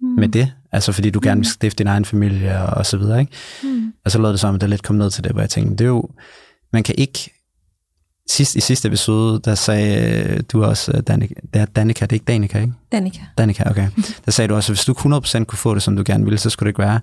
[SPEAKER 4] mm. med det. Altså fordi du gerne vil stifte din egen familie og, og så videre, ikke?
[SPEAKER 1] Mm.
[SPEAKER 4] Og så lød det som, at det lidt kom ned til det, hvor jeg tænkte, det er jo, man kan ikke, sidst, i sidste episode, der sagde øh, du også, øh, Danica, det er Danica, det er ikke Danica, ikke?
[SPEAKER 3] Danica.
[SPEAKER 4] Danica, okay. Der sagde du også, at hvis du 100% kunne få det, som du gerne ville, så skulle det ikke være.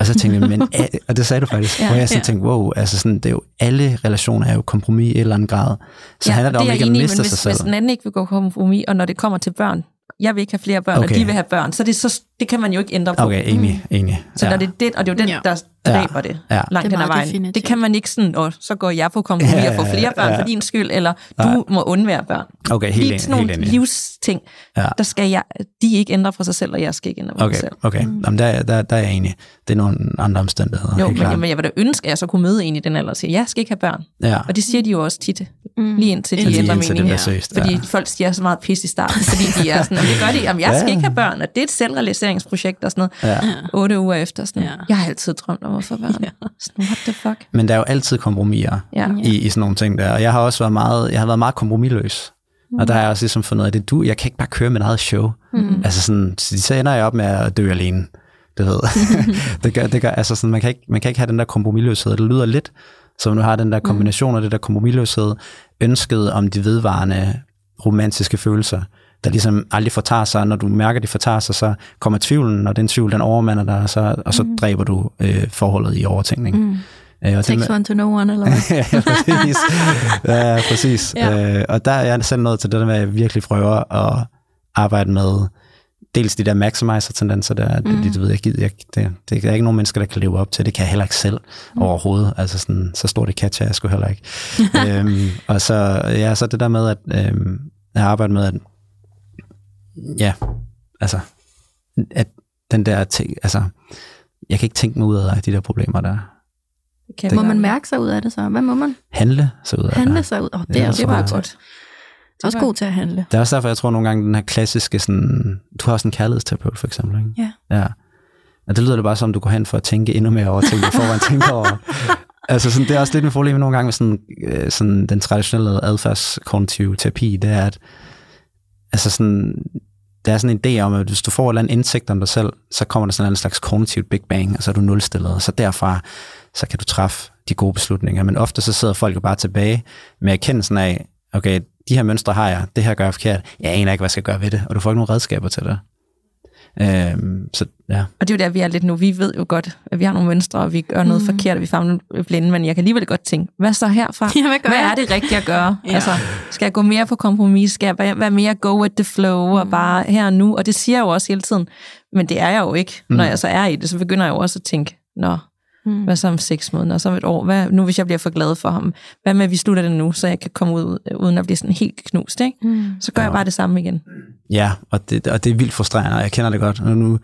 [SPEAKER 4] Og så tænkte jeg, men, og det sagde du faktisk,
[SPEAKER 1] Ja,
[SPEAKER 4] hvor jeg sådan
[SPEAKER 1] ja.
[SPEAKER 4] tænkte, wow, altså sådan, det er jo, alle relationer er jo kompromis i et eller andet grad. Så ja, handler det
[SPEAKER 3] og
[SPEAKER 4] om ikke at miste
[SPEAKER 3] men
[SPEAKER 4] sig
[SPEAKER 3] hvis,
[SPEAKER 4] selv.
[SPEAKER 3] hvis den anden ikke vil gå kompromis, og når det kommer til børn, jeg vil ikke have flere børn, okay. Og de vil have børn, så det, er så det kan man jo ikke ændre på.
[SPEAKER 4] Okay, enig, enig.
[SPEAKER 3] Så
[SPEAKER 4] ja.
[SPEAKER 3] ja. det er det, og det er jo den,
[SPEAKER 1] Ja.
[SPEAKER 3] der dræber det
[SPEAKER 4] Ja.
[SPEAKER 3] langt
[SPEAKER 1] Det er
[SPEAKER 3] hen ad vejen.
[SPEAKER 1] definitivt.
[SPEAKER 3] Det kan man ikke sådan, og så går jeg på kompromis
[SPEAKER 4] Ja,
[SPEAKER 3] og får flere børn
[SPEAKER 4] ja.
[SPEAKER 3] for din skyld, eller du må undvære børn.
[SPEAKER 4] Okay, helt
[SPEAKER 3] Lige sådan
[SPEAKER 4] Helt
[SPEAKER 3] nogle
[SPEAKER 4] enig.
[SPEAKER 3] livsting,
[SPEAKER 4] Ja.
[SPEAKER 3] der skal jeg, de ikke ændre for sig selv, og jeg skal ikke ændre for mig
[SPEAKER 4] Okay,
[SPEAKER 3] selv.
[SPEAKER 4] okay. Mm. Jamen, der, der, der er jeg enig. Det er nogle andre omstændigheder.
[SPEAKER 3] Jo,
[SPEAKER 4] helt
[SPEAKER 3] men,
[SPEAKER 4] klart.
[SPEAKER 3] men jeg vil da ønske, at jeg så kunne møde en i den alder og sige, jeg skal ikke have børn.
[SPEAKER 4] ja.
[SPEAKER 3] Og det siger de jo også tit,
[SPEAKER 1] Mm.
[SPEAKER 3] lige indtil de
[SPEAKER 1] Lige
[SPEAKER 3] ændrer
[SPEAKER 4] indtil
[SPEAKER 3] mening.
[SPEAKER 4] seriøst,
[SPEAKER 3] Fordi
[SPEAKER 4] ja.
[SPEAKER 3] folk siger så meget pis i starten, fordi de er sådan, "Jamen, det gør de, jamen, jeg skal
[SPEAKER 4] Ja.
[SPEAKER 3] ikke have børn, og det er et selvrealiseringsprojekt og sådan noget.
[SPEAKER 4] Ja.
[SPEAKER 3] Otte uger efter, sådan,
[SPEAKER 1] Ja.
[SPEAKER 3] jeg har altid drømt om at få børn. Sådan, what the fuck?
[SPEAKER 4] Men der er jo altid kompromiser
[SPEAKER 3] Ja.
[SPEAKER 4] i, i sådan nogle ting der. Og jeg har også været meget, jeg har været meget kompromisløs. Mm. Og der har jeg også ligesom fundet ud af, det du, jeg kan ikke bare køre mit eget show. Mm. Altså sådan, så ender jeg op med at dø alene. Det ved. det gør, det gør, altså sådan, man kan, ikke, man kan ikke have den der kompromisløshed. Det lyder lidt, som du har den der kombination af det der kompromisløshed, ønsket om de vedvarende romantiske følelser, der ligesom aldrig fortager sig. Når du mærker, de fortager sig, så kommer tvivlen, og den tvivl, den overmander dig, og så, og så mm. dræber du øh, forholdet i overtænkning. Mm. Øh, og det
[SPEAKER 1] Takes
[SPEAKER 4] med-
[SPEAKER 1] one to know one, eller hvad?
[SPEAKER 4] ja, præcis. Ja, præcis.
[SPEAKER 1] Ja.
[SPEAKER 4] Øh, og der er jeg selv nået til det der med, at jeg virkelig prøver at arbejde med dels de der maximizer-tendenser der, mm. det, det, ved jeg, ikke, jeg det, det er ikke nogen mennesker, der kan leve op til. Det kan jeg heller ikke selv mm. overhovedet. Altså sådan, så stort et catch er jeg sgu heller ikke. øhm, og så, ja, så det der med, at øhm, jeg har arbejdet med, at ja, altså, at den der ting, altså, jeg kan ikke tænke mig ud af de der problemer der.
[SPEAKER 3] Det kan
[SPEAKER 1] Må man
[SPEAKER 3] godt.
[SPEAKER 1] mærke sig ud af det så? Hvad må man?
[SPEAKER 4] Handle sig ud af
[SPEAKER 1] Handle
[SPEAKER 4] det.
[SPEAKER 1] sig ud? Oh, det er
[SPEAKER 3] Det var
[SPEAKER 1] god til.
[SPEAKER 3] godt.
[SPEAKER 1] Også god til at handle.
[SPEAKER 4] Det er også derfor, jeg tror nogle gange, den her klassiske sådan, du har også en kærlighedsterapeut for eksempel, ikke?
[SPEAKER 1] Ja.
[SPEAKER 4] Ja. Og det lyder det bare som, du går hen for at tænke endnu mere over ting, du forvejen tænker over. Altså sådan, det er også lidt med problem nogle gange med sådan, øh, sådan den traditionelle adfærdskognitive terapi, det er, at altså sådan, der er sådan en idé om, at hvis du får et eller andet indsigt om dig selv, så kommer der sådan en slags kognitivt big bang, og så er du nulstillet, og så derfra, så kan du træffe de gode beslutninger. Men ofte så sidder folk jo bare tilbage med erkendelsen af, okay, de her mønstre har jeg, det her gør jeg forkert, jeg aner ikke, hvad jeg skal gøre ved det, og du får ikke nogen redskaber til det. Øhm, så ja.
[SPEAKER 3] Og det er jo der, vi er lidt nu. Vi ved jo godt, at vi har nogle mønstre, og vi gør noget mm. forkert, og vi famler blinde, men jeg kan alligevel godt tænke, hvad så herfra?
[SPEAKER 1] Ja, hvad gør
[SPEAKER 3] hvad
[SPEAKER 1] jeg?
[SPEAKER 3] er det rigtige at gøre?
[SPEAKER 1] Ja.
[SPEAKER 3] altså, skal jeg gå mere på kompromis? Skal jeg være- mere go with the flow, mm. og bare her og nu? Og det siger jeg jo også hele tiden. Men det er jeg jo ikke. Når jeg så er i det, så begynder jeg jo også at tænke, nå,
[SPEAKER 1] Mm.
[SPEAKER 3] hvad så om seks måneder, og så om et år? Hvad, nu hvis jeg bliver for glad for ham, hvad med, at vi slutter det nu, så jeg kan komme ud, øh, uden at blive sådan helt knust, ikke?
[SPEAKER 1] Mm.
[SPEAKER 3] Så gør jeg bare det samme igen.
[SPEAKER 4] Ja, og det, og det er vildt frustrerende, og jeg kender det godt. Og nu,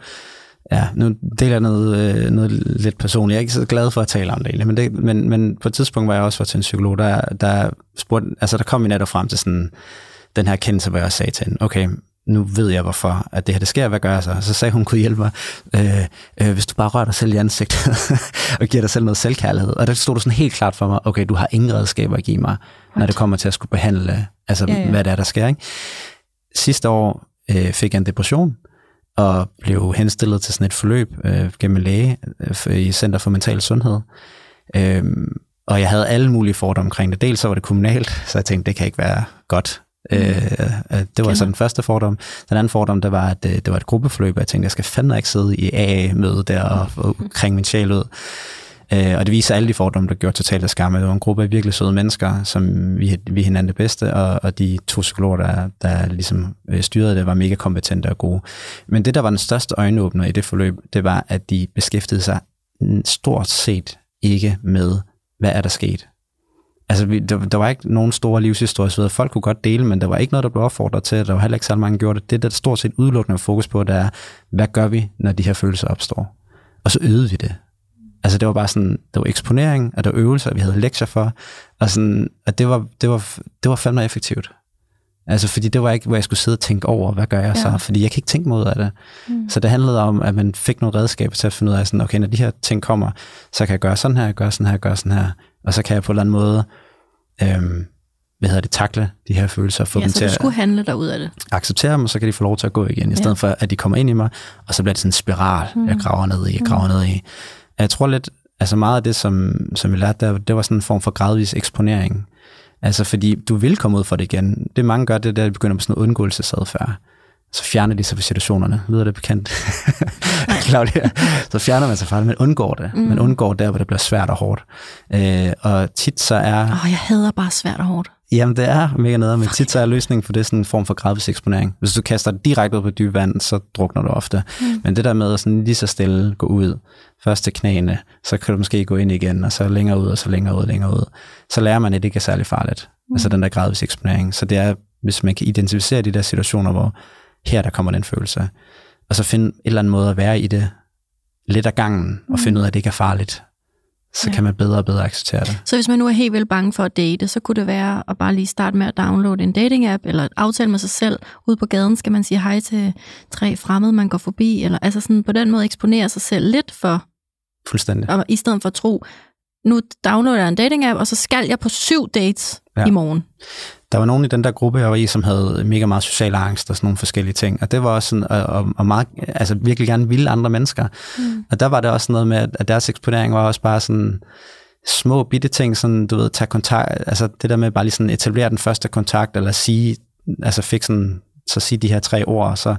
[SPEAKER 4] ja, nu deler jeg noget, øh, noget lidt personligt. Jeg er ikke så glad for at tale om det egentlig, men, det, men, men på et tidspunkt var jeg også var til en psykolog, der, der, spurgte, altså der kom vi netop frem til sådan, den her kendelse, hvor jeg også sagde til hende, okay, nu ved jeg hvorfor, at det her det sker, hvad gør jeg så? Så sagde hun, kunne hjælpe mig, øh, øh, hvis du bare rører dig selv i ansigtet, og giver dig selv noget selvkærlighed. Og der stod det sådan helt klart for mig, okay, du har ingen redskaber at give mig, når det kommer til at skulle behandle, altså
[SPEAKER 3] Ja, ja.
[SPEAKER 4] hvad det er, der sker. Ikke? Sidste år øh, fik jeg en depression, og blev henstillet til sådan et forløb øh, gennem en læge øh, i Center for Mental Sundhed. Øhm, og jeg havde alle mulige fordomme omkring det. Dels så var det kommunalt, så jeg tænkte, det kan ikke være godt. Øh, øh, det var så den første fordom. Den anden fordom, det var, at øh, det var et gruppeforløb, og jeg tænkte, jeg skal fandme ikke sidde i AA-møde der og, og kring min sjæl ud. Øh, og det viser alle de fordomme, der gjorde totalt af skamme. Det var en gruppe af virkelig søde mennesker, som vi, vi hinanden det bedste, og, og de to psykologer, der, der ligesom øh, styrede det, var mega kompetente og gode. Men det, der var den største øjenåbner i det forløb, det var, at de beskæftigede sig mm, stort set ikke med, hvad er der sket. Altså, vi, der, der var ikke nogen store livshistorier, så folk kunne godt dele, men der var ikke noget, der blev opfordret til, der var heller ikke så mange, der gjorde det. Det, der stort set udelukkende fokus på, det er, hvad gør vi, når de her følelser opstår? Og så øvede vi det. Altså det var bare sådan, det var eksponering, og der var øvelser, vi havde lektier for, og sådan, at det var, det var, det var fandme effektivt. Altså fordi det var ikke, hvor jeg skulle sidde og tænke over, hvad gør jeg så?
[SPEAKER 3] Ja.
[SPEAKER 4] Fordi jeg kan ikke tænke mig ud af det. Mm. Så det handlede om, at man fik nogle redskaber til at finde ud af, sådan, okay, når de her ting kommer, så kan jeg gøre sådan her, gøre sådan her, gøre sådan her, og så kan jeg på en eller anden måde, øhm, hvad hedder det, takle de her følelser, få
[SPEAKER 1] Ja,
[SPEAKER 4] dem
[SPEAKER 1] så
[SPEAKER 4] til
[SPEAKER 1] du
[SPEAKER 4] at
[SPEAKER 1] skulle handle dig ud af det.
[SPEAKER 4] acceptere dem, og så kan de få lov til at gå igen, i stedet for, at de kommer ind i mig, og så bliver det sådan en spiral, mm. jeg graver ned i, jeg graver ned i. Jeg tror lidt, altså meget af det, som, som vi lærte der, det var sådan en form for gradvis eksponering. Altså fordi du vil komme ud for det igen. Det mange gør, det er, der, de begynder på sådan noget undgåelsesadfærd. Så fjerner de sig fra situationerne. Lyder det bekendt? Claudia. Så fjerner man sig fra det, men undgår det. Mm. Man undgår der, hvor det bliver svært og hårdt. Øh, og tit så er...
[SPEAKER 1] Åh, jeg hader bare svært og hårdt.
[SPEAKER 4] Jamen, det er mega nede, men tit så er løsningen for det sådan en form for gradvis eksponering. Hvis du kaster dig direkte ud på dyb vand, så drukner du ofte. Mm. Men det der med at sådan lige så stille gå ud, først til knæene, så kan du måske gå ind igen, og så længere ud, og så længere ud, længere ud. Så lærer man, at det ikke er særlig farligt. Mm. Altså den der gradvis eksponering. Så det er, hvis man kan identificere de der situationer, hvor her der kommer den følelse, og så finde en eller anden måde at være i det lidt af gangen, og finde ud af, at det ikke er farligt, så
[SPEAKER 1] Ja.
[SPEAKER 4] kan man bedre og bedre acceptere det.
[SPEAKER 1] Så hvis man nu er helt vildt bange for at date, så kunne det være at bare lige starte med at downloade en dating-app, eller aftale med sig selv. Ude på gaden skal man sige hej til tre fremmede, man går forbi, eller altså sådan på den måde eksponere sig selv lidt for,
[SPEAKER 4] Fuldstændig.
[SPEAKER 1] og i stedet for at tro, nu downloader jeg en dating-app, og så skal jeg på syv dates
[SPEAKER 4] Ja.
[SPEAKER 1] ja. i morgen.
[SPEAKER 4] Der var nogen i den der gruppe, jeg var i, som havde mega meget social angst og sådan nogle forskellige ting. Og det var også sådan, og, og, og meget, altså virkelig gerne ville andre mennesker. Mm. Og der var det også noget med, at deres eksponering var også bare sådan små bitte ting, sådan, du ved, tage kontakt, altså det der med bare lige sådan etablere den første kontakt, eller sige, altså fik sådan, så sige de her tre ord, og så,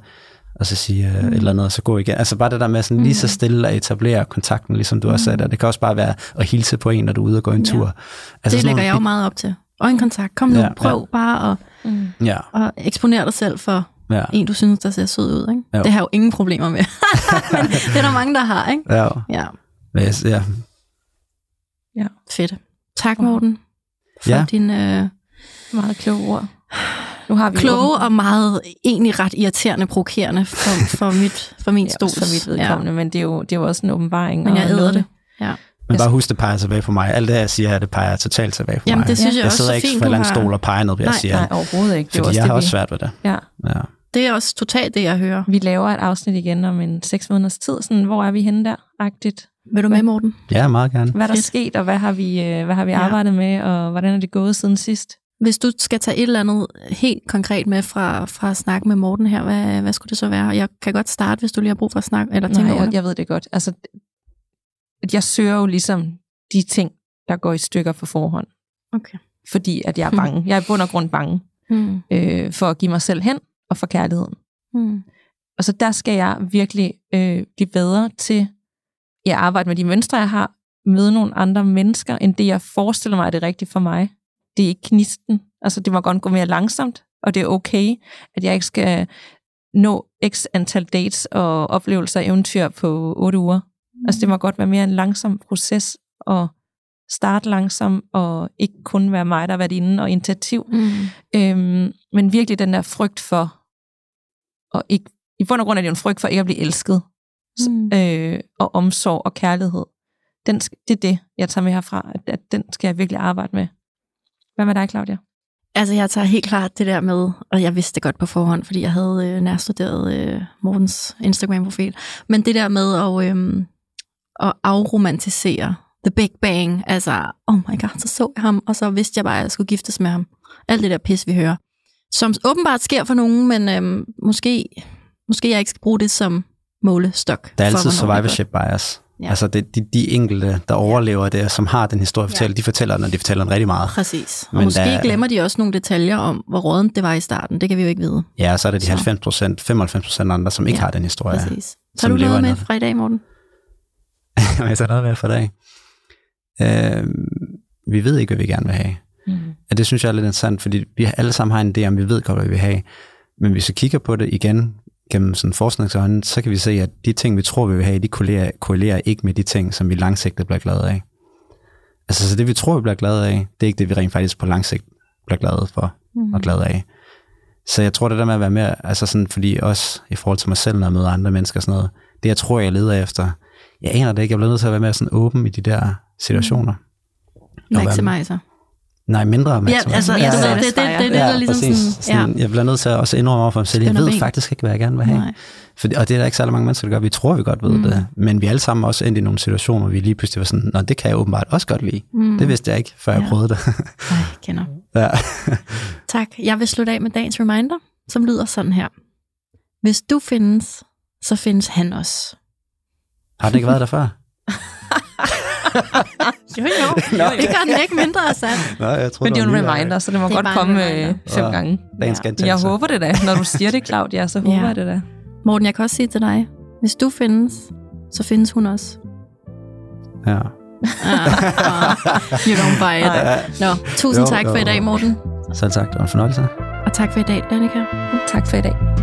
[SPEAKER 4] og så sige øh, et eller andet, og så gå igen. Altså bare det der med sådan lige så stille at etablere kontakten, ligesom du også sagde der. Det kan også bare være at hilse på en, når du er ude og gå en
[SPEAKER 1] Ja.
[SPEAKER 4] tur. Altså
[SPEAKER 1] det lægger jeg jo meget op til. Øjenkontakt, kom nu,
[SPEAKER 4] Ja,
[SPEAKER 1] ja, prøv ja. bare at,
[SPEAKER 3] Mm.
[SPEAKER 4] Ja,
[SPEAKER 1] at eksponere dig selv for
[SPEAKER 4] ja.
[SPEAKER 1] en, du synes, der ser sød ud. Ikke?
[SPEAKER 4] Jo.
[SPEAKER 1] Det har jeg jo ingen problemer med. Men det er der mange, der har, ikke?
[SPEAKER 4] Ja,
[SPEAKER 1] Ja,
[SPEAKER 4] Men jeg- ja.
[SPEAKER 1] fedt. Tak. Morten, for
[SPEAKER 4] Ja.
[SPEAKER 1] ja. din øh,
[SPEAKER 3] Meget kloge ord. Nu har vi
[SPEAKER 1] kloge og meget egentlig ret irriterende provokerende for, for, mit, for min
[SPEAKER 3] ja,
[SPEAKER 1] stol.
[SPEAKER 3] for mit vedkommende, ja. men det er, jo, det er jo også en åbenbaring.
[SPEAKER 1] Men
[SPEAKER 3] og
[SPEAKER 1] jeg æder det. Ja.
[SPEAKER 4] Men bare husk, det peger tilbage på mig. Alt det jeg siger her, det peger totalt tilbage på
[SPEAKER 1] Jamen,
[SPEAKER 4] mig.
[SPEAKER 1] det synes jeg
[SPEAKER 4] jeg
[SPEAKER 1] også
[SPEAKER 4] sidder
[SPEAKER 1] så
[SPEAKER 4] ikke fra en
[SPEAKER 1] har-
[SPEAKER 4] stol og peger noget, hvad jeg
[SPEAKER 1] Nej,
[SPEAKER 4] siger.
[SPEAKER 3] Nej, overhovedet ikke. Det er
[SPEAKER 4] fordi
[SPEAKER 3] også
[SPEAKER 4] jeg
[SPEAKER 3] det,
[SPEAKER 4] har
[SPEAKER 3] vi-
[SPEAKER 4] også svært ved det.
[SPEAKER 3] Ja.
[SPEAKER 4] Ja.
[SPEAKER 1] Det er også totalt det, jeg hører.
[SPEAKER 3] Vi laver et afsnit igen om en seks måneders tid. Sådan, hvor er vi henne der? Agtigt.
[SPEAKER 1] Vil du med, Morten?
[SPEAKER 4] ja, meget gerne.
[SPEAKER 3] Hvad er der
[SPEAKER 1] Fedt.
[SPEAKER 3] sket, og hvad har vi, øh, hvad har vi
[SPEAKER 1] Ja.
[SPEAKER 3] arbejdet med, og hvordan er det gået siden sidst?
[SPEAKER 1] Hvis du skal tage et eller andet helt konkret med fra, fra at snakke med Morten her, hvad, hvad skulle det så være? Jeg kan godt starte, hvis du lige har brug for at snakke, eller tænke
[SPEAKER 3] Nej,
[SPEAKER 1] over
[SPEAKER 3] jeg,
[SPEAKER 1] det.
[SPEAKER 3] jeg ved det godt. Altså, at jeg søger jo ligesom de ting, der går i stykker på forhånd.
[SPEAKER 1] Okay.
[SPEAKER 3] Fordi at jeg er bange. Jeg er i bund og grund bange
[SPEAKER 1] Hmm.
[SPEAKER 3] øh, for at give mig selv hen og for kærligheden.
[SPEAKER 1] Hmm.
[SPEAKER 3] Og så der skal jeg virkelig øh, blive bedre til at arbejde med de mønstre, jeg har, møde nogle andre mennesker, end det, jeg forestiller mig er det rigtige for mig. Det er ikke knisten. Altså, det må godt gå mere langsomt, og det er okay, at jeg ikke skal nå x antal dates og oplevelser og eventyr på otte uger. Altså, det må godt være mere en langsom proces, og starte langsomt, og ikke kun være mig, der har været inde og initiativ. Mm. Øhm, men virkelig den der frygt for, og ikke, i bund og grund er det jo en frygt for ikke at blive elsket, mm. øh, og omsorg og kærlighed. Den, det er det, jeg tager med herfra, at, at den skal jeg virkelig arbejde med. Hvad med dig, Claudia?
[SPEAKER 1] Altså, jeg tager helt klart det der med, og jeg vidste det godt på forhånd, fordi jeg havde øh, nærstuderet øh, Mortens Instagram-profil, men det der med at, øh, at afromantisere The Big Bang, altså, oh my god, så så jeg ham, og så vidste jeg bare, at jeg skulle giftes med ham. Alt det der pis, vi hører. Som åbenbart sker for nogen, men øh, måske, måske jeg ikke skal bruge det som målestok.
[SPEAKER 4] Der er altid survivorship bias. Ja. Altså det, de, de enkelte, der overlever det, som har den historie fortælle, ja. de fortæller når de fortæller den rigtig meget.
[SPEAKER 1] Præcis. Og Men måske der, glemmer de også nogle detaljer om, hvor rådent det var i starten. Det kan vi jo ikke vide.
[SPEAKER 4] Ja, og så er det de 90 procent, 95 procent andre, som ikke ja. har den historie.
[SPEAKER 1] Præcis. Tager du noget med fra i dag, Morten?
[SPEAKER 4] jeg tager noget med i dag. Øh, vi ved ikke, hvad vi gerne vil have. Mm. Og det synes jeg er lidt interessant, fordi vi alle sammen har en idé om, vi ved godt, hvad vi vil have. Men hvis vi kigger på det igen, gennem sådan forskningsøjne, så kan vi se, at de ting, vi tror, vi vil have, de korrelerer, korrelerer ikke med de ting, som vi langsigtet bliver glade af. Altså, så det, vi tror, vi bliver glade af, det er ikke det, vi rent faktisk på lang sigt bliver glade for mm. og glade af. Så jeg tror, det der med at være mere, altså sådan, fordi også i forhold til mig selv, når jeg møder andre mennesker og sådan noget, det jeg tror, jeg leder efter, jeg aner det ikke, jeg bliver nødt til at være mere sådan åben i de der situationer.
[SPEAKER 1] Mm. Maximizer.
[SPEAKER 4] Nej, mindre
[SPEAKER 1] opmærksomhed. Ja, altså, ja, ja, det, det, det, det, det, det, er ligesom sådan,
[SPEAKER 4] sådan, Jeg bliver nødt til at også indrømme over for mig selv, jeg ved faktisk ikke, hvad jeg gerne vil have. For, og det er der ikke særlig mange mennesker, der gør. Vi tror, vi godt ved mm. det. Men vi er alle sammen også endt i nogle situationer, hvor vi lige pludselig var sådan, Nå, det kan jeg åbenbart også godt lide. Mm. Det vidste jeg ikke, før ja. jeg prøvede det.
[SPEAKER 1] Ej, kender. Ja. tak. Jeg vil slutte af med dagens reminder, som lyder sådan her. Hvis du findes, så findes han også.
[SPEAKER 4] Har det ikke været der før?
[SPEAKER 1] jo, jo. Nå, det gør den ikke mindre sandt.
[SPEAKER 3] Nå, jeg tror, Men det er jo en reminder, så det må det godt komme øh, fem ja. gange.
[SPEAKER 4] Dagen skal
[SPEAKER 3] ja. Jeg håber det da. Når du siger det, Claudia, så håber ja. jeg det da.
[SPEAKER 1] Morten, jeg kan også sige til dig, hvis du findes, så findes hun også.
[SPEAKER 4] Ja. ah,
[SPEAKER 1] you don't buy it. Nå, tusind jo, tak for jo. i dag, Morten.
[SPEAKER 4] Selv tak, det var en fornøjelse.
[SPEAKER 1] Og tak for i dag, Danika.
[SPEAKER 3] Tak for i dag.